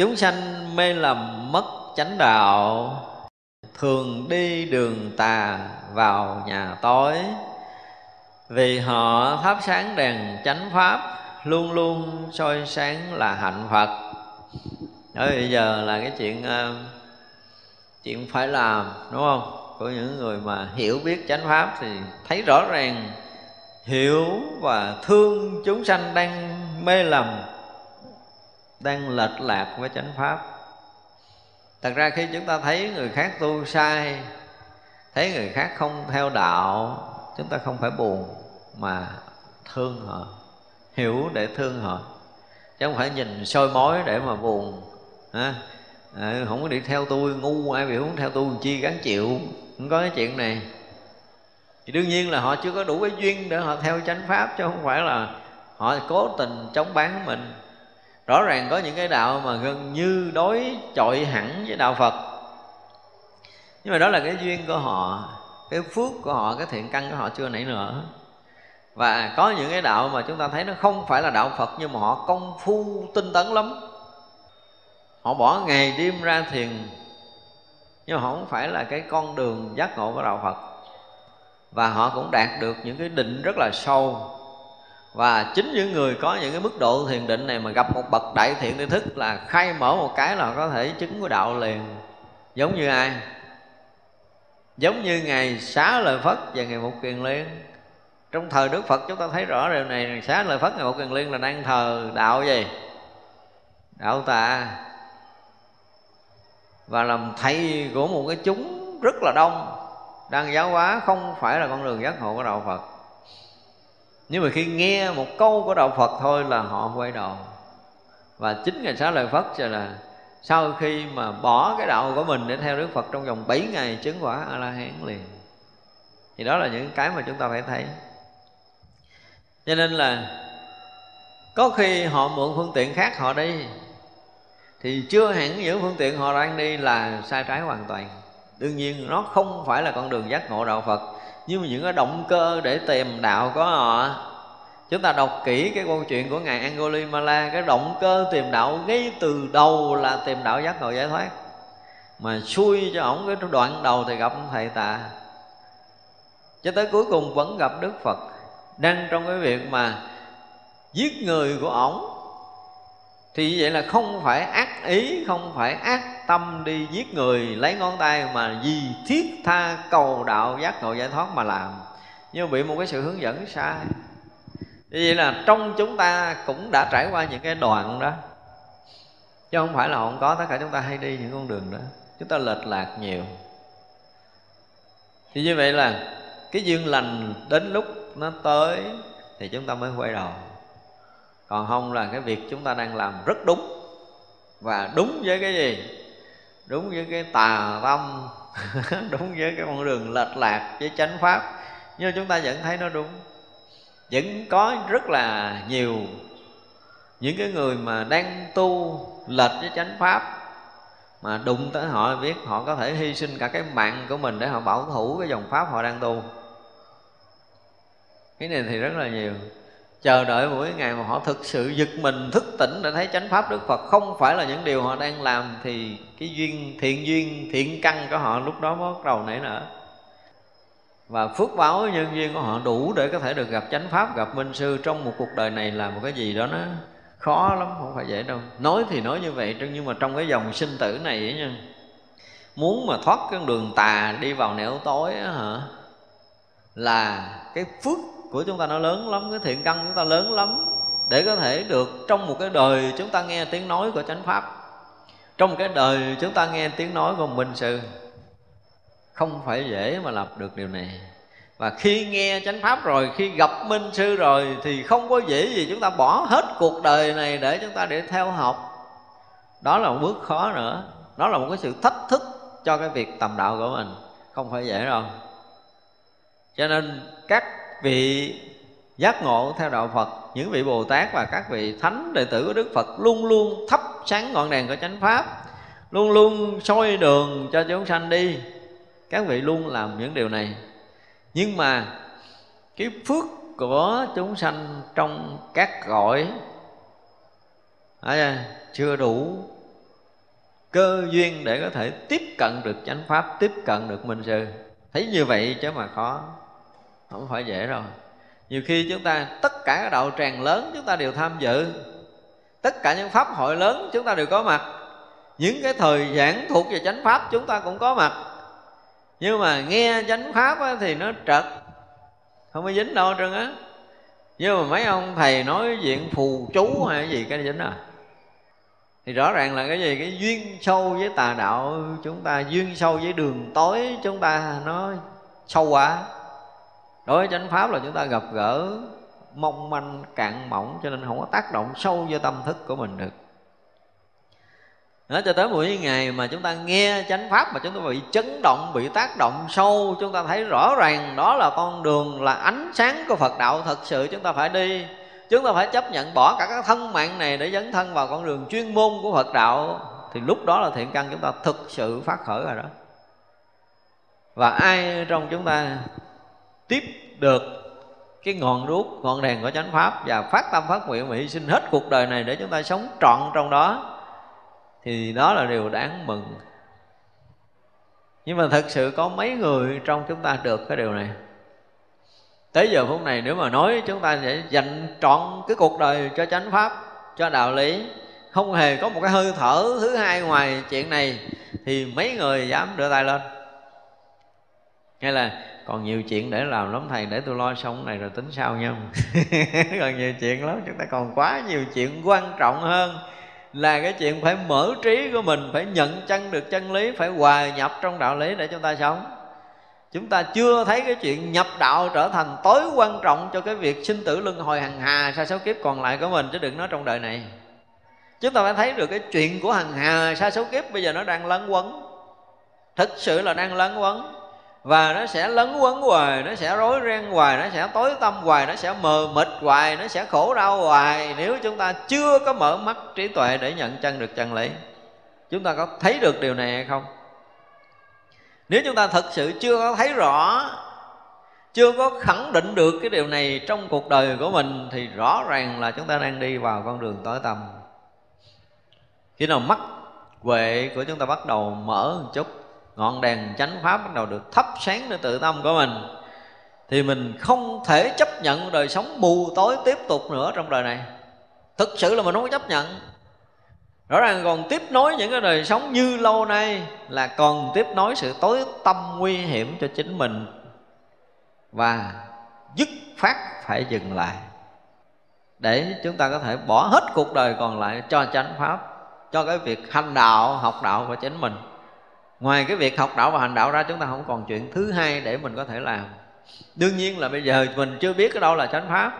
chúng sanh mê lầm mất chánh đạo, thường đi đường tà vào nhà tối. Vì họ thắp sáng đèn chánh pháp, luôn luôn soi sáng là hạnh phật. Đó, bây giờ là cái chuyện ờ, chuyện phải làm, đúng không? Của những người mà hiểu biết chánh pháp thì thấy rõ ràng, hiểu và thương chúng sanh đang mê lầm đang lệch lạc với chánh pháp. Thật ra khi chúng ta thấy người khác tu sai thấy người khác không theo đạo chúng ta không phải buồn mà thương họ hiểu để thương họ. Chứ không phải nhìn soi mối để mà buồn ha à, ờ, không có đi theo tôi ngu ai bị không theo tôi chi gắn chịu không có cái chuyện này. Thì đương nhiên là họ chưa có đủ cái duyên để họ theo chánh pháp chứ không phải là họ cố tình chống bán mình rõ ràng có những cái đạo mà gần như đối chọi hẳn với đạo phật. Nhưng mà đó là cái duyên của họ, cái phước của họ, cái thiện căn của họ chưa nảy nở. Và có những cái đạo mà chúng ta thấy nó không phải là đạo phật, nhưng mà họ công phu, tinh tấn lắm. Họ bỏ ngày đêm ra thiền, nhưng mà họ không phải là cái con đường giác ngộ của đạo phật. Và họ cũng đạt được những cái định rất là sâu và chính những người có những cái mức độ thiền định này mà gặp một bậc đại thiện tri thức là khai mở một cái là có thể chứng của đạo liền. Giống như ai? Giống như ngày xá lợi phất và ngày một kiền liên. Trong thời đức phật chúng ta thấy rõ điều này xá lợi phất ngày một kiền liên là đang thờ đạo gì? Đạo tà. Và làm thầy của một cái chúng rất là đông, đang giáo hóa không phải là con đường giác ngộ của đạo phật nhưng mà khi nghe một câu của đạo phật thôi là họ quay đầu. Và chính ngày xá lợi phất là sau khi mà bỏ cái đạo của mình để theo đức phật trong vòng 7 ngày, chứng quả a la hán liền. Thì đó là những cái mà chúng ta phải thấy. Cho nên là có khi họ mượn phương tiện khác họ đi, thì chưa hẳn những phương tiện họ đang đi là sai trái hoàn toàn. Đương nhiên nó không phải là con đường giác ngộ đạo phật nhưng mà những cái động cơ để tìm đạo của họ. Chúng ta đọc kỹ cái câu chuyện của ngài Angulimala cái động cơ tìm đạo ngay từ đầu là tìm đạo giác ngộ giải thoát. Mà xui cho ổng cái đoạn đầu thì gặp thầy tà cho tới cuối cùng vẫn gặp Đức Phật. Đang trong cái việc mà giết người của ổng. Thì như vậy là không phải ác ý, không phải ác tâm đi giết người, lấy ngón tay mà vì thiết tha cầu đạo giác ngộ giải thoát mà làm. Nhưng bị một cái sự hướng dẫn sai. Như vậy là trong chúng ta cũng đã trải qua những cái đoạn đó. Chứ không phải là không có, tất cả chúng ta hay đi những con đường đó. Chúng ta lệch lạc nhiều. Thì như vậy là cái duyên lành đến lúc nó tới thì chúng ta mới quay đầu. Còn không là cái việc chúng ta đang làm rất đúng. Và đúng với cái gì? Đúng với cái tà tâm đúng với cái con đường lệch lạc với chánh pháp. Nhưng chúng ta vẫn thấy nó đúng. Vẫn có rất là nhiều những cái người mà đang tu lệch với chánh pháp, mà đụng tới họ biết họ có thể hy sinh cả cái mạng của mình để họ bảo thủ cái dòng pháp họ đang tu. Cái này thì rất là nhiều chờ đợi mỗi ngày mà họ thực sự giật mình, thức tỉnh để thấy chánh pháp đức phật. Không phải là những điều họ đang làm thì cái duyên, thiện duyên, thiện căn của họ lúc đó mới bắt đầu nảy nở. Và phước báo nhân duyên của họ đủ để có thể được gặp chánh pháp, gặp minh sư trong một cuộc đời này là một cái gì đó nó khó lắm, không phải dễ đâu. Nói thì nói như vậy, nhưng mà trong cái dòng sinh tử này ấy nha, muốn mà thoát cái đường tà đi vào nẻo tối á hả, là cái phước của chúng ta nó lớn lắm, cái thiện căn chúng ta lớn lắm, để có thể được trong một cái đời chúng ta nghe tiếng nói của chánh pháp. Trong cái đời chúng ta nghe tiếng nói của minh sư, không phải dễ mà làm được điều này. Và khi nghe chánh pháp rồi, khi gặp minh sư rồi, thì không có dễ gì chúng ta bỏ hết cuộc đời này để chúng ta để theo học. Đó là một bước khó nữa. Đó là một cái sự thách thức cho cái việc tầm đạo của mình. Không phải dễ đâu. Cho nên các vị giác ngộ theo đạo Phật, những vị Bồ Tát và các vị thánh đệ tử của Đức Phật luôn luôn thắp sáng ngọn đèn của chánh pháp, luôn luôn soi đường cho chúng sanh đi. Các vị luôn làm những điều này. Nhưng mà cái phước của chúng sanh trong các cõi à, chưa đủ cơ duyên để có thể tiếp cận được chánh pháp, tiếp cận được minh sư. Thấy như vậy chứ mà khó không phải dễ đâu. Nhiều khi chúng ta, tất cả các đạo tràng lớn chúng ta đều tham dự. Tất cả những pháp hội lớn chúng ta đều có mặt. Những cái thời giảng thuộc về chánh pháp chúng ta cũng có mặt. Nhưng mà nghe chánh pháp thì nó trật. Không có dính đâu trơn á. Nhưng mà mấy ông thầy nói chuyện phù chú hay cái gì, cái dính à. Thì rõ ràng là cái gì? Cái duyên sâu với tà đạo chúng ta, duyên sâu với đường tối chúng ta, nó sâu quá đối với chánh pháp là chúng ta gặp gỡ mong manh cạn mỏng cho nên không có tác động sâu vô tâm thức của mình được. Đó, cho tới mỗi ngày mà chúng ta nghe chánh pháp mà chúng ta bị chấn động bị tác động sâu chúng ta thấy rõ ràng đó là con đường là ánh sáng của phật đạo thật sự chúng ta phải đi. Chúng ta phải chấp nhận bỏ cả các thân mạng này để dấn thân vào con đường chuyên môn của phật đạo. Thì lúc đó là thiện căn chúng ta thực sự phát khởi rồi đó. Và ai trong chúng ta tiếp được cái ngọn đuốc, ngọn đèn của chánh pháp và phát tâm phát nguyện mà hy sinh hết cuộc đời này để chúng ta sống trọn trong đó, thì đó là điều đáng mừng. Nhưng mà thật sự có mấy người trong chúng ta được cái điều này. Tới giờ phút này nếu mà nói chúng ta sẽ dành trọn cái cuộc đời cho chánh pháp, cho đạo lý, không hề có một cái hơi thở thứ hai ngoài chuyện này, thì mấy người dám đưa tay lên? Hay là còn nhiều chuyện để làm lắm, thầy, để tôi lo xong này rồi tính sau nha. Còn nhiều chuyện lắm, chúng ta còn quá nhiều chuyện quan trọng hơn. Là cái chuyện phải mở trí của mình, phải nhận chân được chân lý, phải hòa nhập trong đạo lý để chúng ta sống. Chúng ta chưa thấy cái chuyện nhập đạo trở thành tối quan trọng cho cái việc sinh tử luân hồi hằng hà sa số kiếp còn lại của mình, chứ đừng nói trong đời này. Chúng ta phải thấy được cái chuyện của hằng hà sa số kiếp bây giờ nó đang lấn quấn. Thực sự là đang lấn quấn và nó sẽ lấn quấn hoài, nó sẽ rối ren hoài, nó sẽ tối tâm hoài, nó sẽ mờ mịt hoài, nó sẽ khổ đau hoài. Nếu chúng ta chưa có mở mắt trí tuệ để nhận chân được chân lý, chúng ta có thấy được điều này hay không? Nếu chúng ta thật sự chưa có thấy rõ, chưa có khẳng định được cái điều này trong cuộc đời của mình, thì rõ ràng là chúng ta đang đi vào con đường tối tâm. Khi nào mắt huệ của chúng ta bắt đầu mở một chút ngọn đèn chánh pháp bắt đầu được thắp sáng nơi tự tâm của mình. Thì mình không thể chấp nhận đời sống mù tối tiếp tục nữa trong đời này. Thực sự là mình không có chấp nhận. Rõ ràng còn tiếp nối những cái đời sống như lâu nay là còn tiếp nối sự tối tâm nguy hiểm cho chính mình và dứt phát phải dừng lại. Để chúng ta có thể bỏ hết cuộc đời còn lại cho chánh pháp, cho cái việc hành đạo, học đạo của chính mình ngoài cái việc học đạo và hành đạo ra, chúng ta không còn chuyện thứ hai để mình có thể làm. Đương nhiên là bây giờ mình chưa biết cái đâu là chánh pháp,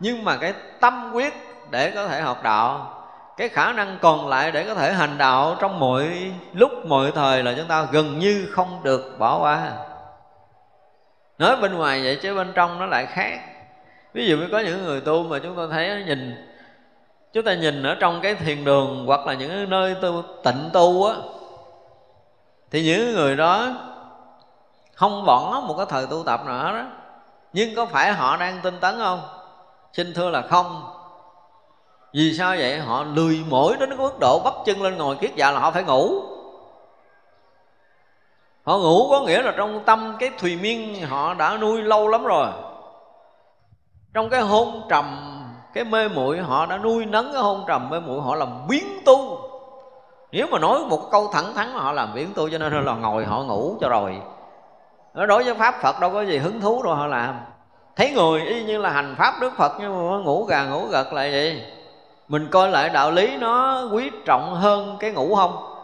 nhưng mà cái tâm quyết để có thể học đạo, cái khả năng còn lại để có thể hành đạo trong mọi lúc, mọi thời là chúng ta gần như không được bỏ qua. Nói bên ngoài vậy chứ bên trong nó lại khác. Ví dụ như có những người tu mà chúng ta thấy nhìn, chúng ta nhìn ở trong cái thiền đường hoặc là những nơi tu, tịnh tu á thì những người đó không bỏ một cái thời tu tập nữa đó nhưng có phải họ đang tinh tấn không? Xin thưa là không. Vì sao vậy? Họ lười mỏi đến cái mức độ bắp chân lên ngồi kiết dạ là họ phải ngủ. Họ ngủ có nghĩa là trong tâm cái thùy miên họ đã nuôi lâu lắm rồi. Trong cái hôn trầm, cái mê muội họ đã nuôi nấng cái hôn trầm mê muội, họ làm biến tu nếu mà nói một câu thẳng thắn mà họ làm biến tôi cho nên là ngồi họ ngủ cho rồi. Đối với pháp, phật đâu có gì hứng thú đâu họ làm. Thấy người y như là hành pháp, đức phật, nhưng mà ngủ gà ngủ gật lại vậy. Mình coi lại đạo lý nó quý trọng hơn cái ngủ không?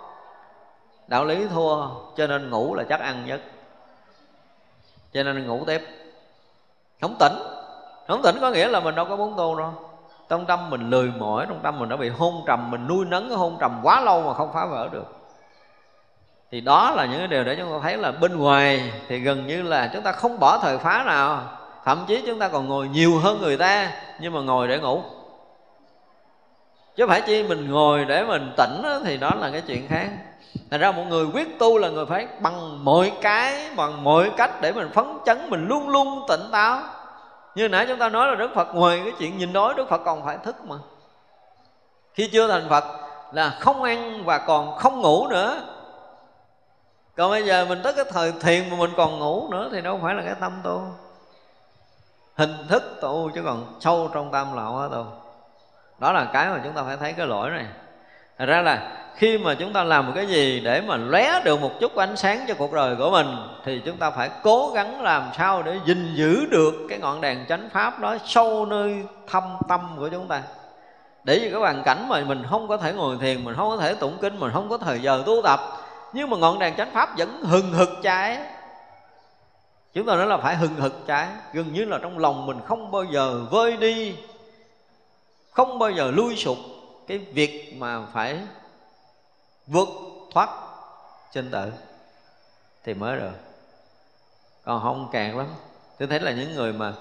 Đạo lý thua, cho nên ngủ là chắc ăn nhất. Cho nên ngủ tiếp. Không tỉnh. Không tỉnh có nghĩa là mình đâu có muốn tu đâu trong tâm mình lười mỏi trong tâm mình đã bị hôn trầm mình nuôi nấng cái hôn trầm quá lâu mà không phá vỡ được. Thì đó là những cái điều để chúng ta thấy là bên ngoài thì gần như là chúng ta không bỏ thời phá nào. Thậm chí chúng ta còn ngồi nhiều hơn người ta nhưng mà ngồi để ngủ. Chứ phải chi mình ngồi để mình tỉnh đó, thì đó là cái chuyện khác. Thành ra một người quyết tu là người phải bằng mọi cái bằng mọi cách để mình phấn chấn mình luôn luôn tỉnh táo như nãy chúng ta nói là đức phật, ngoài cái chuyện nhìn đói, đức phật còn phải thức mà. Khi chưa thành phật là không ăn và còn không ngủ nữa. Còn bây giờ mình tới cái thời thiền mà mình còn ngủ nữa thì đâu phải là cái tâm tu. Hình thức tu chứ còn sâu trong tâm là không có tu. Đó là cái mà chúng ta phải thấy cái lỗi này thật ra là khi mà chúng ta làm một cái gì để mà lóe được một chút ánh sáng cho cuộc đời của mình, thì chúng ta phải cố gắng làm sao để gìn giữ được cái ngọn đèn chánh pháp đó sâu nơi thâm tâm của chúng ta. Để vì cái hoàn cảnh mà mình không có thể ngồi thiền, mình không có thể tụng kinh, mình không có thời giờ tu tập, nhưng mà ngọn đèn chánh pháp vẫn hừng hực cháy. Chúng ta nói là phải hừng hực cháy, gần như là trong lòng mình không bao giờ vơi đi, không bao giờ lui sụp cái việc mà phải vượt thoát sinh tử thì mới được còn không càng lắm. Tôi thấy là những người mà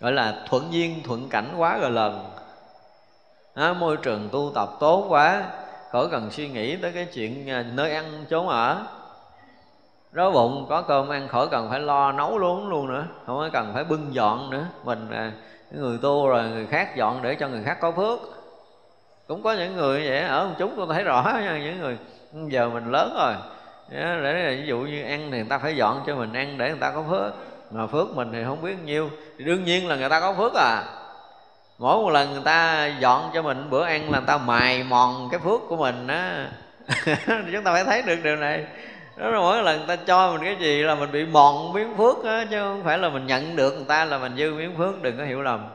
gọi là thuận duyên thuận cảnh quá rồi lần. À, môi trường tu tập tốt quá khỏi cần suy nghĩ tới cái chuyện à, nơi ăn chốn ở. Đói bụng có cơm ăn khỏi cần phải lo nấu luôn luôn nữa. Không có cần phải bưng dọn nữa. Mình à, người tu rồi người khác dọn để cho người khác có phước cũng có những người vậy, ở một chúng tôi thấy rõ nha, những người giờ mình lớn rồi. Để ví dụ như ăn thì người ta phải dọn cho mình ăn để người ta có phước. Mà phước mình thì không biết nhiêu. Thì đương nhiên là người ta có phước à. Mỗi một lần người ta dọn cho mình bữa ăn là người ta mài mòn cái phước của mình á. Chúng ta phải thấy được điều này. Đó là mỗi lần người ta cho mình cái gì là mình bị mòn miếng phước á, chứ không phải là mình nhận được người ta là mình dư miếng phước, đừng có hiểu lầm.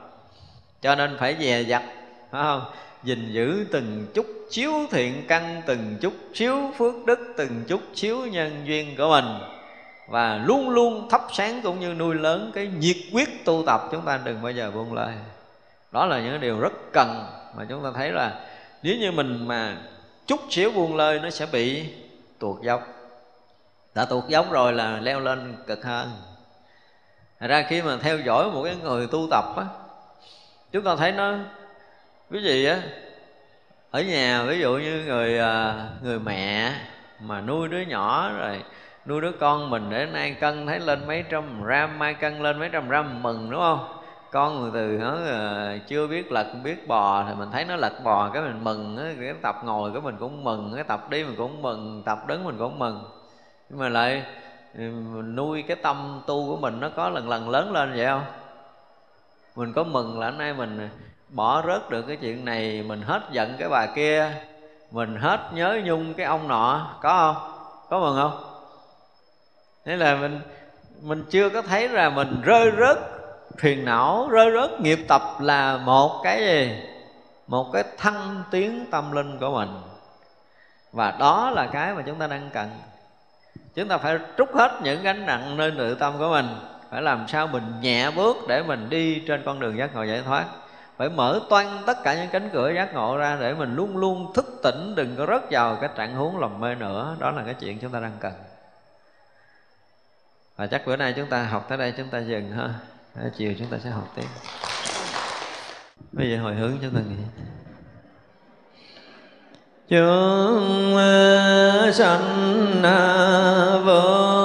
Cho nên phải dè dặt, phải không? Gìn giữ từng chút xíu thiện căn, từng chút xíu phước đức, từng chút xíu nhân duyên của mình. Và luôn luôn thắp sáng cũng như nuôi lớn cái nhiệt quyết tu tập, chúng ta đừng bao giờ buông lời. Đó là những điều rất cần mà chúng ta thấy là nếu như mình mà chút xíu buông lơi nó sẽ bị tuột dốc. Đã tuột dốc rồi là leo lên cực hơn. Thật ra khi mà theo dõi một cái người tu tập á, chúng ta thấy nó quý gì á? Ở nhà, ví dụ như người à, người mẹ mà nuôi đứa nhỏ rồi, nuôi đứa con mình để nay cân thấy lên mấy trăm gram, mai cân lên mấy trăm gram mừng, đúng không? Con người từ nó à, chưa biết lật, biết bò thì mình thấy nó lật bò, cái mình mừng cái tập ngồi cái mình cũng mừng, cái tập đi mình cũng mừng, tập đứng mình cũng mừng. Nhưng mà lại ừ, mình nuôi cái tâm tu của mình nó có lần lần lớn lên vậy không? Mình có mừng là hôm nay mình bỏ rớt được cái chuyện này, mình hết giận cái bà kia, mình hết nhớ nhung cái ông nọ, có không? Có mừng không? Thế là mình mình chưa có thấy là mình rơi rớt, phiền não rơi rớt, nghiệp tập là một cái gì? Một cái thăng tiến tâm linh của mình. Và đó là cái mà chúng ta đang cần. Chúng ta phải trút hết những gánh nặng nơi nội tâm của mình, phải làm sao mình nhẹ bước để mình đi trên con đường giác ngộ giải thoát phải mở toan tất cả những cánh cửa giác ngộ ra để mình luôn luôn thức tỉnh, đừng có rớt vào cái trạng huống lầm mê nữa. Đó là cái chuyện chúng ta đang cần. Và chắc bữa nay chúng ta học tới đây, chúng ta dừng ha. Chiều chúng ta sẽ học tiếp. Bây giờ hồi hướng chúng ta nghĩ chúng sanh vô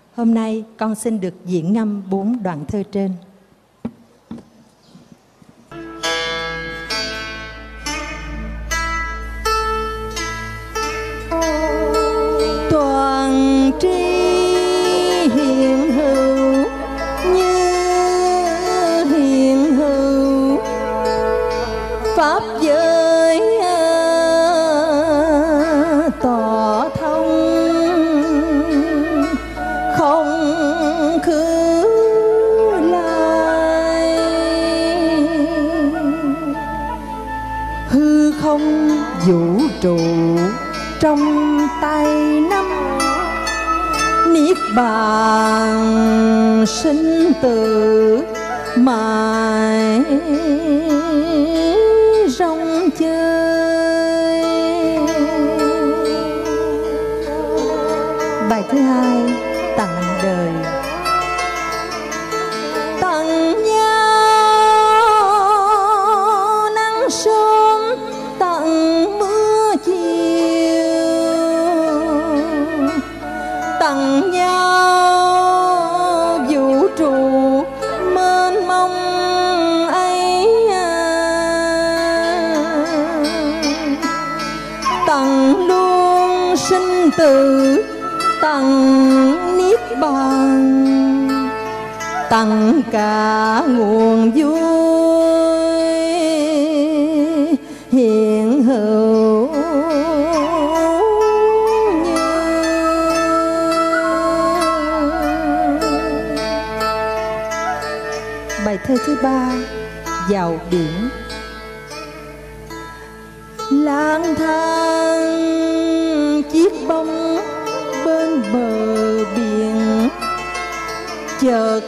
hôm nay con xin được diễn ngâm bốn đoạn thơ trên. Trụ trong tay năm niết bàn sinh tử mãi rong chơi cả nguồn vui. Hiện hữu như bài thơ thứ ba, vào biển. Lang thang, chiếc bóng bên bờ biển. Chợt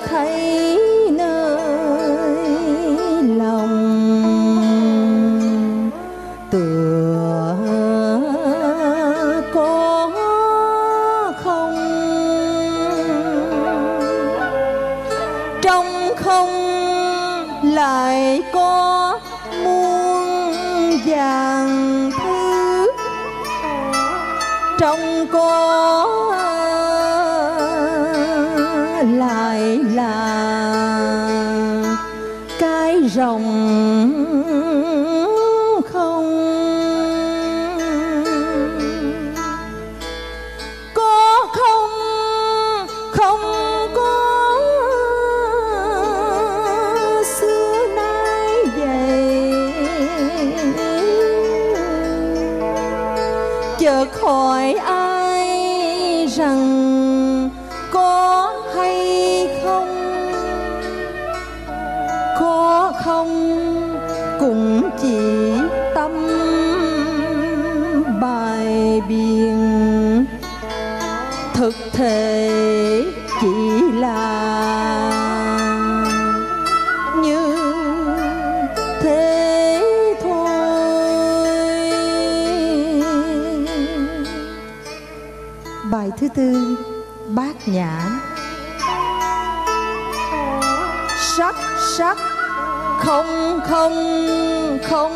không không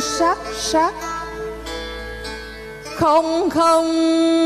sắc sắc. Không không